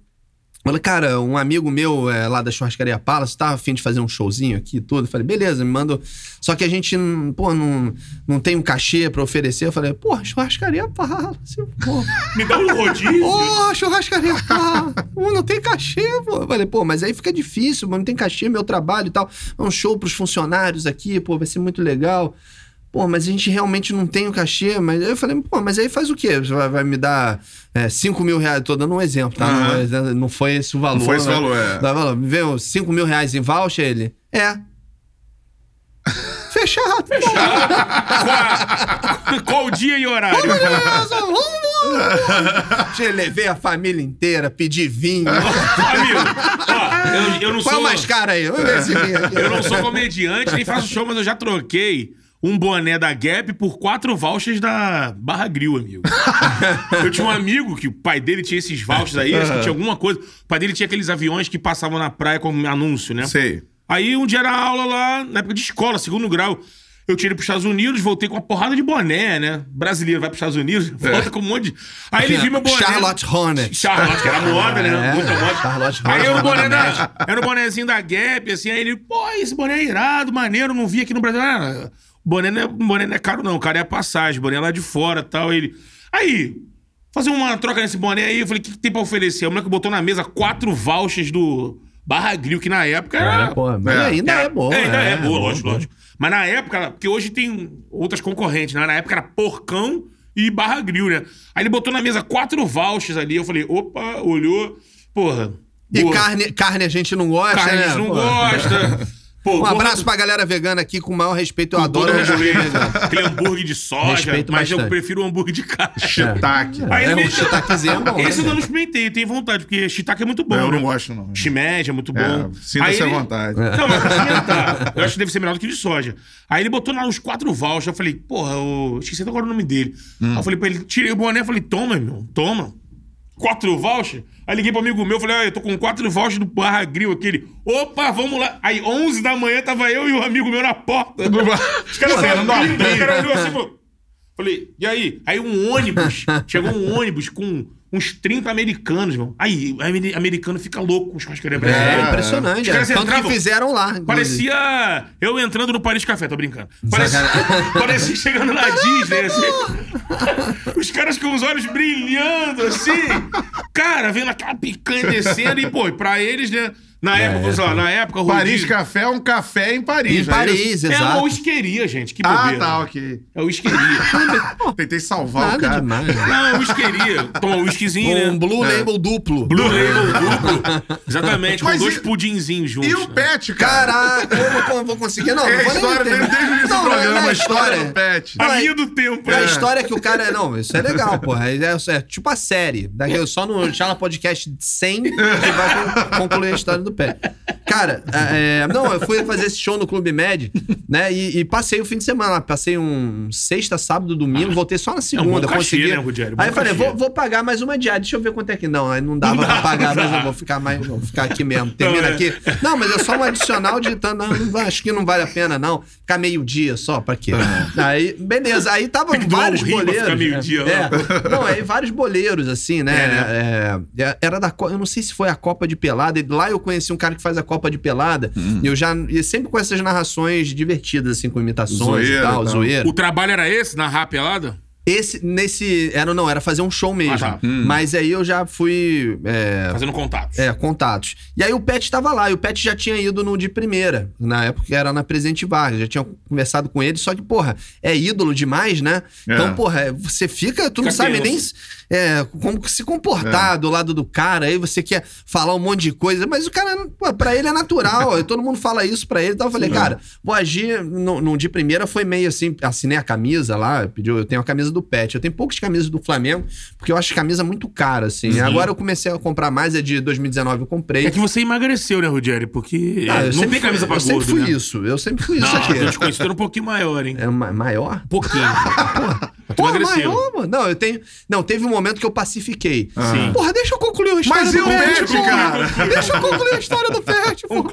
Falei, cara, um amigo meu é, lá da Churrascaria Palace tá a fim de fazer um showzinho aqui e tudo. Falei, beleza, me manda. Só que a gente, pô, não, não tem um cachê pra oferecer. Eu falei, pô, Churrascaria Palace, pô. Me dá um rodízio. Ô, churrascaria, pá, pô, não tem cachê, pô. Eu falei, pô, mas aí fica difícil, mano, não tem cachê, meu trabalho e tal. É um show pros funcionários aqui, pô, vai ser muito legal. Pô, mas a gente realmente não tem o cachê, mas eu falei, pô, mas aí faz o quê? Você vai, vai me dar 5 mil reais? Tô dando um exemplo, tá? Não, Aham. é- não foi esse o valor. Não foi esse né? valor, é. Dá valor. Me veio 5 mil reais em voucher, ele? É. Fechado. Qual, qual dia e horário? Já levei a família inteira, pedi vinho. Amigo, ó, eu, eu não Qual é sou. o mais caro aí? Vamos ver esse vinho aqui. Eu não sou comediante, nem faço show, mas eu já troquei um boné da Gap por quatro vouchers da Barra Grill, amigo. Eu tinha um amigo que o pai dele tinha esses vouchers aí, acho que tinha alguma coisa. O pai dele tinha aqueles aviões que passavam na praia como anúncio, né? Sei. Aí um dia era aula lá, na época de escola, segundo grau. Eu tirei pros Estados Unidos, voltei com uma porrada de boné, né? Brasileiro vai pros Estados Unidos, volta com um monte de. Aí ele viu meu boné. Charlotte Hornet. Charlotte, que era moda, né? É, Muita moda. Charlotte aí Hornet, era o boné da, era o bonézinho da Gap, assim, aí ele, pô, esse boné é irado, maneiro, não vi aqui no Brasil. Ah, boné não é, boné não é caro, não, cara, é a passagem, boné é lá de fora tal. Ele. Aí, fazer uma troca nesse boné aí, eu falei, o que, que tem pra oferecer? O moleque botou na mesa quatro vouchers do Barra Grill, que na época era. Cara, pô, mas É. ainda é, bom. É, ainda é, boa, bom, lógico, bom. lógico. Mas na época, porque hoje tem outras concorrentes, né? Na época era Porcão e Barra Grill, né? Aí ele botou na mesa quatro vouchers ali. Eu falei, opa, olhou. Porra. E boa. carne, carne a gente não gosta, Carne né? a gente não Pô. gosta. Pô, Um abraço pra galera vegana aqui, com o maior respeito. Eu com adoro hambúrguer vegano. Aquele hambúrguer de soja, Respeito mas eu bastante. prefiro o hambúrguer de caixa. Shiitake. Aí É, ele um shiitakezinho é bom, né, Esse eu velho? não experimentei, tenho vontade, porque shiitake é muito bom. Eu não né? gosto, não. Shimeji é muito bom. É, Sinta-se à ele- vontade. Não, mas pra experimentar. Eu acho que deve ser melhor do que de soja. Aí ele botou lá uns quatro vouchers. Eu falei, porra, eu esqueci agora o nome dele. Hum. Aí eu falei pra ele, tirei o boné. Eu falei, toma, irmão, toma. Quatro vouchers? Aí liguei pro amigo meu, falei, ah, eu tô com quatro vouchers do Barra Grill, aquele. Opa, vamos lá. Aí, 11 da manhã, tava eu e o amigo meu na porta. Os caras saíram não abrindo, abriu. o cara olhou assim, falou... Falei, e aí? Aí um ônibus, chegou um ônibus com uns 30 americanos, irmão. Aí, americano fica louco com churrascaria É, brasileira. impressionante. Os é. caras Tanto que entravam- fizeram lá. inclusive. Parecia eu entrando no Paris Café, tô brincando. Parecia, parecia chegando na Disney, assim. Os caras com os olhos brilhando, assim. Cara, vendo aquela picanha descendo. E, pô, pra eles, né? Na época, sei lá, na época, o Paris Café é um café em Paris. Em é? Paris, É uma exato. whiskeria, gente. Que Ah, bobeira. tá, ok. É whiskeria. Tentei salvar o Nada cara. demais. né? Não, whiskeria. Toma um whiskyzinho, Um né? Blue Label duplo. Blue Label duplo. Exatamente, com Mas dois e- pudinzinhos juntos. E o né? Pet, cara? Caraca, eu não vou conseguir. Não, É não vou nem história entender. desde o início do Não, não, programa, não, a história do Pet. A Não, é- linha do tempo. É a história que o cara. Não, isso é legal, porra. É, é- é tipo a série. Daqui, só no Chala Podcast 100 você vai con- concluir a história do pé. Cara, é, não, eu fui fazer esse show no Clube Med, né? E, e passei o fim de semana lá. Passei um sexta, sábado, domingo, voltei só na segunda. bom cachê, consegui. né, Rogério? Bom Aí eu falei, cachê. vou, vou pagar mais uma diária. Deixa eu ver quanto é que. Não, aí não dava pra pagar, mas eu vou ficar mais. Vou ficar aqui mesmo. Termina Não, é. aqui. Não, mas é só um adicional de. Não, não acho que não vale a pena, não. Ficar meio-dia só, pra quê? Aí, beleza. Aí tava Tem vários um boleiros. ficar meio-dia é. Não, aí vários boleiros, assim, né? É, é, era da. Eu não sei se foi a Copa de Pelada. Lá eu conheci um cara que faz a Copa de Pelada. E eu já. E sempre com essas narrações divertidas, assim, com imitações Zoeira e tal, e tal. zoeira. O trabalho era esse, narrar a pelada? Esse, nesse. Era, não, era fazer um show mesmo. Ah, tá. Mas aí eu já fui. é, Fazendo contatos. é, contatos. E aí o Pet tava lá, e o Pet já tinha ido no de primeira, na época que era na Presidente Vargas, já tinha conversado com ele, só que, porra, é ídolo demais, né? É. Então, porra, você fica, tu não Fica sabe tenso. nem é, como se comportar do lado do cara, aí você quer falar um monte de coisa, mas o cara, pô, pra ele é natural, todo mundo fala isso pra ele, então eu falei, cara, vou agir no, no de primeira, foi meio assim, assinei a camisa lá, pediu, eu tenho a camisa do Pet, eu tenho poucas camisas do Flamengo, porque eu acho camisa muito cara, assim, agora eu comecei a comprar mais, é de 2019 eu comprei. É que você emagreceu, né, Rogério? Porque Ah, eu não sempre tem camisa pra Eu sempre gordo, fui né? isso. Eu sempre fui isso Não, aqui. eu te conheci era um pouquinho maior, hein? É ma- maior? Um pouquinho. Tu Porra, emagreceu. maior, mano. Não, eu tenho. Não, teve um momento que eu pacifiquei. Sim. Porra, deixa eu concluir a história Mas do e o porra. cara? Deixa eu concluir a história do Pet, porra.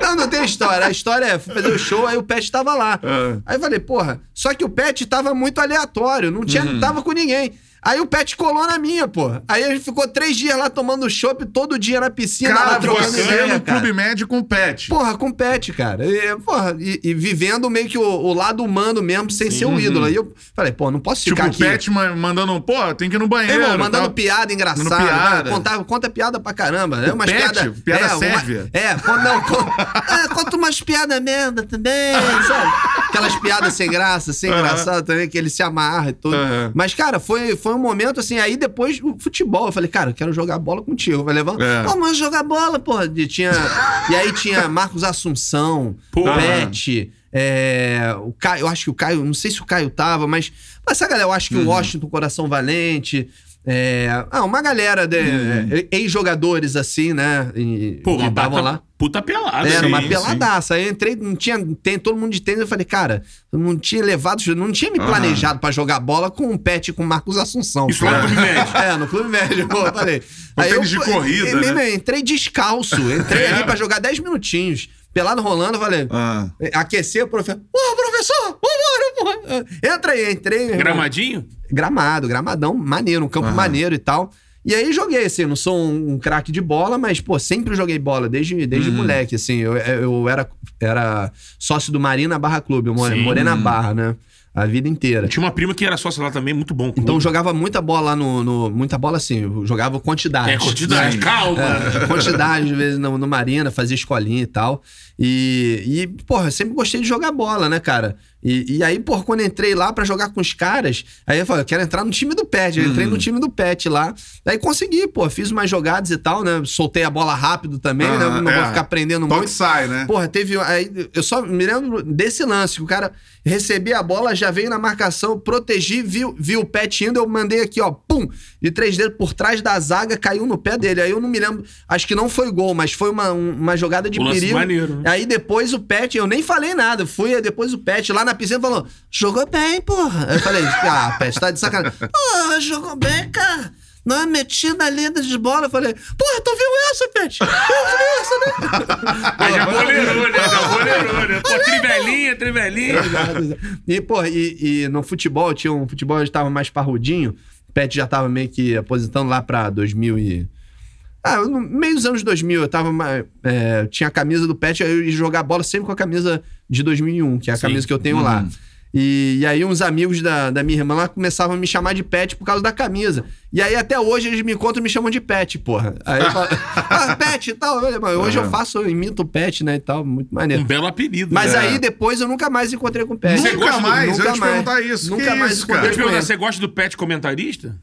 Não, não tem história. A história é fui fazer o show, aí o Pet tava lá. Ah. Aí eu falei, porra, só que o Pet tava muito aleatório, não tinha, Uhum. tava com ninguém. Aí o Pet colou na minha, porra. Aí a gente ficou três dias lá tomando chopp todo dia na piscina, lá Cara, trocando você ideia, no cara. Clube Médio com o Pet. Porra, com pet, cara. E, porra, e, e vivendo meio que o, o lado humano mesmo, sem ser o ídolo. Aí eu falei, pô, não posso tipo, ficar o aqui. Pet ma- mandando, pô, tem que ir no banheiro. Irmão, mandando tal. piada engraçada. Mandando piada. né? Conta, conta piada pra caramba. É umas Pet? piada, Piada é, uma- sérvia? é, con- não, con- é, conta umas piadas merda também, sabe? Aquelas piadas sem graça, sem engraçado também, que ele se amarra e tudo. Aham. Mas, cara, foi, foi um momento assim. Aí depois o futebol. Eu falei, cara, eu quero jogar bola contigo. Vai levar. É. Pô, mas jogar bola, porra. E, tinha, e aí tinha Marcos Assunção, Porra. Pet. É, o Caio, eu acho que o Caio, não sei se o Caio tava, mas, mas essa galera, eu acho que Uhum. o Washington Coração Valente, é, ah, uma galera de Uhum. é, ex-jogadores assim, né? e- Pô, que uma estavam puta, lá. puta pelada. Era sim, uma sim. peladaça. Aí eu entrei, não tinha, tem todo mundo de tênis. Eu falei, cara, eu não tinha levado, não tinha me planejado pra jogar bola com o Pet com o Marcos Assunção. Isso lá no Clube Médio. É, no Clube Médio, pô, eu falei. Um tênis de corrida, e- né? Entrei descalço, entrei ali pra jogar 10 minutinhos. Pelado rolando, eu falei. Ah. Aquecer o professor. Ô, professor, vambora, porra. Entra aí, entrei. Gramadinho? Gramado, gramadão, maneiro, um campo maneiro e tal. E aí joguei, assim, não sou um, um craque de bola, mas, pô, sempre joguei bola, desde, desde Uhum. moleque, assim. Eu, eu era, era sócio do Marina Barra Clube, eu more- Sim. morei na Barra, né? A vida inteira. Tinha uma prima que era sócia lá também, muito bom. Então eu jogava muita bola lá no, no- Muita bola assim, jogava quantidade. É, quantidade, calma. É, quantidade, às vezes, no, no Marina, fazia escolinha e tal. E, e, porra, eu sempre gostei de jogar bola, né, cara? E, e aí, porra, quando entrei lá pra jogar com os caras, aí eu falei, eu quero entrar no time do Pet. Eu entrei no time do Pet lá. Daí consegui, pô, fiz umas jogadas e tal, né? Soltei a bola rápido também, né? Aham, Não é. vou ficar prendendo Toque muito. sai, né? Porra, teve. Aí, eu só me lembro desse lance, que o cara recebia a bola, já veio na marcação, protegi, viu, viu o pet indo, eu mandei aqui, ó, pum, de três dedos por trás da zaga, caiu no pé dele. Aí eu não me lembro, acho que não foi gol, mas foi uma, um- uma jogada de Um perigo. maneiro, né? Aí depois o pet, eu nem falei nada, fui depois o pet lá na piscina falou: jogou bem, porra. Eu falei: ah, pet, tá de sacanagem. Porra, jogou bem, cara. Não é metida ali de bola. Eu falei, porra, tu viu essa, Pet? Eu vi essa, né? Aí já boleirou, né? Já boleirou, né? Pô, trivelinha, trivelinha. E, pô, e, e no futebol, tinha um futebol que tava mais parrudinho. O Pet já tava meio que aposentando lá pra 2000 e... Ah, no meio dos anos 2000, eu tava... é, tinha a camisa do Pet, aí eu ia jogar bola sempre com a camisa de 2001, que é a Sim. camisa que eu tenho lá. E, e aí uns amigos da, da minha irmã lá começavam a me chamar de Pet por causa da camisa. E aí até hoje eles me encontram e me chamam de Pet, porra. Aí eu falo, ah, Pet e tal. Hoje eu faço, eu imito o Pet, né, e tal, muito maneiro. Um belo apelido. Mas né? aí depois eu nunca mais encontrei com o Pet. Você Nunca gosta do- mais, eu nunca ia te mais. perguntar isso. Nunca que mais isso, encontrei Deixa eu te cara? perguntar, você gosta do pet comentarista?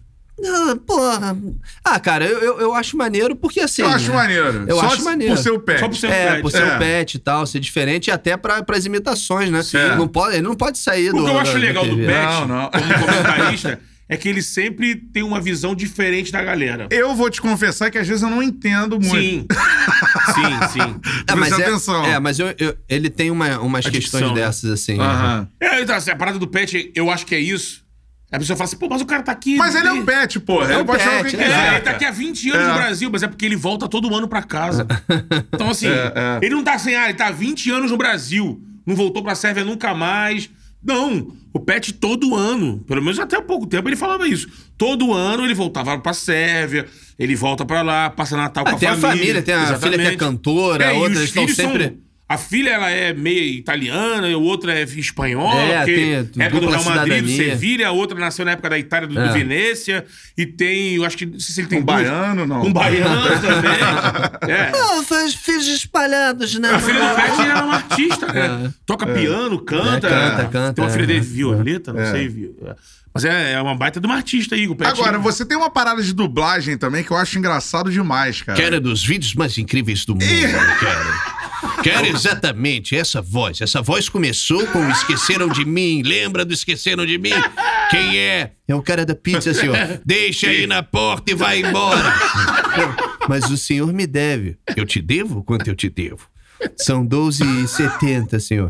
Ah, porra. Ah, cara, eu, eu, eu acho maneiro porque assim. Eu acho maneiro. Eu Só acho maneiro. Por ser o pet. Só por ser É, pet. por ser É. o pet e tal, ser diferente e até pra, pras imitações, né? Sim. Não pode, ele não pode sair do. O que eu acho da legal do TV. Pet, Não, não. como comentarista, é que ele sempre tem uma visão diferente da galera. Eu vou te confessar que às vezes eu não entendo muito. Sim. sim, sim. É, mas Presta é, atenção. é, mas eu, eu- ele tem uma, umas A questões né? dessas, assim. Aham. É, então, assim, a parada do Pet, eu acho que é isso. A pessoa fala assim, pô, mas o cara tá aqui. Mas ele é um pet, porra. É ele um pode pet, chamar o que né? É, ele tá aqui há 20 anos É. no Brasil, mas é porque ele volta todo ano pra casa. Então, assim, É, é. ele não tá assim, ah, ele tá há 20 anos no Brasil, não voltou pra Sérvia nunca mais. Não, o Pet todo ano, pelo menos até há pouco tempo ele falava isso. Todo ano ele voltava pra Sérvia, ele volta pra lá, passa Natal com Ah, a tem a família. família, tem a filha que é Exatamente. cantora, É, e outras estão sempre. são- A filha, ela é meio italiana, e a outra é espanhola, É, porque tem época do Real Madrid, do. Sevilha, a outra nasceu na época da Itália, do, do É. Venécia, e tem, eu acho que, não sei se ele tem Um baiano, não. Um baiano também. É. Ah, faz filhos espalhados, né? A filha do Pet é uma artista, né? Toca piano, canta. É, canta, canta, Tem uma filha é. dele, Violeta, não sei. vi- é. Mas é, é uma baita de uma artista aí, o Pet. Agora, você tem uma parada de dublagem também que eu acho engraçado demais, cara. Quero dos vídeos mais incríveis do mundo, quero. Quero exatamente essa voz. Essa voz começou com Esqueceram de Mim. Lembra do Esqueceram de Mim? Quem é? É o cara da pizza, senhor. Deixa aí na porta e vai embora. Mas o senhor me deve. Eu te devo? Quanto eu te devo? São 12,70, senhor.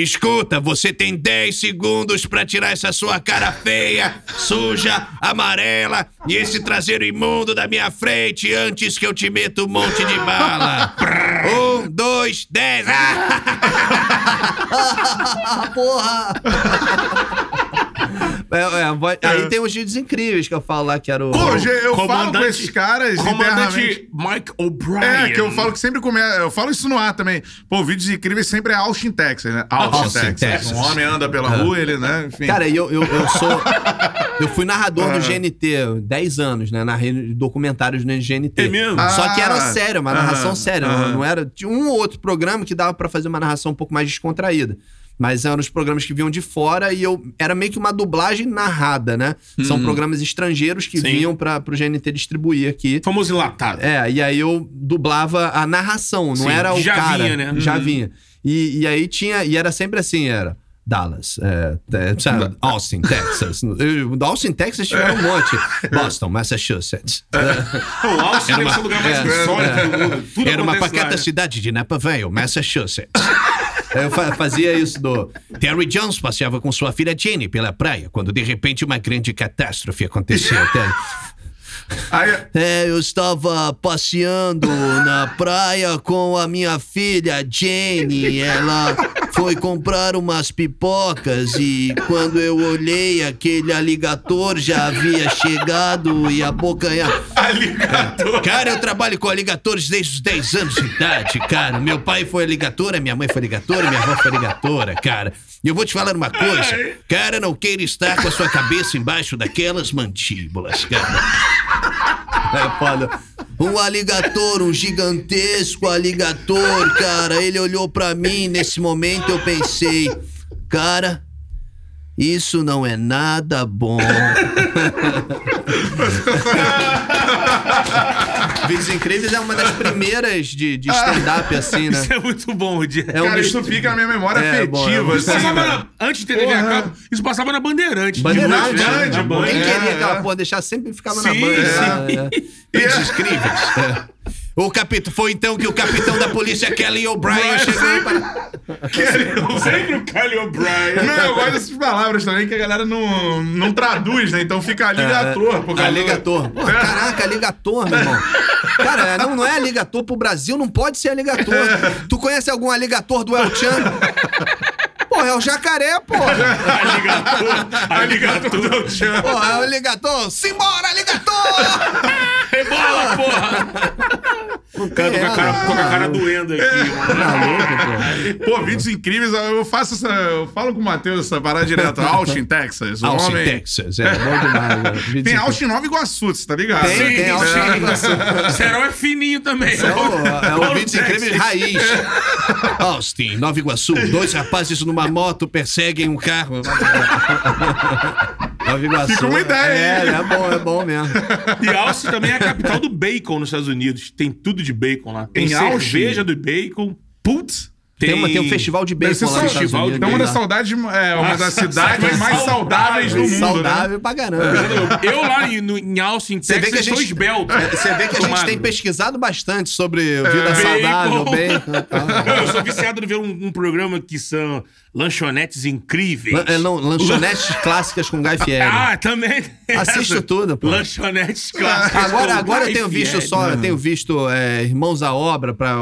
Escuta, você tem 10 segundos para tirar essa sua cara feia, suja, amarela e esse traseiro imundo da minha frente antes que eu te meta um monte de bala. Ou 2, 10. Ah! ah! Porra! É, é, voz- Aí tem os vídeos incríveis que eu falo lá, que era o. Pô, eu falo com Comandante- esses caras. Comandante Mike O'Brien. É, que eu falo que sempre come... Eu falo isso no ar também. Pô, vídeos incríveis sempre é Austin, Texas, né? Austin, Austin, Texas. Texas. Um homem anda pela rua, ele, né? Enfim. Cara, eu, eu, eu sou. Eu fui narrador do GNT 10 anos, né? Narrei documentários no GNT. É mesmo? Só que era Ah. sério, uma narração séria. Não, não era. Tinha um ou outro programa que dava pra fazer uma narração um pouco mais descontraída. Mas eram os programas que vinham de fora e eu. Era meio que uma dublagem narrada, né? São programas estrangeiros que Sim. vinham para pro GNT distribuir aqui. Famoso enlatado. É, e aí eu dublava a narração, não Sim, era o já cara. vinha, né? Já vinha. E, e aí tinha. E era sempre assim, era. Dallas, é, é, sabe, Austin, Texas. Austin, Texas tiveram um monte. Boston, Massachusetts. O Austin deve ser o lugar mais é, insólito do mundo. Tudo Era uma acontece lá, né? cidade de Napa Vale, Massachusetts. Aí eu fa- fazia isso do. Terry Jones passeava com sua filha Jenny pela praia quando de repente uma grande catástrofe aconteceu. Aí, É, eu estava passeando na praia com a minha filha Jenny. Ela foi comprar umas pipocas e quando eu olhei, aquele aligator já havia chegado e abocanhar. Aligator. Cara, eu trabalho com aligatores desde os 10 anos de idade, cara. Meu pai foi aligatora, minha mãe foi aligatora, minha avó foi aligatora, cara. E eu vou te falar uma coisa. Cara, não queira estar com a sua cabeça embaixo daquelas mandíbulas, cara. É foda. Um aligator, um gigantesco aligator, cara. Ele olhou pra mim nesse momento eu pensei, cara, isso não é nada bom. Vídeos Incríveis é uma das primeiras de, de stand-up, assim, né? Isso é muito bom, Dia. É um Cara, misto- isso fica na minha memória É, bom, é afetiva, Isso assim, passava né? na- antes de ter TV a Porra. cabo, isso passava na Bandeirante. Bandeirante, de noite, né? na Band. Quem É, queria é. aquela porra deixar sempre ficava na Sim, banda. né? É. Vídeos Incríveis. É. O capitão, foi então que o capitão da polícia Kelly O'Brien Brian chegou para... Sempre o Kelly O'Brien. Não, eu gosto dessas palavras também que a galera não, não traduz, né? Então fica aligator. por causa do- Aligator. Pô, caraca, aligator, meu irmão. Cara, não, não é aligator pro Brasil, não pode ser aligator. Tu conhece algum aligator do El Chan? Pô, é o jacaré, pô. Aligator. Aligator Aligator. do Chan. Pô, é o aligator. Simbora, aligator! Rebola, porra. Cara, tô com a cara, tô com a cara doendo aqui, mano. Maluco, pô. Pô, vídeos incríveis. Eu faço essa. Eu falo com o Matheus essa parada direto. Austin, Texas. O Austin, homem. Texas. É. Bom demais, né? Vídeos Tem. Austin Nova Iguaçu, você tá ligado? Tem, tem sim. Austin. Serol é fininho também. É o, é o Paulo Vídeos Texas. Incríveis raiz. Austin, Nova Iguaçu. Dois rapazes numa moto perseguem um carro. Nova Iguaçu. Fica uma ideia, É, hein? é bom, é bom mesmo. E Austin também é a capital do bacon nos Estados Unidos. Tem tudo de bacon lá. Tem Em Austin? cerveja do bacon. Putz. Tem, Tem, uma- tem um festival de bacon lá nos Estados Unidos. Então, uma né? das saudades, é, uma das cidades mais saudáveis do mundo, né? Saudável pra caramba. Eu lá em, no, em Austin, Você vê Texas, que a sou gente, esbelto. é, você vê que a gente tem pesquisado bastante sobre vida saudável, Bacon. bacon tal. Não, eu sou viciado em ver um, um programa que são lanchonetes incríveis. Lan- é, não, lanchonetes clássicas com Guy Fieri. Ah, também. tem Assisto tudo, pô. Lanchonetes clássicas. Agora, com agora eu Guy tenho visto Fieri. só, eu tenho visto é, Irmãos à Obra pra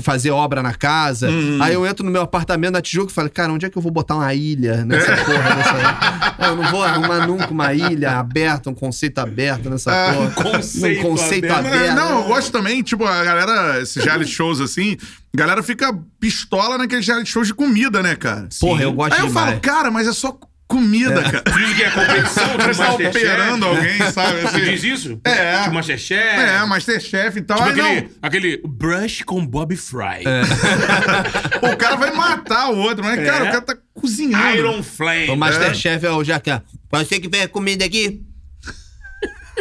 fazer obra na casa. Aí eu entro no meu apartamento na Tijuca e falo, cara, onde é que eu vou botar uma ilha nessa porra? Nessa... Eu não vou arrumar nunca uma ilha aberta, um conceito aberto nessa porra. um conceito um conceito aberto. aberto. Não, eu gosto também, tipo, a galera, esses reality shows assim, a galera fica pistola naqueles reality shows de comida, né, cara? Porra, eu gosto Aí eu demais. falo, cara, mas é só comida, cara. Finge que é competição de tá Masterchef. operando alguém, sabe? Você Assim. diz isso? É. Tipo Masterchef. É, Masterchef e tal. Tipo Aí não, aquele, aquele brush com Bob Fry. o cara vai matar o outro, mas, cara, o cara tá cozinhando. Iron Flame. O Masterchef é o Jacan. Você que vê comida aqui?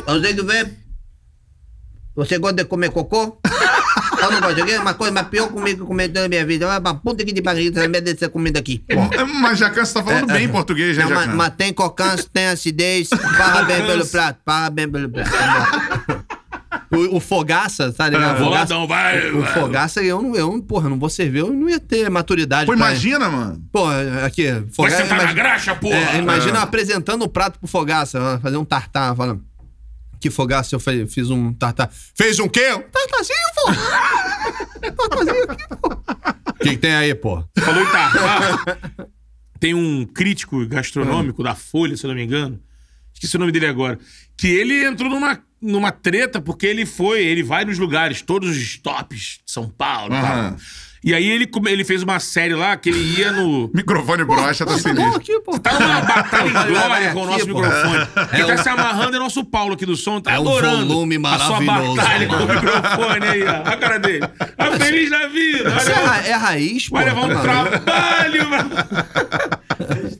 Você que vê? Você gosta de comer cocô? Eu não gosto. É uma coisa mais pior comigo que eu comer toda a minha vida. É uma puta que de barriga também dessa comida aqui. Pô. Mas Jacan, você tá falando bem português, né, mas, mas tem cocância, tem acidez. Parabéns pelo prato. Parabéns pelo prato. O, o Fogaça, tá ligado? Não, vai. o vai. Fogaça, eu não, eu, porra, não vou servir, eu não ia ter maturidade. Pô, imagina, mano. Pô, aqui, Vai Fogaça. sentar na imagina- graxa, porra. é, imagina eu apresentando o prato pro Fogaça, fazer um tartar, falando. Que Fogaça, eu fiz um tartar. Fez um quê? Um tartarzinho, pô! tartarzinho aqui, pô. O que, que tem aí, pô? Falou em tartar. Tem um crítico gastronômico da Folha, se eu não me engano. Esqueci o nome dele agora. Que ele entrou numa, numa treta porque ele foi, ele vai nos lugares, todos os tops de São Paulo tal. E aí ele, ele fez uma série lá que ele ia no. Microfone brocha tá Tá sinistro. aqui, pô. Tá numa batalha em vai glória com o nosso pô. microfone. Quem tá se amarrando é nosso Paulo aqui do som, tá É um adorando. volume A sua maravilhoso, batalha com o mano. microfone aí, ó. Olha a cara dele. Tá feliz da vida. Isso é, Olha, ra- é raiz, pô. vai levar um tá trabalho, mano.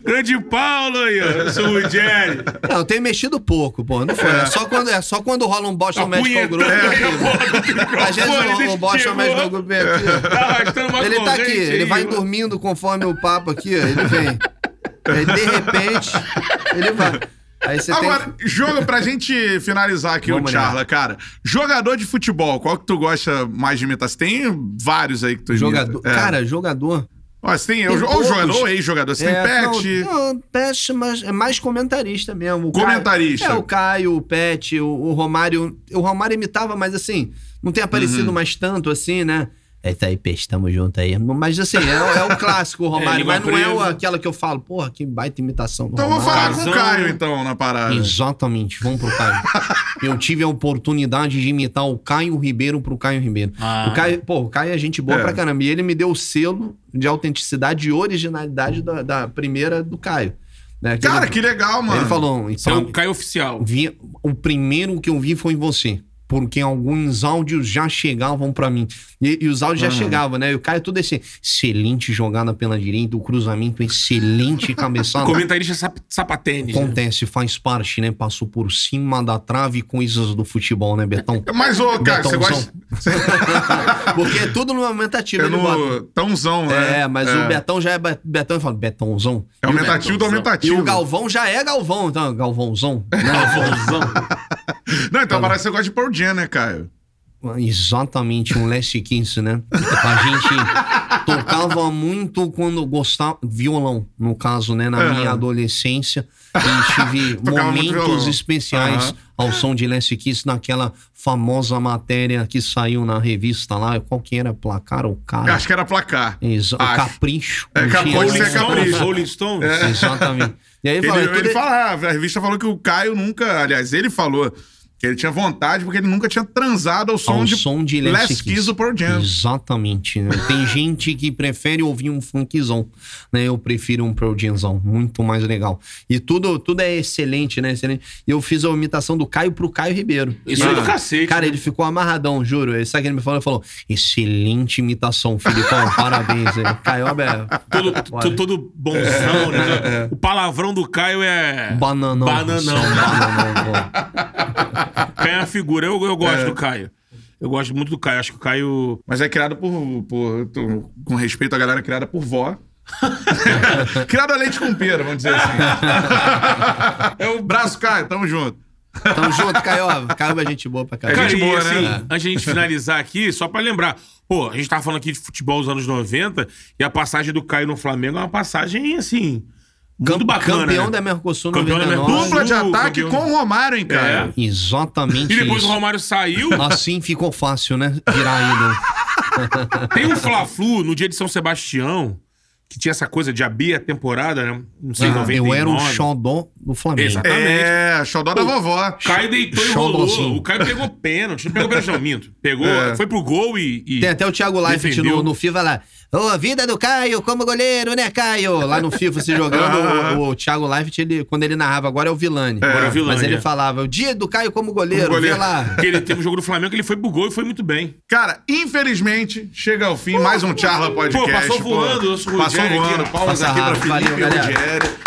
Grande Paulo aí, ó. Eu sou o Jerry. Não, eu tenho mexido pouco, pô. Não foi. É, só, quando, é só quando rola um Boston A Medical Group. punhetando aqui, a Às vezes o, o desde Boston que chegou. Medical Group vem aqui. ó. Tá Ele tá aqui, ele vai mano. dormindo conforme o papo aqui, ó, ele vem. Aí, de repente, ele vai. Aí você Agora, tem. jogo pra gente finalizar aqui Vamos o Charla, cara. Jogador de futebol, qual que tu gosta mais de imitar? Você tem vários aí que tu imita. Jogador. É. Cara, jogador. Você tem, tem ou jogador ex-jogador. Você É, tem pet. Não, não, pet, mas é mais comentarista mesmo. O Comentarista. Caio, é, o Caio, o Pet, o, o Romário. O Romário imitava, mas assim, não tem aparecido Uhum. mais tanto assim, né? É isso aí, peixe, tamo junto aí. Mas assim, é, é o clássico, o Romário, língua mas não é o- aquela que eu falo, porra, que baita imitação do Então eu vou Romário. falar com o. Caio, então, na parada. Exatamente, vamos pro Caio. eu tive a oportunidade de imitar o Caio Ribeiro pro Caio Ribeiro. Ah. O Caio, pô, o Caio é gente boa É. pra caramba. E ele me deu o selo de autenticidade e originalidade da, da primeira do Caio. né? Cara, ele, que legal, mano. ele falou, Esse é então, o Caio Oficial. vi- o primeiro que eu vi foi você. Porque alguns áudios já chegavam pra mim. E, e os áudios já chegavam, né? E o Caio tudo assim, excelente jogada pela direita, o cruzamento excelente, cabeçada. Comentarista sap sapatênis. né? Acontece, faz parte, né? Passou por cima da trave coisas do futebol, né, Betão? Mas, ô, Caio, você Betãozão. gosta. Porque é tudo no aumentativo, É bota. no tãozão, né? É, mas o Betão já é Be- Betão e fala Betãozão. É aumentativo do E aumentativo. o Galvão já é Galvão, então, Galvãozão. né? Não, então parece que você gosta de Pearl Jam, né, Caio? Exatamente, um Last Kiss, né? A gente tocava muito quando gostava. Violão, no caso, né? Na Aham. minha adolescência. E tive momentos especiais Aham. ao som de Last Kiss naquela famosa matéria que saiu na revista lá. Qual que era? Placar ou cara? Acho que era placar. Exa- Acho. Capricho. É, Não cap- tinha pode Rolling ser essa- Stones. capricho. Rolling Stones. Exatamente. E aí Ele, fala, ele, tudo- fala, a revista falou que o Caio nunca, aliás, ele falou que ele tinha vontade porque ele nunca tinha transado ao som ao de, som de Last Kiss do Pearl Jam. Exatamente. né? Tem gente que prefere ouvir um funkzão, né? Eu prefiro um Pearl Jamzão, muito mais legal. E tudo, tudo é excelente, né? Excelente. E eu fiz a imitação do Caio pro Caio Ribeiro. Isso é do cacete. Cara, né? ele ficou amarradão, juro. Ele sabe o que ele me falou? Ele falou: excelente imitação, Filipão, parabéns. Ele, Caio, é. Todo, todo bonzão, né? O palavrão do Caio é. Bananão. Bananão. Bananão, pô. Caio é uma figura. Eu, eu É. gosto do Caio. Eu gosto muito do Caio. Acho que o Caio. Mas é criado por, por- tu- com respeito à galera criada por vó. criado a leite com pera, vamos dizer assim. é o braço, Caio, tamo junto. Tamo junto, Caio. Caio é gente boa pra caralho. Cara, gente e boa, assim, né? antes de a gente finalizar aqui, só pra lembrar. Pô, a gente tava falando aqui de futebol dos anos 90 e a passagem do Caio no Flamengo é uma passagem, assim, muito bacana. Campeão né? da Mercosul Campeão da 99. Mercosul. Dupla de ataque campeão. com o Romário, hein, Caio? É. Exatamente E depois isso. o Romário saiu. Assim ficou fácil, né? Virar ídolo. Tem um Fla-Flu no dia de São Sebastião, que tinha essa coisa de abrir a temporada, né? Não sei, 99. Eu era o xodó do Flamengo. Exatamente. É, xodó da vovó. Caio deitou e Xodózinho. rolou. O Caio pegou pênalti. Não pegou pênalti, não, minto. Pegou, É. foi pro gol e. e- Tem até o Thiago Leifert no, no FIFA lá. Ô, vida do Caio como goleiro, né, Caio? Lá no FIFA, se jogando, o, o Thiago Leifert, ele, quando ele narrava, agora é o Vilani. Agora é o Vilani, Mas ele é. falava, o dia do Caio como goleiro, Como goleiro. vê lá. Ele teve um jogo do Flamengo que ele foi pro gol e foi muito bem. Cara, infelizmente, chega ao fim mais um Charla Podcast. Pô, passou voando o nosso Passou Voando. aqui. Palmas Passa aqui pra rápido, Felipe valeu.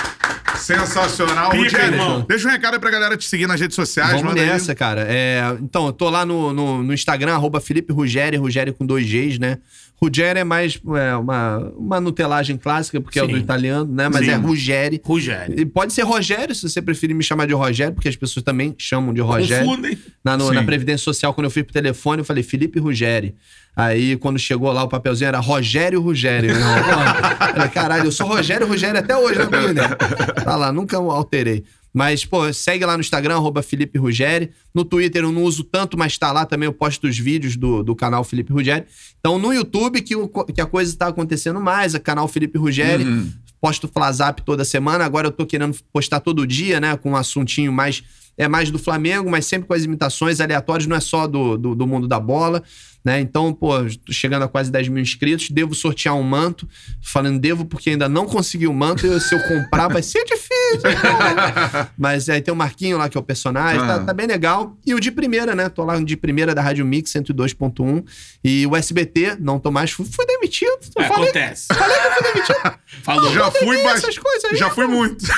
Sensacional. Pica, irmão. deixa um recado aí pra galera te seguir nas redes sociais. Vamos manda aí. nessa, cara. É, então, eu tô lá no, no, no Instagram, arroba Felipe Ruggeri, Ruggeri com dois Gs, né? Ruggeri é mais é, uma, uma nutelagem clássica, porque é o Sim. do italiano, né? Mas Sim. é Ruggeri. Rogério. E pode ser Rogério, se você preferir me chamar de Rogério, porque as pessoas também chamam de Rogério. Confundem. Na, no- na Previdência Social, quando eu fui pro telefone, eu falei Felipe Ruggeri. Aí, quando chegou lá, o papelzinho era Rogério Ruggeri. irmão. Falei, caralho, eu sou Rogério Ruggeri até hoje, né? Tá lá, nunca alterei. Mas, pô, segue lá no Instagram, arroba Felipe Ruggeri. No Twitter eu não uso tanto, mas tá lá também, eu posto os vídeos do, do canal Felipe Ruggeri. Então, no YouTube, que, o que a coisa tá acontecendo mais, é canal Felipe Ruggeri. Posto Flazap toda semana. Agora eu tô querendo postar todo dia, né? Com um assuntinho mais. É mais do Flamengo, mas sempre com as imitações aleatórias, não é só do, do, do mundo da bola, né? Então, pô, tô chegando a quase 10 mil inscritos, devo sortear um manto. Falando devo porque ainda não consegui o manto, e se eu comprar vai ser difícil. mas aí tem o Marquinho lá, que é o personagem, tá, Ah. tá bem legal. E o de primeira, né? Tô lá no de primeira da Rádio Mix 102.1. E o SBT, não tô mais, fui, fui demitido. É, falei, acontece. falei que eu fui demitido. Falou. Já fui, mas. essas coisas aí, Já fui muito.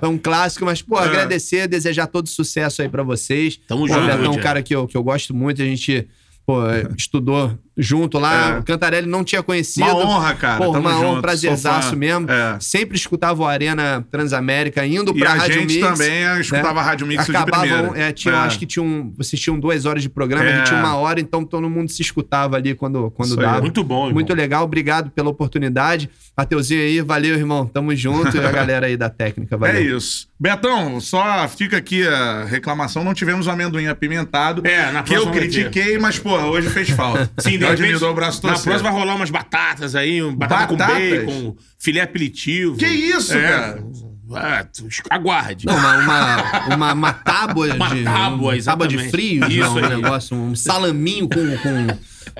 É um clássico, mas, pô, agradecer, desejar todo sucesso aí pra vocês. Tamo junto, Betão é um cara que eu, que eu gosto muito. A gente, pô, é, estudou junto lá. É. O Cantarelli não tinha conhecido. Uma honra, cara. Pô, Tamo uma honra, prazerzaço mesmo. É. Sempre escutava o Arena Transamérica, indo E pra a Rádio gente Mix. também é, escutava a Rádio Mix de Acabavam, primeira. é, tinham, É. acho que tinham, vocês tinham duas horas de programa, a É. gente tinha uma hora, então todo mundo se escutava ali quando, quando Isso dava. Muito bom, irmão. Muito legal, obrigado pela oportunidade. Mateuzinho aí, valeu, irmão. Tamo junto. e a galera aí da técnica, valeu. É isso. Betão, só fica aqui a reclamação, não tivemos o amendoim apimentado. É, na Que eu critiquei, mas, porra, hoje fez falta. Sim, o braço na próxima vai rolar umas batatas aí, um batata Batatas? com bacon, filé aperitivo. Que isso, É. cara? Ah, aguarde. Não, uma, uma, uma, uma tábua Uma de. tábua, um- tábua de exatamente. frios, Isso não, um negócio, um salaminho com, com,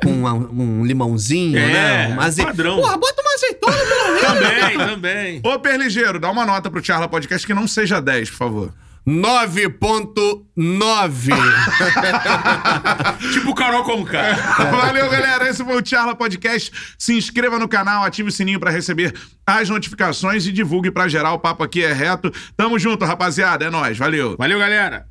com uma- um limãozinho, É, né? Um aze- padrão. Porra, bota uma azeitona, pelo menos. Também, também. Ô, Perligeiro, dá uma nota pro Charla Podcast que não seja 10, por favor. 9.9. tipo Carol com cara. Valeu, galera. Esse foi o Charla Podcast. Se inscreva no canal, ative o sininho pra receber as notificações e divulgue pra geral. O papo aqui é reto. Tamo junto, rapaziada. É nóis. Valeu. Valeu, galera.